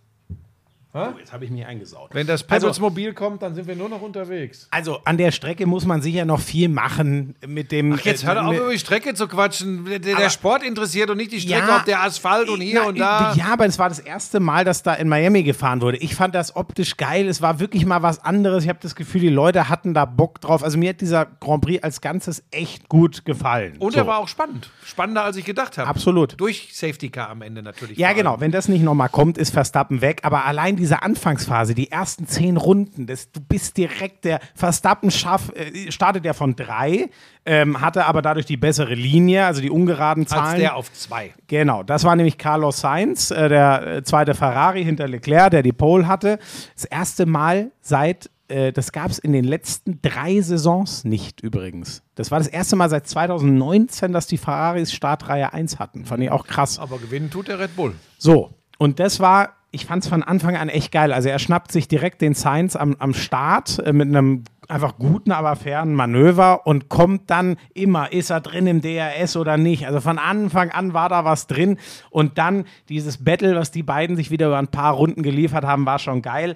Oh, jetzt habe ich mich eingesaut. Wenn das Pebbles-Mobil kommt, dann sind wir nur noch unterwegs. Also an der Strecke muss man sicher noch viel machen mit dem. Ach, jetzt hör doch auf, über die Strecke zu quatschen. Der, der Sport interessiert und nicht die Strecke, Ja. ob der Asphalt und hier Na, und da. Ja, aber es war das erste Mal, dass da in Miami gefahren wurde. Ich fand das optisch geil. Es war wirklich mal was anderes. Ich habe das Gefühl, die Leute hatten da Bock drauf. Also mir hat dieser Grand Prix als Ganzes echt gut gefallen. Und So. er war auch spannend. Spannender, als ich gedacht habe. Absolut. Durch Safety Car am Ende natürlich. Ja, genau. Wenn das nicht nochmal kommt, ist Verstappen weg. Aber allein diese Anfangsphase, die ersten zehn Runden, das, du bist direkt der Verstappen schaff, äh, startet ja von drei, ähm, hatte aber dadurch die bessere Linie, also die ungeraden Zahlen. Als der auf zwei. Genau, das war nämlich Carlos Sainz, äh, der äh, zweite Ferrari hinter Leclerc, der die Pole hatte. Das erste Mal seit, äh, das gab es in den letzten drei Saisons nicht übrigens. Das war das erste Mal seit 2019, dass die Ferraris Startreihe 1 hatten. Fand ich auch krass. Aber gewinnen tut der Red Bull. So, und das war, ich fand es von Anfang an echt geil. Also er schnappt sich direkt den Sainz am, am Start äh, mit einem einfach guten, aber fairen Manöver und kommt dann immer, ist er drin im DRS oder nicht. Also von Anfang an war da was drin und dann dieses Battle, was die beiden sich wieder über ein paar Runden geliefert haben, war schon geil.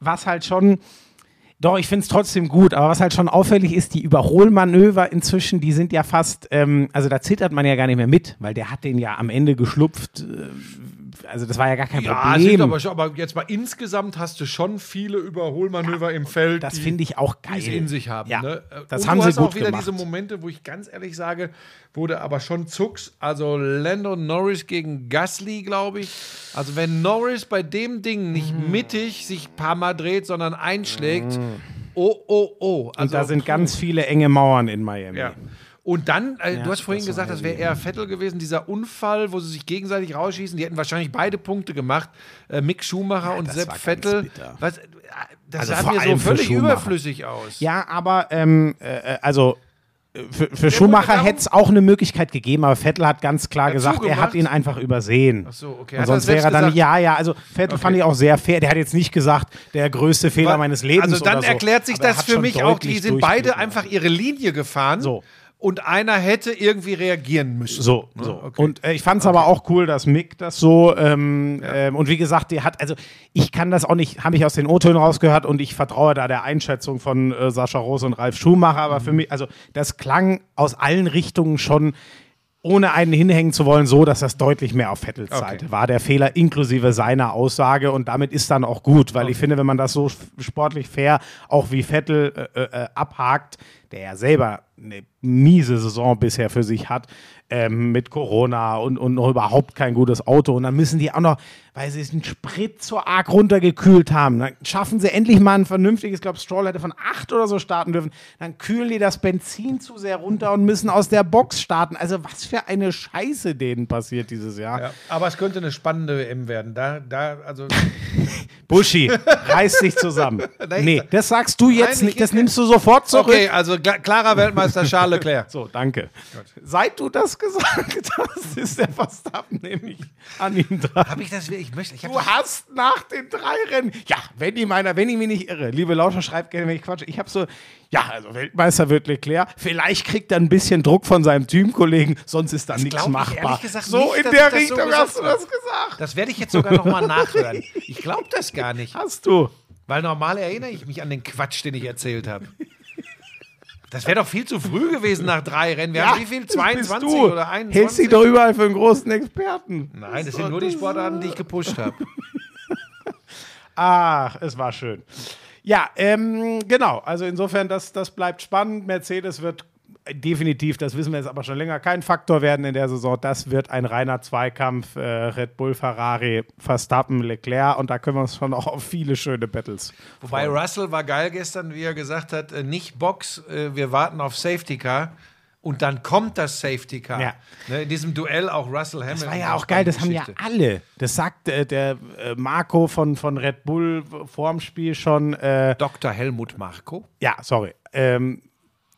Was halt schon doch, ich finde es trotzdem gut, aber was halt schon auffällig ist, die Überholmanöver inzwischen, die sind ja fast, ähm, also da zittert man ja gar nicht mehr mit, weil der hat den ja am Ende geschlupft. Äh, also das war ja gar kein Ja, Problem. aber, schon, aber jetzt mal insgesamt hast du schon viele Überholmanöver im Feld. das die- finde ich auch die geil. es in sich haben. Ja, ne? das Und haben du sie hast gut auch wieder gemacht. diese Momente, wo ich ganz ehrlich sage, wurde aber schon Zucks. Also Lando Norris gegen Gasly, glaube ich. Also wenn Norris bei dem Ding nicht Mm. mittig sich ein paar Mal dreht, sondern einschlägt, oh, oh, oh. Also, Und da sind ganz viele enge Mauern in Miami. ja. Und dann, äh, Ja, du hast vorhin das gesagt, das wäre eher Vettel gewesen, dieser Unfall, wo sie sich gegenseitig rausschießen. Die hätten wahrscheinlich beide Punkte gemacht. Äh, Mick Schumacher und das Sepp Vettel. Was, äh, das Also sah mir so völlig überflüssig aus. Ja, aber ähm, äh, also äh, für, für Schumacher hätte es auch eine Möglichkeit gegeben, aber Vettel hat ganz klar Hat gesagt, er zugemacht? hat ihn einfach übersehen. Ach so, okay. Und er sonst wäre er dann, gesagt? ja, ja, also Vettel fand ich auch sehr fair. Der hat jetzt nicht gesagt, der größte Fehler Wa- meines Lebens Also dann so. erklärt sich Aber er das für mich auch, die sind beide einfach ihre Linie gefahren. So. Und einer hätte irgendwie reagieren müssen. So, Ne? so. Okay. Und äh, ich fand es aber auch cool, dass Mick das so, ähm, ähm, und wie gesagt, die hat, also ich kann das auch nicht, habe ich aus den O-Tönen rausgehört und ich vertraue da der Einschätzung von äh, Sascha Rose und Ralf Schumacher, aber Mhm. für mich, also das klang aus allen Richtungen schon ohne einen hinhängen zu wollen, so, dass das deutlich mehr auf Vettels Seite war. Der Fehler inklusive seiner Aussage und damit ist dann auch gut, weil ich finde, wenn man das so sportlich fair auch wie Vettel äh, äh, abhakt, der ja selber eine miese Saison bisher für sich hat, ähm, mit Corona und, und noch überhaupt kein gutes Auto. Und dann müssen die auch noch, weil sie den Sprit so arg runtergekühlt haben, dann schaffen sie endlich mal ein vernünftiges, ich glaube, Stroll hätte von acht oder so starten dürfen. Dann kühlen die das Benzin zu sehr runter und müssen aus der Box starten. Also was für eine Scheiße denen passiert dieses Jahr. ja. Aber es könnte eine spannende WM werden. Da, da, also, Buschi, reiß dich zusammen. Nein, nee, das sagst du jetzt Nein, nicht, ich- das nimmst du sofort zurück. okay, also klarer Weltmeister Charles Leclerc. So, danke. Seit du das gesagt hast, ist der Verstappen nämlich an ihm dran. Habe ich das ich möchte, ich hab Du hast nach den drei Rennen, ja, wenn ich meiner, wenn ich mich nicht irre, liebe Lauscher, schreibt gerne, wenn ich quatsche. Ich habe so, ja, also Weltmeister wird Leclerc. Vielleicht kriegt er ein bisschen Druck von seinem Teamkollegen, sonst ist da nichts machbar. gesagt so nicht, in der so Richtung gesagt hast du habe. das gesagt. Das werde ich jetzt sogar noch mal nachhören. Ich glaube das gar nicht. Hast du. Weil normal erinnere ich mich an den Quatsch, den ich erzählt habe. Das wäre doch viel zu früh gewesen nach drei Rennen. Wir haben wie viel? das bist 22 du. oder 21? Hältst dich doch überall für einen großen Experten. Nein, das sind nur die Sportarten, die ich gepusht habe. Ach, es war schön. Ja, ähm, genau. Also insofern, das, das bleibt spannend. Mercedes wird definitiv, das wissen wir jetzt aber schon länger, kein Faktor werden in der Saison. Das wird ein reiner Zweikampf. Äh, Red Bull, Ferrari, Verstappen, Leclerc. Und da können wir uns schon auch auf viele schöne Battles. Wobei Russell war geil gestern, wie er gesagt hat, äh, nicht Box, äh, wir warten auf Safety Car. Und dann kommt das Safety Car. Ja. Ne, in diesem Duell auch Russell Hamilton. Das war ja auch geil, das haben ja alle. Das sagt äh, der äh, Marco von, von Red Bull vorm Spiel schon. Äh, Dr. Helmut Marko. ja, sorry. Ähm,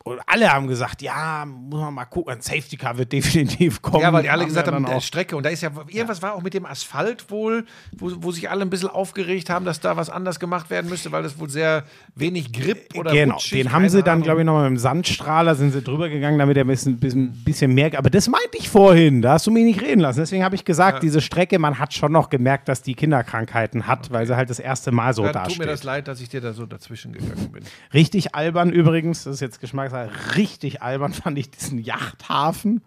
und alle haben gesagt, ja, muss man mal gucken, ein Safety Car wird definitiv kommen. Ja, weil die alle Haben gesagt haben, äh. Strecke. Und da ist ja, irgendwas war auch mit dem Asphalt wohl, wo, wo sich alle ein bisschen aufgeregt haben, dass da was anders gemacht werden müsste, weil das wohl sehr wenig Grip oder Genau, rutschig, den haben sie dann, glaube ich, nochmal mit dem Sandstrahler sind sie drüber gegangen, damit er ein bisschen, bisschen, bisschen mehr. Aber das meinte ich vorhin, da hast du mich nicht reden lassen. Deswegen habe ich gesagt, diese Strecke, man hat schon noch gemerkt, dass die Kinderkrankheiten hat, weil sie halt das erste Mal so Dann dasteht. tut mir das leid, dass ich dir da so dazwischen gegangen bin. Richtig albern übrigens, das ist jetzt Geschmackssache, richtig albern fand ich diesen Yachthafen.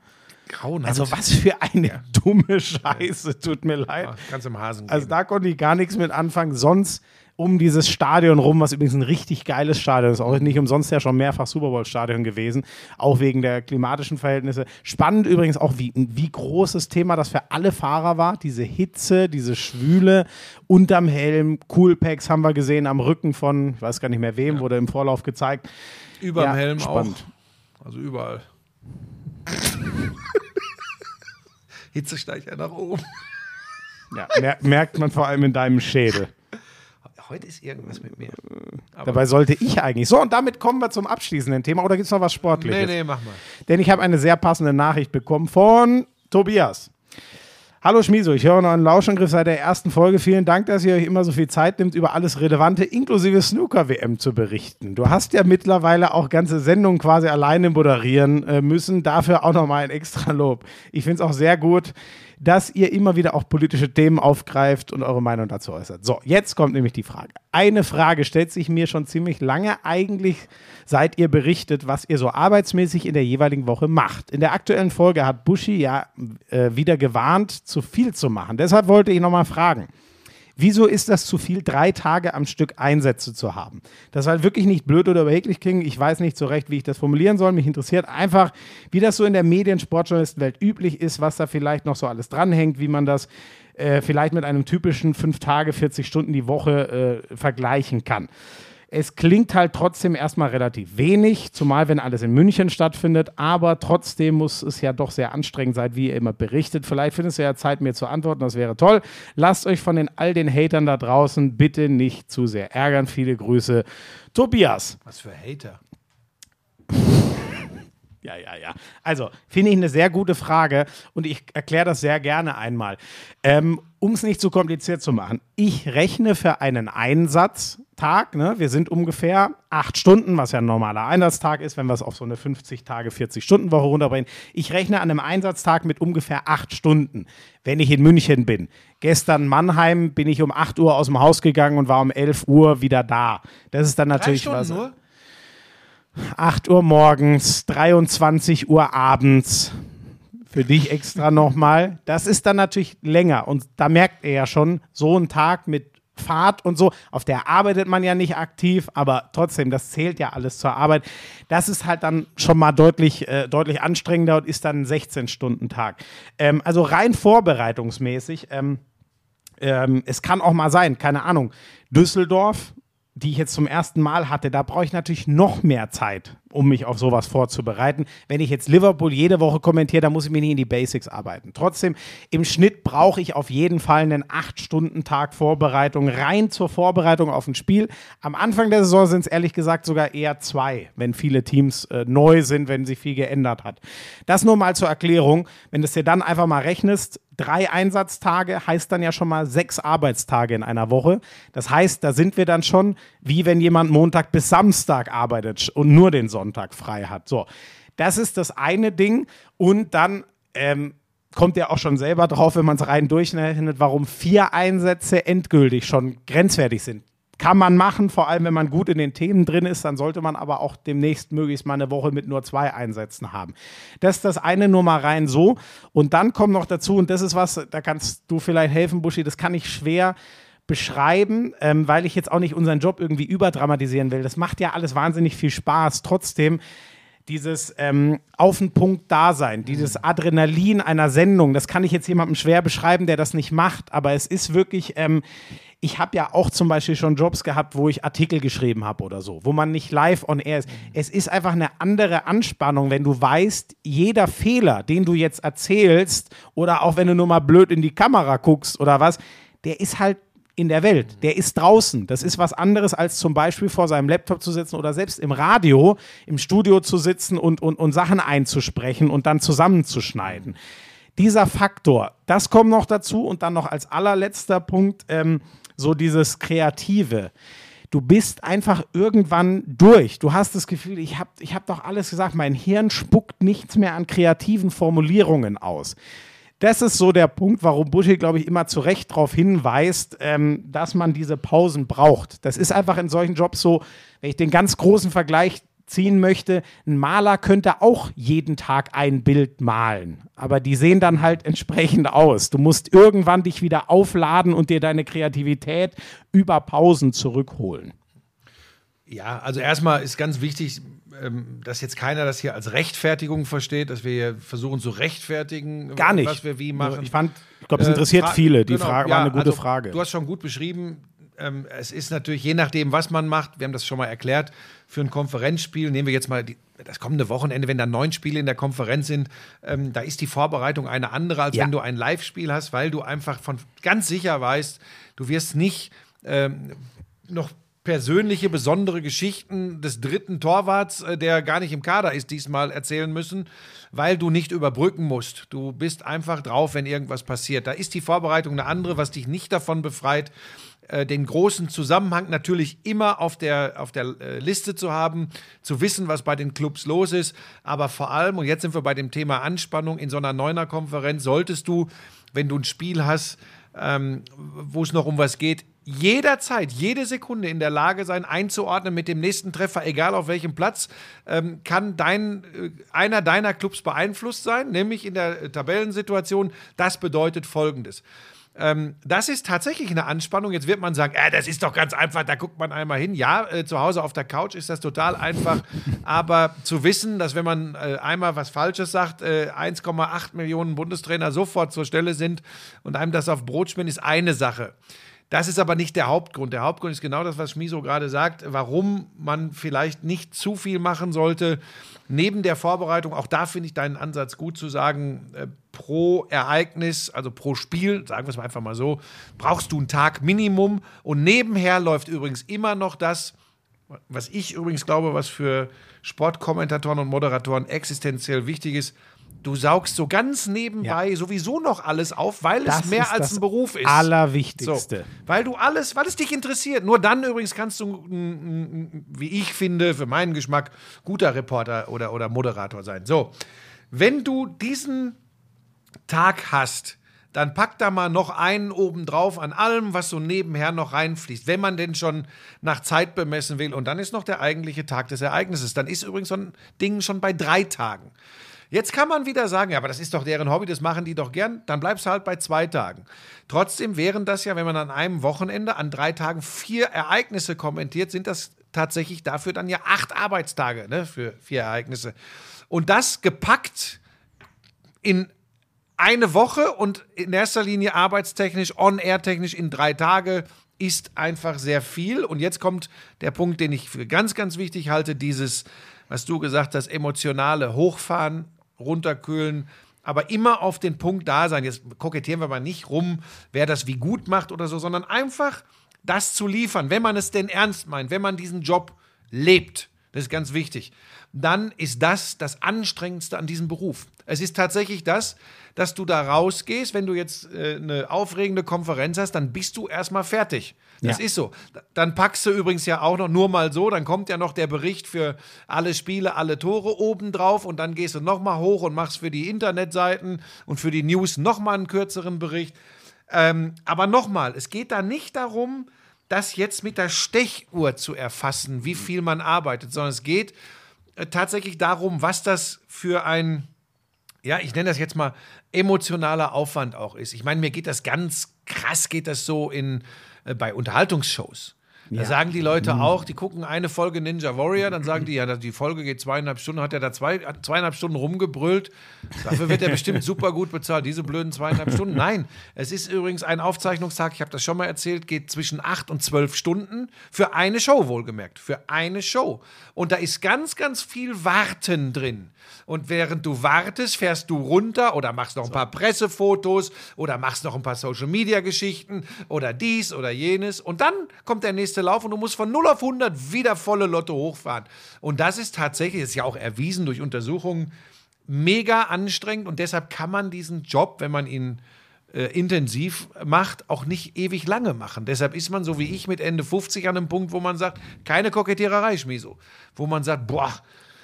Grauenhaft. Also was für eine dumme Scheiße, tut mir leid. Ah, Ganz im Hasen. Also da konnte ich gar nichts mit anfangen. Sonst um dieses Stadion rum, was übrigens ein richtig geiles Stadion ist, auch nicht umsonst ja schon mehrfach Super Bowl-Stadion gewesen, auch wegen der klimatischen Verhältnisse. Spannend übrigens auch, wie, wie großes Thema das für alle Fahrer war. Diese Hitze, diese Schwüle unterm Helm, Coolpacks haben wir gesehen am Rücken von, ich weiß gar nicht mehr wem, wurde im Vorlauf gezeigt. Über dem Ja, Helm spannend. auch. Also überall. Hitze steigt ja nach oben. Ja, mer merkt man vor allem in deinem Schädel. Heute ist irgendwas mit mir. Dabei sollte ich eigentlich. So, und damit kommen wir zum abschließenden Thema. Oder gibt es noch was Sportliches? Nee, nee, mach mal. Denn ich habe eine sehr passende Nachricht bekommen von Tobias. Hallo Schmiso, ich höre noch einen Lauschangriff seit der ersten Folge. Vielen Dank, dass ihr euch immer so viel Zeit nimmt, über alles Relevante, inklusive Snooker-WM zu berichten. Du hast ja mittlerweile auch ganze Sendungen quasi alleine moderieren äh, müssen. Dafür auch nochmal ein extra Lob. Ich finde es auch sehr gut, dass ihr immer wieder auch politische Themen aufgreift und eure Meinung dazu äußert. So, jetzt kommt nämlich die Frage. Eine Frage stellt sich mir schon ziemlich lange eigentlich, seit ihr berichtet, was ihr so arbeitsmäßig in der jeweiligen Woche macht. In der aktuellen Folge hat Buschi ja äh, wieder gewarnt, zu viel zu machen. Deshalb wollte ich nochmal fragen. Wieso ist das zu viel, drei Tage am Stück Einsätze zu haben? Das soll wirklich nicht blöd oder überheblich klingen. Ich weiß nicht so recht, wie ich das formulieren soll. Mich interessiert einfach, wie das so in der Medien-Sportjournalistenwelt üblich ist, was da vielleicht noch so alles dranhängt, wie man das äh, vielleicht mit einem typischen fünf Tage, 40 Stunden die Woche äh, vergleichen kann. Es klingt halt trotzdem erstmal relativ wenig, zumal wenn alles in München stattfindet, aber trotzdem muss es ja doch sehr anstrengend sein, wie ihr immer berichtet. Vielleicht findest du ja Zeit, mir zu antworten, das wäre toll. Lasst euch von den all den Hatern da draußen bitte nicht zu sehr ärgern. Viele Grüße, Tobias. Was für Hater. Ja, ja, ja. Also, finde ich eine sehr gute Frage und ich erkläre das sehr gerne einmal. Ähm, um es nicht zu kompliziert zu machen, ich rechne für einen Einsatztag, ne, wir sind ungefähr acht Stunden, was ja ein normaler Einsatztag ist, wenn wir es auf so eine 50 Tage, 40 Stunden Woche runterbringen. Ich rechne an einem Einsatztag mit ungefähr acht Stunden, wenn ich in München bin. Gestern Mannheim bin ich um 8 Uhr aus dem Haus gegangen und war um 11 Uhr wieder da. Das ist dann Drei natürlich Stunden was. nur? 8 Uhr morgens, 23 Uhr abends. Für dich extra nochmal. Das ist dann natürlich länger. Und da merkt er ja schon, so ein Tag mit Fahrt und so, auf der arbeitet man ja nicht aktiv, aber trotzdem, das zählt ja alles zur Arbeit. Das ist halt dann schon mal deutlich, äh, deutlich anstrengender und ist dann ein 16-Stunden-Tag. Ähm, also rein vorbereitungsmäßig. Ähm, ähm, es kann auch mal sein, keine Ahnung, Düsseldorf, die ich jetzt zum ersten Mal hatte, da brauche ich natürlich noch mehr Zeit, um mich auf sowas vorzubereiten. Wenn ich jetzt Liverpool jede Woche kommentiere, dann muss ich mir nicht in die Basics arbeiten. Trotzdem, im Schnitt brauche ich auf jeden Fall einen 8-Stunden-Tag Vorbereitung, rein zur Vorbereitung auf ein Spiel. Am Anfang der Saison sind es ehrlich gesagt sogar eher zwei, wenn viele Teams äh, neu sind, wenn sich viel geändert hat. Das nur mal zur Erklärung. Wenn du es dir dann einfach mal rechnest, drei Einsatztage heißt dann ja schon mal sechs Arbeitstage in einer Woche. Das heißt, da sind wir dann schon, wie wenn jemand Montag bis Samstag arbeitet und nur den Sonntag frei hat. So, das ist das eine Ding. Und dann ähm, kommt er auch schon selber drauf, wenn man es rein durchrechnet, warum vier Einsätze endgültig schon grenzwertig sind. Kann man machen, vor allem wenn man gut in den Themen drin ist, dann sollte man aber auch demnächst möglichst mal eine Woche mit nur zwei Einsätzen haben. Das ist das eine nur mal rein so. Und dann kommt noch dazu, und das ist was, da kannst du vielleicht helfen, Buschi, das kann ich schwer beschreiben, ähm, weil ich jetzt auch nicht unseren Job irgendwie überdramatisieren will. Das macht ja alles wahnsinnig viel Spaß. Trotzdem dieses ähm, auf den Punkt Dasein, dieses Adrenalin einer Sendung, das kann ich jetzt jemandem schwer beschreiben, der das nicht macht, aber es ist wirklich, ähm, ich habe ja auch zum Beispiel schon Jobs gehabt, wo ich Artikel geschrieben habe oder so, wo man nicht live on air ist. Es ist einfach eine andere Anspannung, wenn du weißt, jeder Fehler, den du jetzt erzählst oder auch wenn du nur mal blöd in die Kamera guckst oder was, der ist halt in der Welt. Der ist draußen. Das ist was anderes, als zum Beispiel vor seinem Laptop zu sitzen oder selbst im Radio, im Studio zu sitzen und, und, und Sachen einzusprechen und dann zusammenzuschneiden. Dieser Faktor, das kommt noch dazu und dann noch als allerletzter Punkt ähm, so dieses Kreative. Du bist einfach irgendwann durch. Du hast das Gefühl, ich habe ich hab doch alles gesagt, mein Hirn spuckt nichts mehr an kreativen Formulierungen aus. Das ist so der Punkt, warum Buschi, glaube ich, immer zu Recht darauf hinweist, ähm, dass man diese Pausen braucht. Das ist einfach in solchen Jobs so, wenn ich den ganz großen Vergleich ziehen möchte, ein Maler könnte auch jeden Tag ein Bild malen, aber die sehen dann halt entsprechend aus. Du musst irgendwann dich wieder aufladen und dir deine Kreativität über Pausen zurückholen. Ja, also erstmal ist ganz wichtig, ähm, dass jetzt keiner das hier als Rechtfertigung versteht, dass wir hier versuchen zu rechtfertigen, Gar nicht. was wir wie machen. Ich fand, ich glaube, es Äh, interessiert Fra- viele. Die genau, Frage ja, war eine gute also, Frage. Du hast schon gut beschrieben. Ähm, es ist natürlich, je nachdem, was man macht, wir haben das schon mal erklärt, für ein Konferenzspiel, nehmen wir jetzt mal die, das kommende Wochenende, wenn da neun Spiele in der Konferenz sind, ähm, da ist die Vorbereitung eine andere, als Ja. wenn du ein Live-Spiel hast, weil du einfach von ganz sicher weißt, du wirst nicht ähm, noch persönliche, besondere Geschichten des dritten Torwarts, äh, der gar nicht im Kader ist, diesmal erzählen müssen, weil du nicht überbrücken musst. Du bist einfach drauf, wenn irgendwas passiert. Da ist die Vorbereitung eine andere, was dich nicht davon befreit, äh, den großen Zusammenhang natürlich immer auf der, auf der äh, Liste zu haben, zu wissen, was bei den Clubs los ist. Aber vor allem, und jetzt sind wir bei dem Thema Anspannung, in so einer Neuner-Konferenz solltest du, wenn du ein Spiel hast, ähm, wo es noch um was geht, jederzeit, jede Sekunde in der Lage sein, einzuordnen mit dem nächsten Treffer, egal auf welchem Platz, ähm, kann dein, äh, einer deiner Clubs beeinflusst sein, nämlich in der äh, Tabellensituation. Das bedeutet Folgendes. Ähm, das ist tatsächlich eine Anspannung. Jetzt wird man sagen, äh, das ist doch ganz einfach, da guckt man einmal hin. Ja, äh, zu Hause auf der Couch ist das total einfach. Aber zu wissen, dass wenn man äh, einmal was Falsches sagt, äh, 1,8 Millionen Bundestrainer sofort zur Stelle sind und einem das auf Brot schmieren, ist eine Sache. Das ist aber nicht der Hauptgrund. Der Hauptgrund ist genau das, was Schmiso gerade sagt, warum man vielleicht nicht zu viel machen sollte. Neben der Vorbereitung, auch da finde ich deinen Ansatz gut zu sagen, äh, pro Ereignis, also pro Spiel, sagen wir es mal einfach mal so, brauchst du einen Tag Minimum. Und nebenher läuft übrigens immer noch das, was ich übrigens glaube, was für Sportkommentatoren und Moderatoren existenziell wichtig ist, Du saugst so ganz nebenbei sowieso noch alles auf, weil Das es mehr als ein Beruf ist. Allerwichtigste. So, weil du alles, weil es dich interessiert. Nur dann übrigens kannst du, wie ich finde, für meinen Geschmack, guter Reporter oder, oder Moderator sein. So, wenn du diesen Tag hast, dann pack da mal noch einen oben drauf an allem, was so nebenher noch reinfließt, wenn man denn schon nach Zeit bemessen will. Und dann ist noch der eigentliche Tag des Ereignisses. Dann ist übrigens so ein Ding schon bei drei Tagen. Jetzt kann man wieder sagen, ja, aber das ist doch deren Hobby, das machen die doch gern. Dann bleibst du halt bei zwei Tagen. Trotzdem wären das ja, wenn man an einem Wochenende an drei Tagen vier Ereignisse kommentiert, sind das tatsächlich dafür dann ja acht Arbeitstage ne, für vier Ereignisse. Und das gepackt in eine Woche und in erster Linie arbeitstechnisch, on-air-technisch in drei Tage ist einfach sehr viel. Und jetzt kommt der Punkt, den ich für ganz, ganz wichtig halte, dieses, was du gesagt hast, emotionale Hochfahren, runterkühlen, aber immer auf den Punkt da sein. Jetzt kokettieren wir mal nicht rum, wer das wie gut macht oder so, sondern einfach das zu liefern, wenn man es denn ernst meint, wenn man diesen Job lebt. Das ist ganz wichtig. Dann ist das das Anstrengendste an diesem Beruf. Es ist tatsächlich das, dass du da rausgehst, wenn du jetzt äh, eine aufregende Konferenz hast, dann bist du erstmal fertig. Das Ja. ist so. Dann packst du übrigens ja auch noch nur mal so, dann kommt ja noch der Bericht für alle Spiele, alle Tore oben drauf und dann gehst du noch mal hoch und machst für die Internetseiten und für die News noch mal einen kürzeren Bericht. Ähm, aber nochmal, es geht da nicht darum, das jetzt mit der Stechuhr zu erfassen, wie viel man arbeitet, sondern es geht tatsächlich darum, was das für ein, ja, ich nenne das jetzt mal emotionaler Aufwand auch ist. Ich meine, mir geht das ganz krass, geht das so in, äh, bei Unterhaltungsshows. Da sagen die Leute auch, die gucken eine Folge Ninja Warrior, dann sagen die, ja, die Folge geht zweieinhalb Stunden, hat er da zwei, zweieinhalb Stunden rumgebrüllt. Dafür wird er bestimmt super gut bezahlt, diese blöden zweieinhalb Stunden. Nein, es ist übrigens ein Aufzeichnungstag, ich habe das schon mal erzählt, geht zwischen acht und zwölf Stunden für eine Show, wohlgemerkt, für eine Show. Und da ist ganz, ganz viel Warten drin. Und während du wartest, fährst du runter oder machst noch ein paar Pressefotos oder machst noch ein paar Social-Media-Geschichten oder dies oder jenes. Und dann kommt der nächste Lauf und du musst von 0 auf 100 wieder volle Lotte hochfahren. Und das ist tatsächlich, ist ja auch erwiesen durch Untersuchungen, mega anstrengend. Und deshalb kann man diesen Job, wenn man ihn äh, intensiv macht, auch nicht ewig lange machen. Deshalb ist man so wie ich mit Ende 50 an einem Punkt, wo man sagt, keine Kokettiererei, Schmiso. Wo man sagt, boah,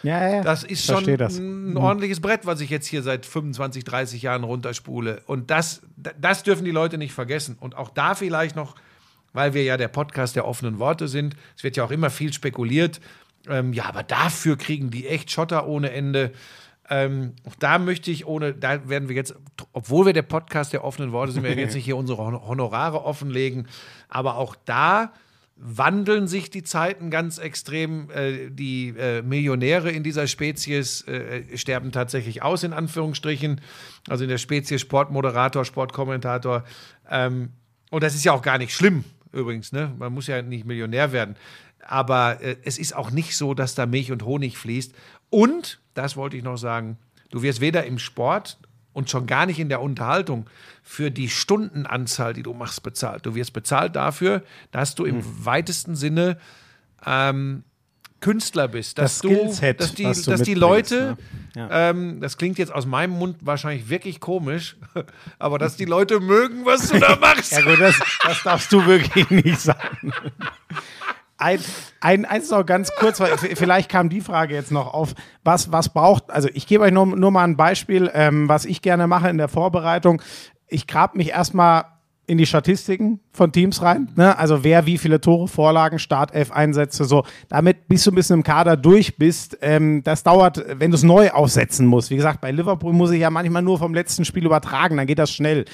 Ja, ja. das ist schon das. ein ordentliches Brett, was ich jetzt hier seit 25, 30 Jahren runterspule. Und das, das dürfen die Leute nicht vergessen. Und auch da vielleicht noch, weil wir ja der Podcast der offenen Worte sind, es wird ja auch immer viel spekuliert. Ähm, ja, aber dafür kriegen die echt Schotter ohne Ende. Ähm, auch da möchte ich ohne, da werden wir jetzt, obwohl wir der Podcast der offenen Worte sind, werden wir jetzt nicht hier unsere Hon- Honorare offenlegen, aber auch da wandeln sich die Zeiten ganz extrem. Äh, die äh, Millionäre in dieser Spezies äh, sterben tatsächlich aus, in Anführungsstrichen. Also in der Spezies Sportmoderator, Sportkommentator. Ähm, und das ist ja auch gar nicht schlimm, übrigens. Ne? Man muss ja nicht Millionär werden. Aber äh, es ist auch nicht so, dass da Milch und Honig fließt. Und, das wollte ich noch sagen, du wirst weder im Sport und schon gar nicht in der Unterhaltung für die Stundenanzahl, die du machst, bezahlt. Du wirst bezahlt dafür, dass du im Hm. weitesten Sinne ähm, Künstler bist. Dass Das du, Skillset, dass die, dass die Leute, ne? Ja. ähm, das klingt jetzt aus meinem Mund wahrscheinlich wirklich komisch, aber dass die Leute mögen, was du da machst. Ja gut, das, das darfst du wirklich nicht sagen. Ein, ein, eins noch ganz kurz, weil vielleicht kam die Frage jetzt noch auf. Was, was braucht, also ich gebe euch nur, nur mal ein Beispiel, ähm, was ich gerne mache in der Vorbereitung. Ich grab mich erstmal in die Statistiken von Teams rein. Ne? Also wer wie viele Tore, Vorlagen, Startelf-Einsätze, so. Damit bis du ein bisschen im Kader durch bist. Ähm, das dauert, wenn du es neu aufsetzen musst. Wie gesagt, bei Liverpool muss ich ja manchmal nur vom letzten Spiel übertragen, dann geht das schnell.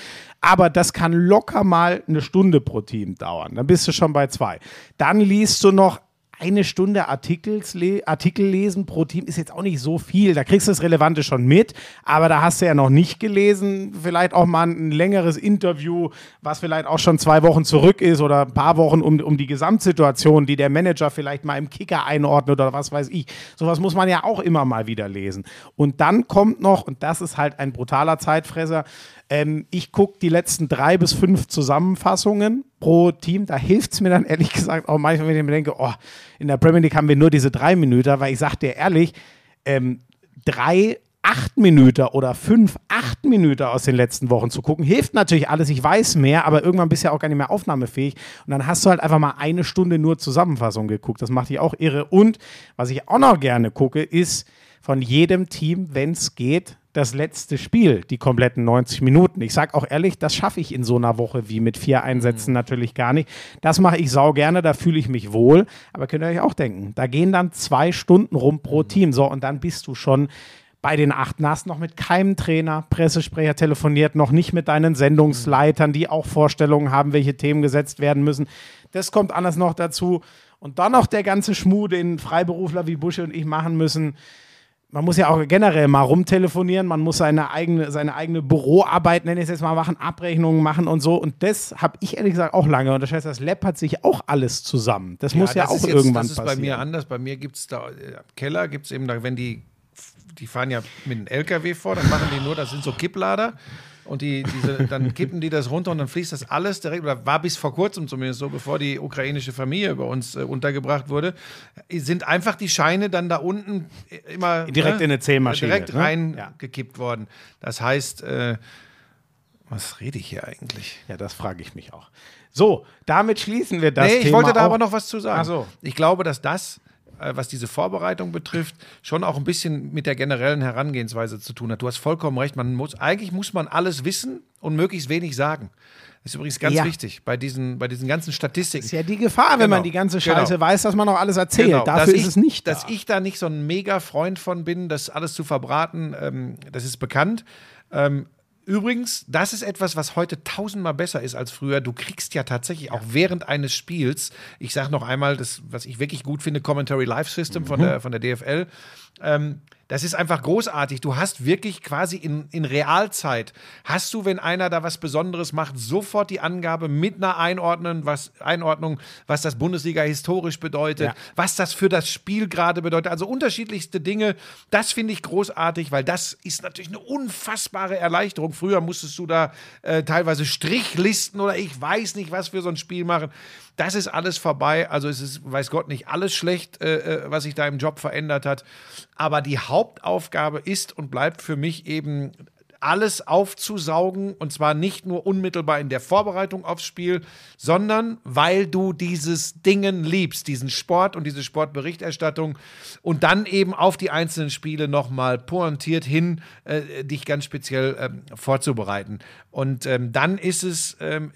Aber das kann locker mal eine Stunde pro Team dauern. Dann bist du schon bei zwei. Dann liest du noch eine Stunde Artikels Artikel lesen pro Team ist jetzt auch nicht so viel. Da kriegst du das Relevante schon mit, aber da hast du ja noch nicht gelesen. Vielleicht auch mal ein längeres Interview, was vielleicht auch schon zwei Wochen zurück ist oder ein paar Wochen um, um die Gesamtsituation, die der Manager vielleicht mal im Kicker einordnet oder was weiß ich. Sowas muss man ja auch immer mal wieder lesen. Und dann kommt noch, und das ist halt ein brutaler Zeitfresser, ähm, ich gucke die letzten drei bis fünf Zusammenfassungen pro Team. Da hilft es mir dann ehrlich gesagt auch manchmal, wenn ich mir denke, oh, in der Premier League haben wir nur diese drei Minuten, weil ich sage dir ehrlich, ähm, drei acht Minuten oder fünf, acht Minuten aus den letzten Wochen zu gucken. Hilft natürlich alles, ich weiß mehr, aber irgendwann bist du ja auch gar nicht mehr aufnahmefähig. Und dann hast du halt einfach mal eine Stunde nur Zusammenfassung geguckt. Das macht dich auch irre. Und was ich auch noch gerne gucke, ist von jedem Team, wenn es geht, das letzte Spiel, die kompletten 90 Minuten. Ich sage auch ehrlich, das schaffe ich in so einer Woche wie mit vier Einsätzen natürlich gar nicht. Das mache ich sau gerne, da fühle ich mich wohl. Aber könnt ihr euch auch denken, da gehen dann zwei Stunden rum pro Team. So, und dann bist du schon bei den achten hast noch mit keinem Trainer, Pressesprecher telefoniert, noch nicht mit deinen Sendungsleitern, die auch Vorstellungen haben, welche Themen gesetzt werden müssen. Das kommt alles noch dazu. Und dann noch der ganze Schmuh, den Freiberufler wie Busche und ich machen müssen. Man muss ja auch generell mal rumtelefonieren, man muss seine eigene, seine eigene Büroarbeit, nenne ich es jetzt mal, machen, Abrechnungen machen und so. Und das habe ich ehrlich gesagt auch lange. Und das heißt, das läppert sich auch alles zusammen. Das muss ja das auch jetzt- irgendwann Das ist passieren. bei mir anders. Bei mir gibt es da, äh, im Keller gibt es eben, da, wenn die, die fahren ja mit einem LKW vor, dann machen die nur, das sind so Kipplader. Und die, diese, dann kippen die das runter und dann fließt das alles direkt, oder war bis vor kurzem zumindest so, bevor die ukrainische Familie bei uns äh, untergebracht wurde, sind einfach die Scheine dann da unten immer Direkt in eine Zählmaschine, direkt ne? reingekippt worden. Das heißt, äh, was rede ich hier eigentlich? Ja, das frage ich mich auch. So, damit schließen wir das nee, ich Thema wollte da auch. aber noch was zu sagen. So. Ich glaube, dass das, was diese Vorbereitung betrifft, schon auch ein bisschen mit der generellen Herangehensweise zu tun hat. Du hast vollkommen recht. Man muss, eigentlich muss man alles wissen und möglichst wenig sagen. Das ist übrigens ganz Ja. wichtig bei diesen, bei diesen ganzen Statistiken. ist ja die Gefahr, wenn Genau. man die ganze Scheiße Genau. weiß, dass man noch alles erzählt. Genau, Dafür dass ist ich, es nicht Dass da. ich da nicht so ein mega Freund von bin, das alles zu verbraten, ähm, das ist bekannt. Ähm, übrigens, das ist etwas, was heute tausendmal besser ist als früher. Du kriegst ja tatsächlich auch während eines Spiels, ich sage noch einmal, das, was ich wirklich gut finde, Commentary Live System von, der, von der DFL. Ähm, das ist einfach großartig. Du hast wirklich quasi in, in Realzeit, hast du, wenn einer da was Besonderes macht, sofort die Angabe mit einer Einordnung, was, Einordnung, was das Bundesliga historisch bedeutet, Ja. was das für das Spiel gerade bedeutet. Also unterschiedlichste Dinge. Das finde ich großartig, weil das ist natürlich eine unfassbare Erleichterung. Früher musstest du da äh, teilweise Strichlisten oder ich weiß nicht was für so ein Spiel machen. Das ist alles vorbei. Also es ist, weiß Gott, nicht alles schlecht, äh, äh, was sich da im Job verändert hat. Aber die Hauptaufgabe ist und bleibt für mich eben alles aufzusaugen und zwar nicht nur unmittelbar in der Vorbereitung aufs Spiel, sondern weil du dieses Dingen liebst, diesen Sport und diese Sportberichterstattung und dann eben auf die einzelnen Spiele nochmal pointiert hin, äh, dich ganz speziell ähm, vorzubereiten. Und ähm, dann ist es ähm,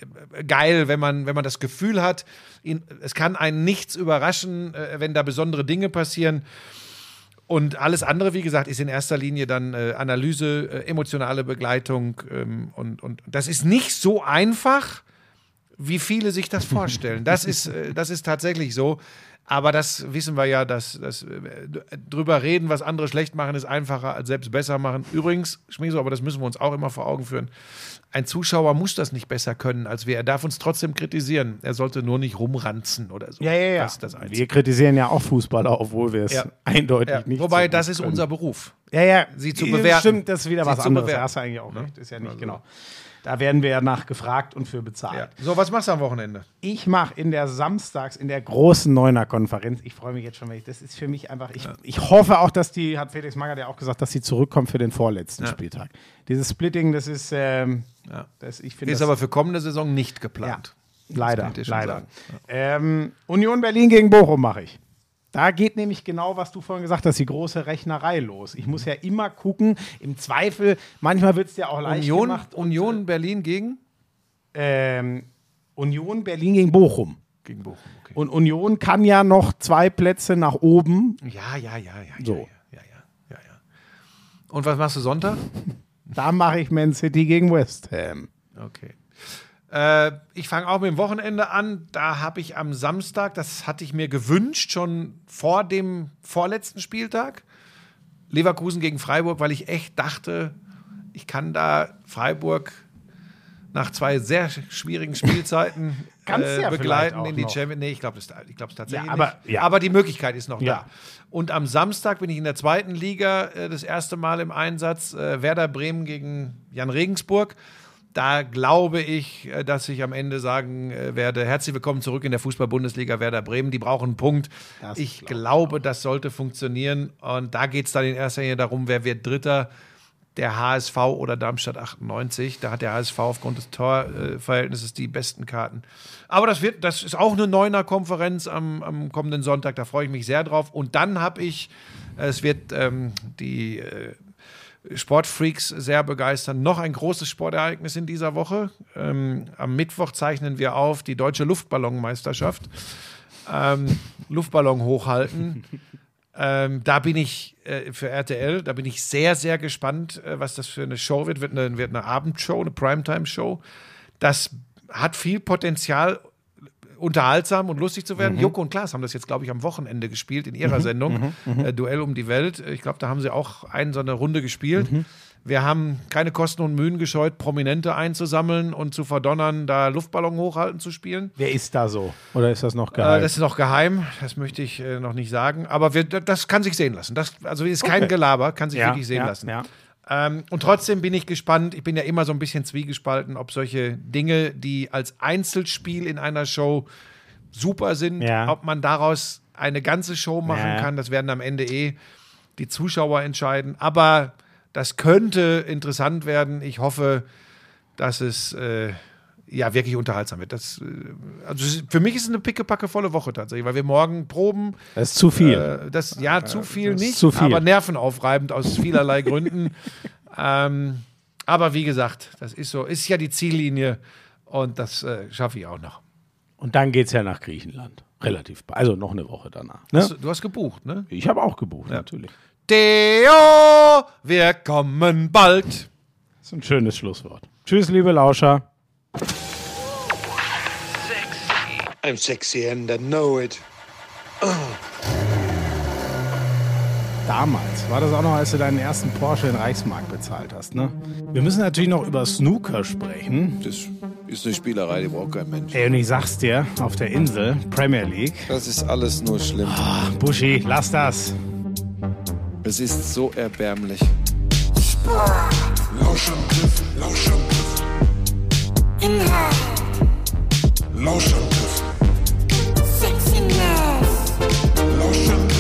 geil, wenn man, wenn man das Gefühl hat, ihn, es kann einen nichts überraschen, äh, wenn da besondere Dinge passieren. Und alles andere, wie gesagt, ist in erster Linie dann äh, Analyse, äh, emotionale Begleitung. Ähm, und, und das ist nicht so einfach, wie viele sich das vorstellen. Das ist, äh, das ist tatsächlich so. Aber das wissen wir ja, dass, dass äh, drüber reden, was andere schlecht machen, ist einfacher als selbst besser machen. Übrigens, Schmieso, aber das müssen wir uns auch immer vor Augen führen. Ein Zuschauer muss das nicht besser können als wir. Er darf uns trotzdem kritisieren. Er sollte nur nicht rumranzen oder so. ja, ja, ja. Das ist das Einzige. wir kritisieren ja auch Fußballer, obwohl wir es Ja. eindeutig Ja, nicht wobei, so das ist können. unser Beruf. Ja, ja. Sie zu bewerten. Stimmt, das ist wieder Sie was anderes. bewerten. Da hast du eigentlich auch Ne? recht. Ist ja nicht Also. genau. Da werden wir ja nach gefragt und für bezahlt. Ja. So, was machst du am Wochenende? Ich mache in der Samstags, in der großen Neuner-Konferenz, ich freue mich jetzt schon, weil ich, das ist für mich einfach, ich, ich hoffe auch, dass die, hat Felix Magath ja auch gesagt, dass sie zurückkommt für den vorletzten Spieltag. Dieses Splitting, das ist, ähm, Ja. das, ich finde Ist aber für kommende Saison nicht ja, geplant. leider, schon leider. sagen. Ähm, Union Berlin gegen Bochum mache ich. Da geht nämlich genau, was du vorhin gesagt hast, die große Rechnerei los. Ich muss ja immer gucken, im Zweifel, manchmal wird es dir auch leicht Union, gemacht. Union Berlin gegen? Ähm, Union Berlin gegen Bochum. Gegen Bochum, okay. Und Union kann ja noch zwei Plätze nach oben. Ja, ja, ja, ja. So. Ja, ja, ja, ja, ja. Und was machst du Sonntag? Da mache ich Man City gegen West Ham. Okay. Äh, ich fange auch mit dem Wochenende an. Da habe ich am Samstag, das hatte ich mir gewünscht, schon vor dem vorletzten Spieltag, Leverkusen gegen Freiburg, weil ich echt dachte, ich kann da Freiburg nach zwei sehr schwierigen Spielzeiten äh, ja begleiten auch in die. Champions. Nee, ich glaube es ich glaub's tatsächlich Ja, aber- nicht. ja. aber die Möglichkeit ist noch da. Und am Samstag bin ich in der zweiten Liga äh, das erste Mal im Einsatz. Äh, Werder Bremen gegen Jan Regensburg. da glaube ich, äh, dass ich am Ende sagen äh, werde, herzlich willkommen zurück in der Fußball-Bundesliga Werder Bremen. Die brauchen einen Punkt. ich glaube, das sollte funktionieren. Und da geht es dann in erster Linie darum, wer wird Dritter, der HSV oder Darmstadt 98. Da hat der HSV aufgrund des Torverhältnisses die besten Karten. Aber das, wird, das ist auch eine Neuner-Konferenz am, am kommenden Sonntag. Da freue ich mich sehr drauf. Und dann habe ich, es wird ähm, die äh, Sportfreaks sehr begeistern. Noch ein großes Sportereignis in dieser Woche. Ähm, am Mittwoch zeichnen wir auf die deutsche Luftballonmeisterschaft. Ähm, Luftballon hochhalten. ähm, da bin ich äh, für RTL, da bin ich sehr, sehr gespannt, äh, was das für eine Show wird. Wird eine, wird eine Abendshow, eine Primetime-Show. Das hat viel Potenzial, unterhaltsam und lustig zu werden. Joko und Klaas haben das jetzt, glaube ich, am Wochenende gespielt in ihrer Sendung, äh, Duell um die Welt. Ich glaube, da haben sie auch einen so eine Runde gespielt. Wir haben keine Kosten und Mühen gescheut, Prominente einzusammeln und zu verdonnern, da Luftballon hochhalten zu spielen. Wer ist da so? Oder ist das noch Äh, geheim? das ist noch geheim, das möchte ich äh, noch nicht sagen. Aber wir, das kann sich sehen lassen. Das also ist kein Okay. Gelaber, kann sich ja, wirklich sehen ja, lassen. Ja. Ähm, und trotzdem bin ich gespannt. Ich bin ja immer so ein bisschen zwiegespalten, ob solche Dinge, die als Einzelspiel in einer Show super sind, Ja. ob man daraus eine ganze Show machen Ja. kann. Das werden am Ende eh die Zuschauer entscheiden. Aber das könnte interessant werden. Ich hoffe, dass es äh, ja wirklich unterhaltsam wird. Das, äh, also für mich ist es eine pickepacke volle Woche tatsächlich, weil wir morgen proben. Das ist zu viel. Äh, das, ja, zu viel nicht, zu viel. aber nervenaufreibend aus vielerlei Gründen. Ähm, aber wie gesagt, das ist so, ist ja die Ziellinie und das äh, schaffe ich auch noch. Und dann geht es ja nach Griechenland. Relativ. bald. Also noch eine Woche danach. Ne? Du, du hast gebucht, ne? Ich habe auch gebucht, natürlich. Theo, wir kommen bald. Das ist ein schönes Schlusswort. Tschüss, liebe Lauscher. I'm sexy and I know it. Damals war das auch noch, als du deinen ersten Porsche in Reichsmark bezahlt hast, ne? Wir müssen natürlich noch über Snooker sprechen. Das ist eine Spielerei, die braucht kein Mensch. Ey, und ich sag's dir, auf der Insel, Premier League. Das ist alles nur schlimm. Buschi, lass das. Es ist so erbärmlich. Lauschangriff, Lauschangriff, Inhalt, Lauschangriff, Sexiness, Lauschangriff.